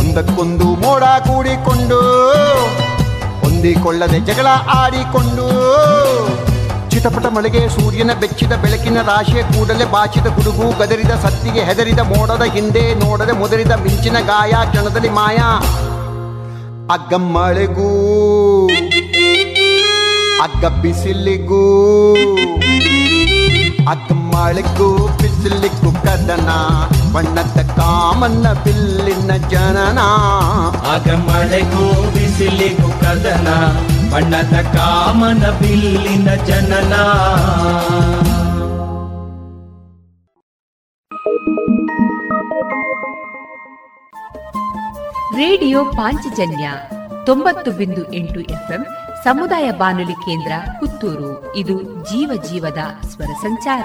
ಒಂದಕ್ಕೊಂದು ಮೋಡ ಕೂಡಿಕೊಂಡು, ಹೊಂದಿಕೊಳ್ಳದೆ ಜಗಳ ಆಡಿಕೊಂಡು ಚಿಟಪಟ ಮಳೆಗೆ ಸೂರ್ಯನ ಬೆಚ್ಚಿದ ಬೆಳಕಿನ ರಾಶಿಯ ಕೂಡಲೇ ಬಾಚಿದ ಗುಡುಗು, ಗದರಿದ ಸತ್ತಿಗೆ ಹೆದರಿದ ಮೋಡದ ಹಿಂದೆ ನೋಡದೆ ಮುದರಿದ ಮಿಂಚಿನ ಗಾಯ, ಕ್ಷಣದಲ್ಲಿ ಮಾಯ. ಅಗ್ಗ ಮಳೆಗೂ, ಅಗ್ಗ ಬಿಸಿಲಿಗೂ, ಅಗ್ಗ ಮಳೆಗೂ ಬಿಸಿಲಿಗೂ ಕದನ ಬಣ್ಣದ ಕಾಮನ್ನ ಬಿಲ್ಲಿನ ಜನನ. ಅಗ್ಗ ಮಳೆಗೂ ಬಿಸಿಲಿಗೂ ಕದನ ಬಣ್ಣದ ಕಾಮನ ಬಿಲ್ಲಿನ ಜನನ. ರೇಡಿಯೋ ಪಾಂಚಜನ್ಯ ತೊಂಬತ್ತು ಬಿಂದು ಎಂಟು ಎಫ್ಎಂ ಸಮುದಾಯ ಬಾನುಲಿ ಕೇಂದ್ರ ಪುತ್ತೂರು. ಇದು ಜೀವ ಜೀವದ ಸ್ವರ ಸಂಚಾರ.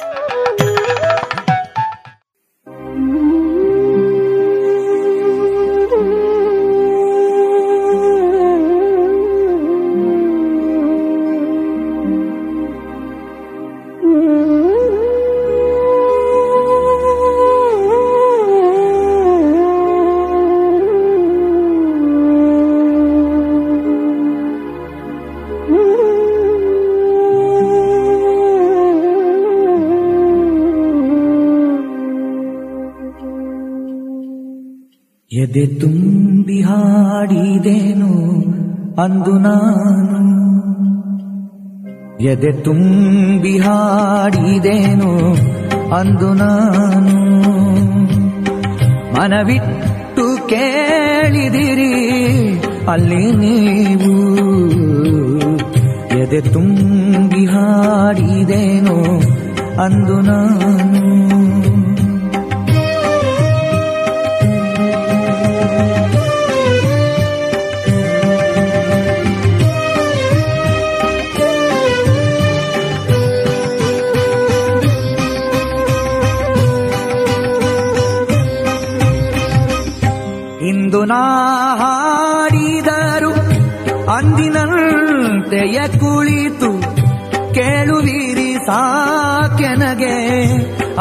ಎದೆ ತುಂಬಿ ಹಾಡಿದೇನು ಅಂದು ನಾನು. ಎದೆ ತುಂಬಿ ಹಾಡಿದೇನು ಅಂದು ನಾನು. ಮನವಿಟ್ಟು ಕೇಳಿದಿರಿ ಅಲ್ಲಿ ನೀವು. ಎದೆ ತುಂಬಿ ಹಾಡಿದೇನು ಅಂದು ನಾನು. ಹಾಡಿದರು ಅಂದಿನಂತೆಯ ಕುಳಿತು ಕೇಳುವಿರಿ ಸಾಕೆನಗೆ.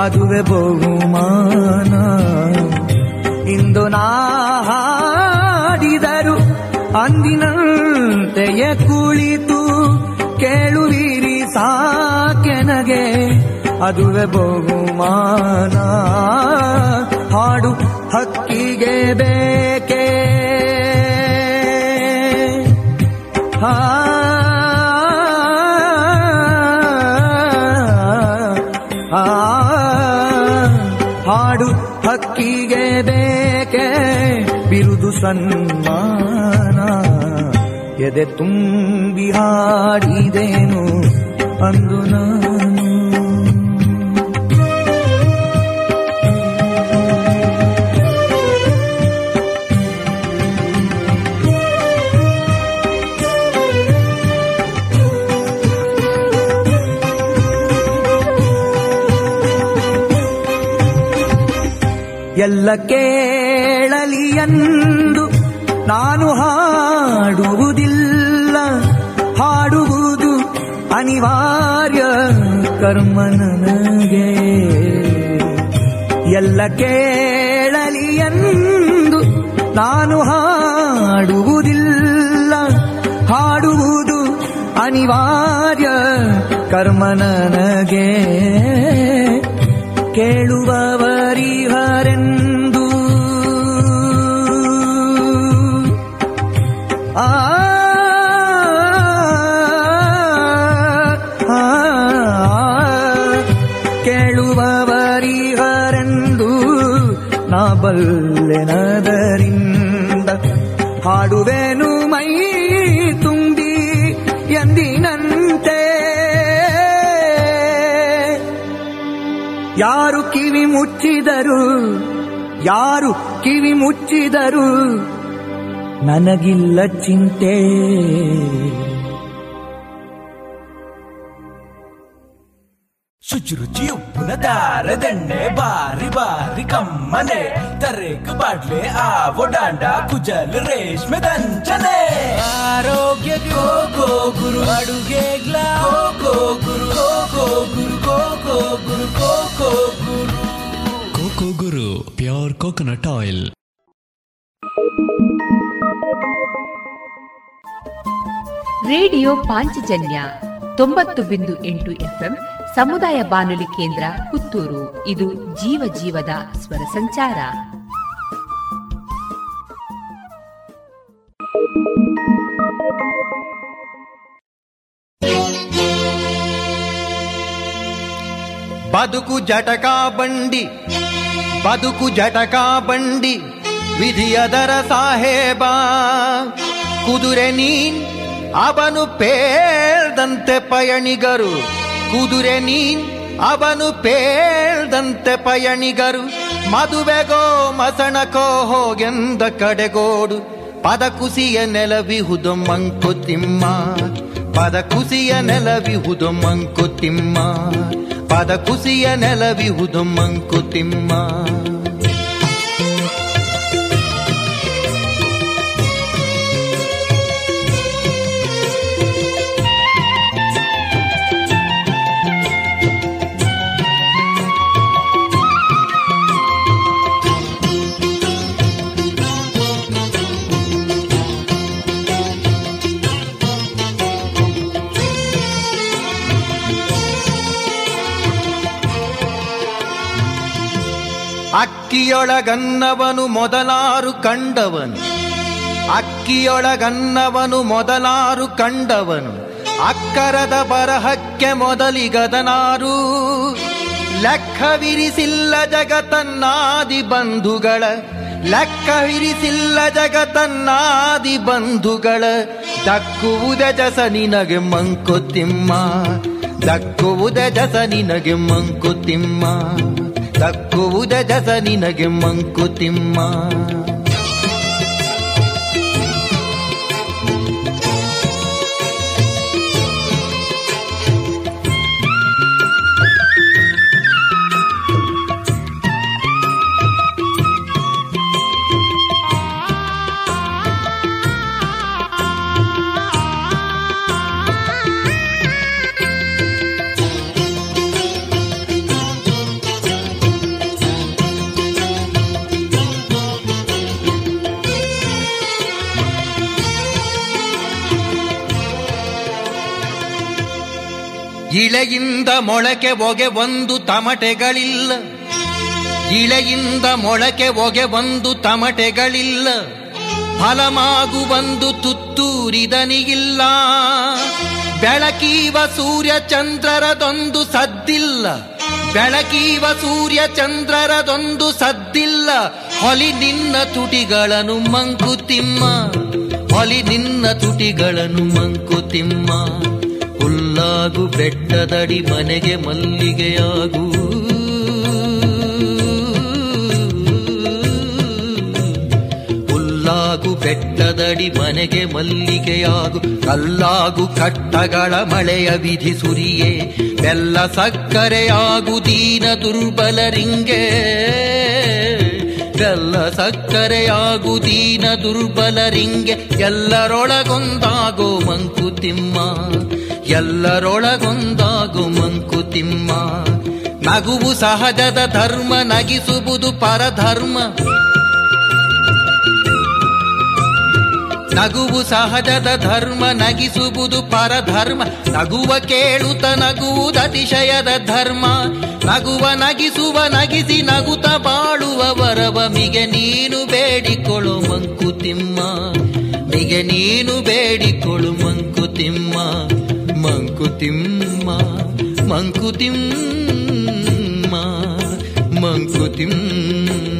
ಅದುವೆ ಬಹುಮಾನ. ಇಂದು ನಾ ಹಾಡಿದರು ಅಂದಿನಂತೆಯ ಕುಳಿತು ಕೇಳುವಿರಿ ಸಾಕೆನಗೆ. ಅದುವೆ ಬಹುಮಾನ. ಹಾಡು ಹಕ್ಕಿಗೆ ಬೇಕೆ ಹಾಡು ಹಕ್ಕಿಗೆ ಬೇಕೆ ಬಿರುದು ಸನ್ಮಾನ ಎದೆ ತುಂಬಿ ಹಾಡಿದೇನು ಅಂದು ನಾನು ಎಲ್ಲ ಕೇಳಲಿ ಎಂದು ನಾನು ಹಾಡುವುದಿಲ್ಲ. ಹಾಡುವುದು ಅನಿವಾರ್ಯ ಕರ್ಮ ನನಗೆ. ಎಲ್ಲ ಕೇಳಲಿ ಎಂದು ನಾನು ಹಾಡುವುದಿಲ್ಲ. ಹಾಡುವುದು ಅನಿವಾರ್ಯ ಕರ್ಮ ನನಗೆ. ಕಿವಿ ಮುಚ್ಚಿದರು. ಯಾರು ಕಿವಿ ಮುಚ್ಚಿದರು? ನನಗಿಲ್ಲ ಚಿಂತೆ. ಶುಚಿರುಚಿ ಉಪ್ಪಿನ ದಾರದಂಡೆ ಬಾರಿ ಬಾರಿ ಕಮ್ಮನೆ. ತರೇಕು ಬಾಡ್ಲೆ ಆವೋ ಡಾಂಡ, ಕುಜಲ್, ರೇಷ್ಮೆ ದಂಚನೆ. ಆರೋಗ್ಯ ಗೋ ಗೋ Guru ಅಡುಗೆಗ್ಲ go go Guru go go Guru go go Guru go go Guru. Koko Guru pure coconut oil radio Panchajanya ತೊಂಬತ್ತು ಬಿಂದು ಎಂಟು ಎಫ್ಎಂ ಸಮುದಾಯ ಬಾನುಲಿ ಕೇಂದ್ರ ಪುತ್ತೂರು. ಇದು ಜೀವ ಜೀವದ ಸ್ವರ ಸಂಚಾರ. ಬದುಕು ಜಟಕಾ ಬಂಡಿ. ಬದುಕು ಜಟಕಾ ಬಂಡಿ, ವಿಧಿಯದರ ಸಾಹೇಬ. ಕುದುರೆ ನೀ ಅವನು ಪೇಳ್ದಂತೆ ಪಯಣಿಗರು. ಕುದುರೆ ನೀ ಅವನು ಪೇಳ್ದಂತೆ ಪಯಣಿಗರು. ಮದುವೆಗೋ ಮಸಣಕೋ ಹೋಗೆಂದ ಕಡೆಗೋಡು. ಪದ ಕುಸಿಯ ನೆಲವಿಹುದು ಮಂಕುತಿಮ್ಮ. ಪದ ಕುಸಿಯ ನೆಲವಿಹುದು ಮಂಕುತಿಮ್ಮ. ಪದ ಕುಸಿಯ ನೆಲವಿಹುದು ಮಂಕುತಿಮ್ಮ ಅಕ್ಕಿಯೊಳಗನ್ನವನು ಮೊದಲಾರು ಕಂಡವನು. ಅಕ್ಕಿಯೊಳಗನ್ನವನು ಮೊದಲಾರು ಕಂಡವನು. ಅಕ್ಕರದ ಬರಹಕ್ಕೆ ಮೊದಲಿಗದನಾರು. ಲೆಕ್ಕವಿರಿಸಿಲ್ಲ ಜಗತನ್ನಾದಿ ಬಂಧುಗಳ. ಲೆಕ್ಕವಿರಿಸಿಲ್ಲ ಜಗತನ್ನಾದಿ ಬಂಧುಗಳ. ದಕ್ಕುವುದ ಜಸ ನಿನಗೆ ಮಂಕುತಿಮ್ಮ. ದಕ್ಕುವುದ ಜಸ ನಿನಗೆ ಮಂಕುತಿಮ್ಮ. ದಕ್ಕುವುದ ಜಸ ನಿನಗೆ ಮಂಕುತಿಮ್ಮ ಇಳೆಯಿಂದ ಮೊಳಕೆ ಹೊಗೆ ಒಂದು ತಮಟೆಗಳಿಲ್ಲ. ಇಳೆಯಿಂದ ಮೊಳಕೆ ಹೊಗೆ ಒಂದು ತಮಟೆಗಳಿಲ್ಲ. ಫಲಮಾಗು ಒಂದು ತುತ್ತೂರಿದನಿಗಿಲ್ಲ. ಬೆಳಕೀವ ಸೂರ್ಯ ಚಂದ್ರರದೊಂದು ಸದ್ದಿಲ್ಲ. ಬೆಳಕೀವ ಸೂರ್ಯ ಚಂದ್ರರದೊಂದು ಸದ್ದಿಲ್ಲ. ಹೊಲಿ ನಿನ್ನ ತುಟಿಗಳನ್ನು ಮಂಕುತಿಮ್ಮ. ಹೊಲಿ ನಿನ್ನ ತುಟಿಗಳನ್ನು ಮಂಕುತಿಮ್ಮ. ಹುಲ್ಲಾಗು ಬೆಟ್ಟದಡಿ ಮನೆಗೆ ಮಲ್ಲಿಗೆಯಾಗು. ಹುಲ್ಲಾಗು ಬೆಟ್ಟದಡಿ ಮನೆಗೆ ಮಲ್ಲಿಗೆಯಾಗು. ಕಲ್ಲಾಗು ಕಟ್ಟಗಳ ಮಳೆಯ ವಿಧಿ ಸುರಿಯೇ. ಬೆಲ್ಲ ಸಕ್ಕರೆಯಾಗು ದೀನ ದುರ್ಬಲರಿಂಗೆ ಬೆಲ್ಲ ಸಕ್ಕರೆಯಾಗು ದೀನ ದುರ್ಬಲರಿಂಗೆ ಎಲ್ಲರೊಳಗೊಂದಾಗೋ ಮಂಕುತಿಮ್ಮ. ಎಲ್ಲರೊಳಗೊಂದಾಗು ಮಂಕುತಿಮ್ಮ. ನಗುವು ಸಹಜದ ಧರ್ಮ, ನಗಿಸುವುದು ಪರಧರ್ಮ. ನಗುವು ಸಹಜದ ಧರ್ಮ, ನಗಿಸುವುದು ಪರಧರ್ಮ. ನಗುವ ಕೇಳುತ್ತ ನಗುವುದು ಅತಿಶಯದ ಧರ್ಮ. ನಗುವ ನಗಿಸುವ, ನಗಿಸಿ ನಗುತ ಬಾಳುವ ವರವ ಮಿಗೆ ನೀನು ಬೇಡಿಕೊಳು ಮಂಕುತಿಮ್ಮ. ಮಿಗೆ ನೀನು ಬೇಡಿಕೊಳು ಮಂಕುತಿಮ್ಮ. ಮಂಕುತಿಮ್ಮ ಮಂಕುತಿಮ್ಮ ಮಂಕುತಿಮ್ಮ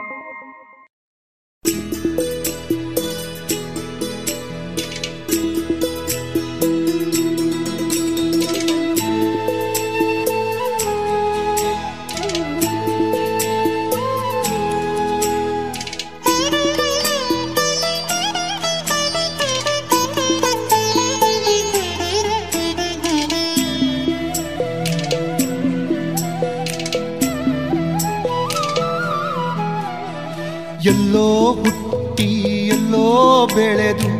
ಬೆಳೆದು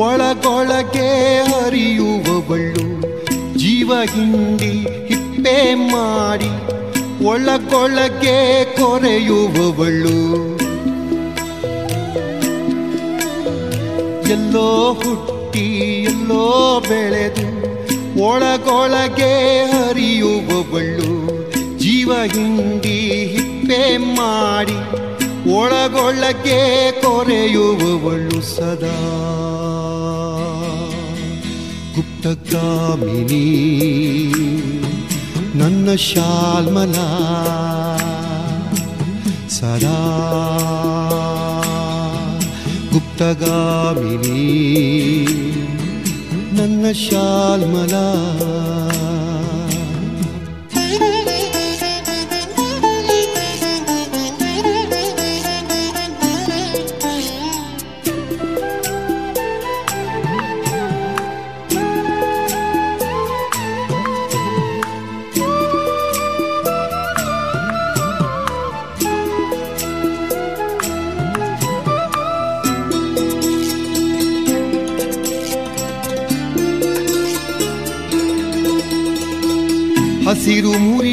ಒಳಗೊಳಗೆ ಹರಿಯುವವಳು ಜೀವ ಹಿಂಡಿ ಹಿಪ್ಪೆ ಮಾಡಿ ಒಳಗೊಳಗೆ ಕೊರೆಯುವವಳು ಎಲ್ಲೋ ಹುಟ್ಟಿ, ಎಲ್ಲೋ ಬೆಳೆದು ಒಳಗೊಳಗೆ ಹರಿಯುವವಳು ಜೀವ ಹಿಂಡಿ ಹಿಪ್ಪೆ ಮಾಡಿ ಒಳಗೊಳಗೆ ಕೊರೆಯುವವಳು ಸದಾ. ಗುಪ್ತಗಾಮಿನಿ ನನ್ನ ಶಾಲ್ಮಲ ಸದಾ. ಗುಪ್ತಗಾಮಿನಿ ನನ್ನ ಶಾಲ್ಮಲ.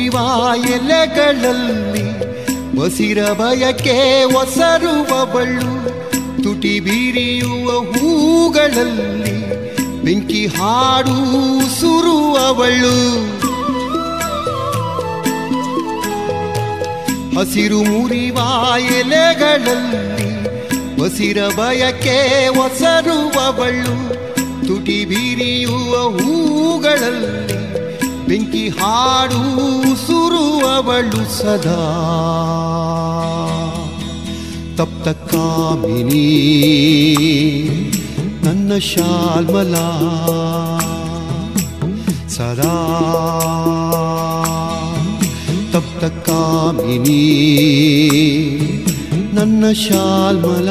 ಹಸಿರು ಮುರಿವ ಎಲೆಗಳಲ್ಲಿ ಬಸಿರ ಬಯಕೆ ಒಸರುವವಳು, ತುಟಿ ಬೀರಿಯುವ ಹೂಗಳಲ್ಲಿ ಬೆಂಕಿ ಹಾಡು ಸುರುವವಳು. ಹಸಿರು ಮುರಿವ ಎಲೆಗಳಲ್ಲಿ ಬಸಿರ ಬಯಕೆ ಒಸರುವವಳು, ತುಟಿ ಬೀರಿಯುವ ಹೂಗಳಲ್ಲಿ ಬೆಂಕಿ ಹಾಡು ಸುರುವವಳು ಸದಾ. ತಪ್ತ ಕಾಮಿನಿ ನನ್ನ ಶಾಲ್ಮಲ. ಸದಾ. ತಪ್ತ ಕಾಮಿನಿ ನನ್ನ ಶಾಲ್ಮಲ.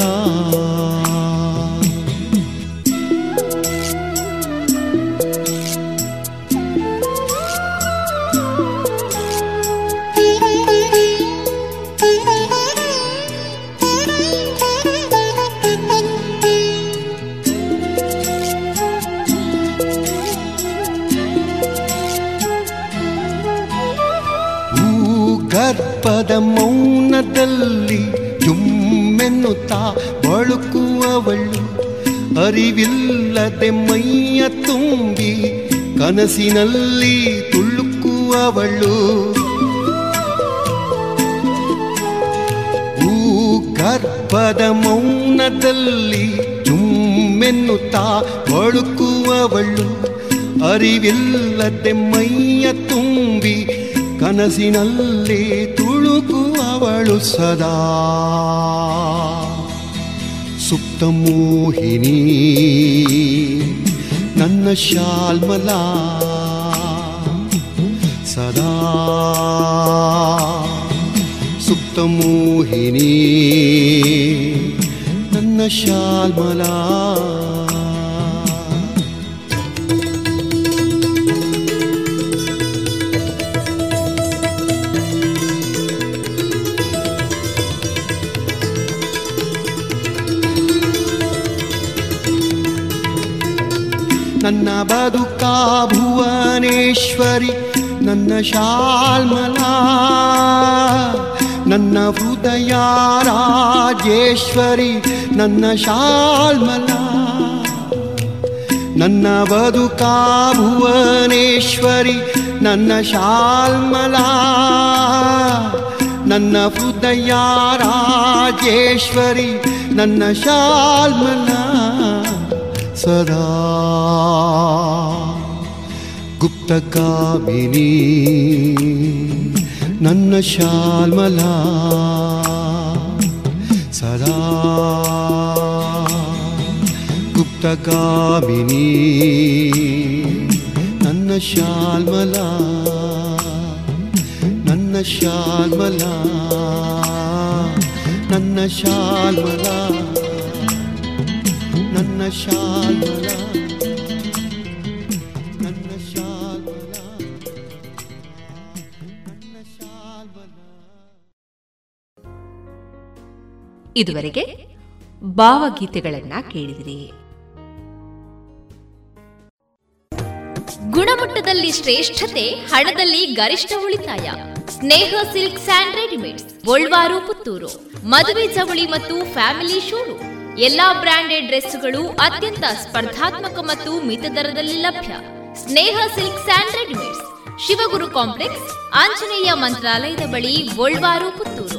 ಅರಿವಿಲ್ಲದೆ ಮೈಯ ತುಂಬಿ ಕನಸಿನಲ್ಲಿ ತುಳುಕುವವಳು. ಗರ್ಭದ ಮೌನದಲ್ಲಿ ಚುಮ್ಮೆನ್ನುತ್ತಾ ಬಳುಕುವವಳು. ಅರಿವಿಲ್ಲದೆ ಮೈಯ ತುಂಬಿ ಕನಸಿನಲ್ಲಿ ತುಳುಕುವವಳು ಸದಾ. ಸುಪ್ತ ಮೋಹಿನಿ ನನ್ನ ಶಾಲ್ಮಲ ಸದಾ ಸುಪ್ತ ಮೋಹಿನಿ ನನ್ನ ಶಾಲ್ಮಲ ನನ್ನ ಬದುಕ ಭುವನೇಶ್ವರಿ, ನನ್ನ ಶಾಲ್ಮಲ, ನನ್ನ ಹೃದಯ ರಾಜೇಶ್ವರಿ, ನನ್ನ ಶಾಲ್ಮಲ. ನನ್ನ ಬದುಕ ಭುವನೇಶ್ವರಿ, ನನ್ನ ಶಾಲ್ಮಲ. ನನ್ನ ಹೃದಯ ರಾಜೇಶ್ವರಿ, ನನ್ನ ಶಾಲ್ಮಲ. ಸದಾ ಗುಪ್ತಗಾಮಿನಿ ನನ್ನ ಶಾಲ್ಮಲ ಸದಾ ಗುಪ್ತಗಾಮಿನಿ ನನ್ನ ಶಾಲ್ಮಲ ನನ್ನ ಶಾಲ್ಮಲ ನನ್ನ ಶಾಲ್ಮಲ. ಇದುವರೆಗೆ ಭಾವಗೀತೆಗಳನ್ನ ಕೇಳಿದಿರಿ. ಗುಣಮಟ್ಟದಲ್ಲಿ ಶ್ರೇಷ್ಠತೆ, ಹಣದಲ್ಲಿ ಗರಿಷ್ಠ ಉಳಿತಾಯ. Sneha silk and readymades, Golwar Puttur. ಮದುವೆ ಚವಳಿ ಮತ್ತು ಫ್ಯಾಮಿಲಿ ಶೂರು ಎಲ್ಲಾ ಬ್ರಾಂಡೆಡ್ ಡ್ರೆಸ್ಗಳು ಅತ್ಯಂತ ಸ್ಪರ್ಧಾತ್ಮಕ ಮತ್ತು ಮಿತ ದರದಲ್ಲಿ ಲಭ್ಯ. Sneha silk and ready Shivaguru complex, Anjaneya ಮಂತ್ರಾಲಯದ ಬಳಿ ಪುತ್ತೂರು.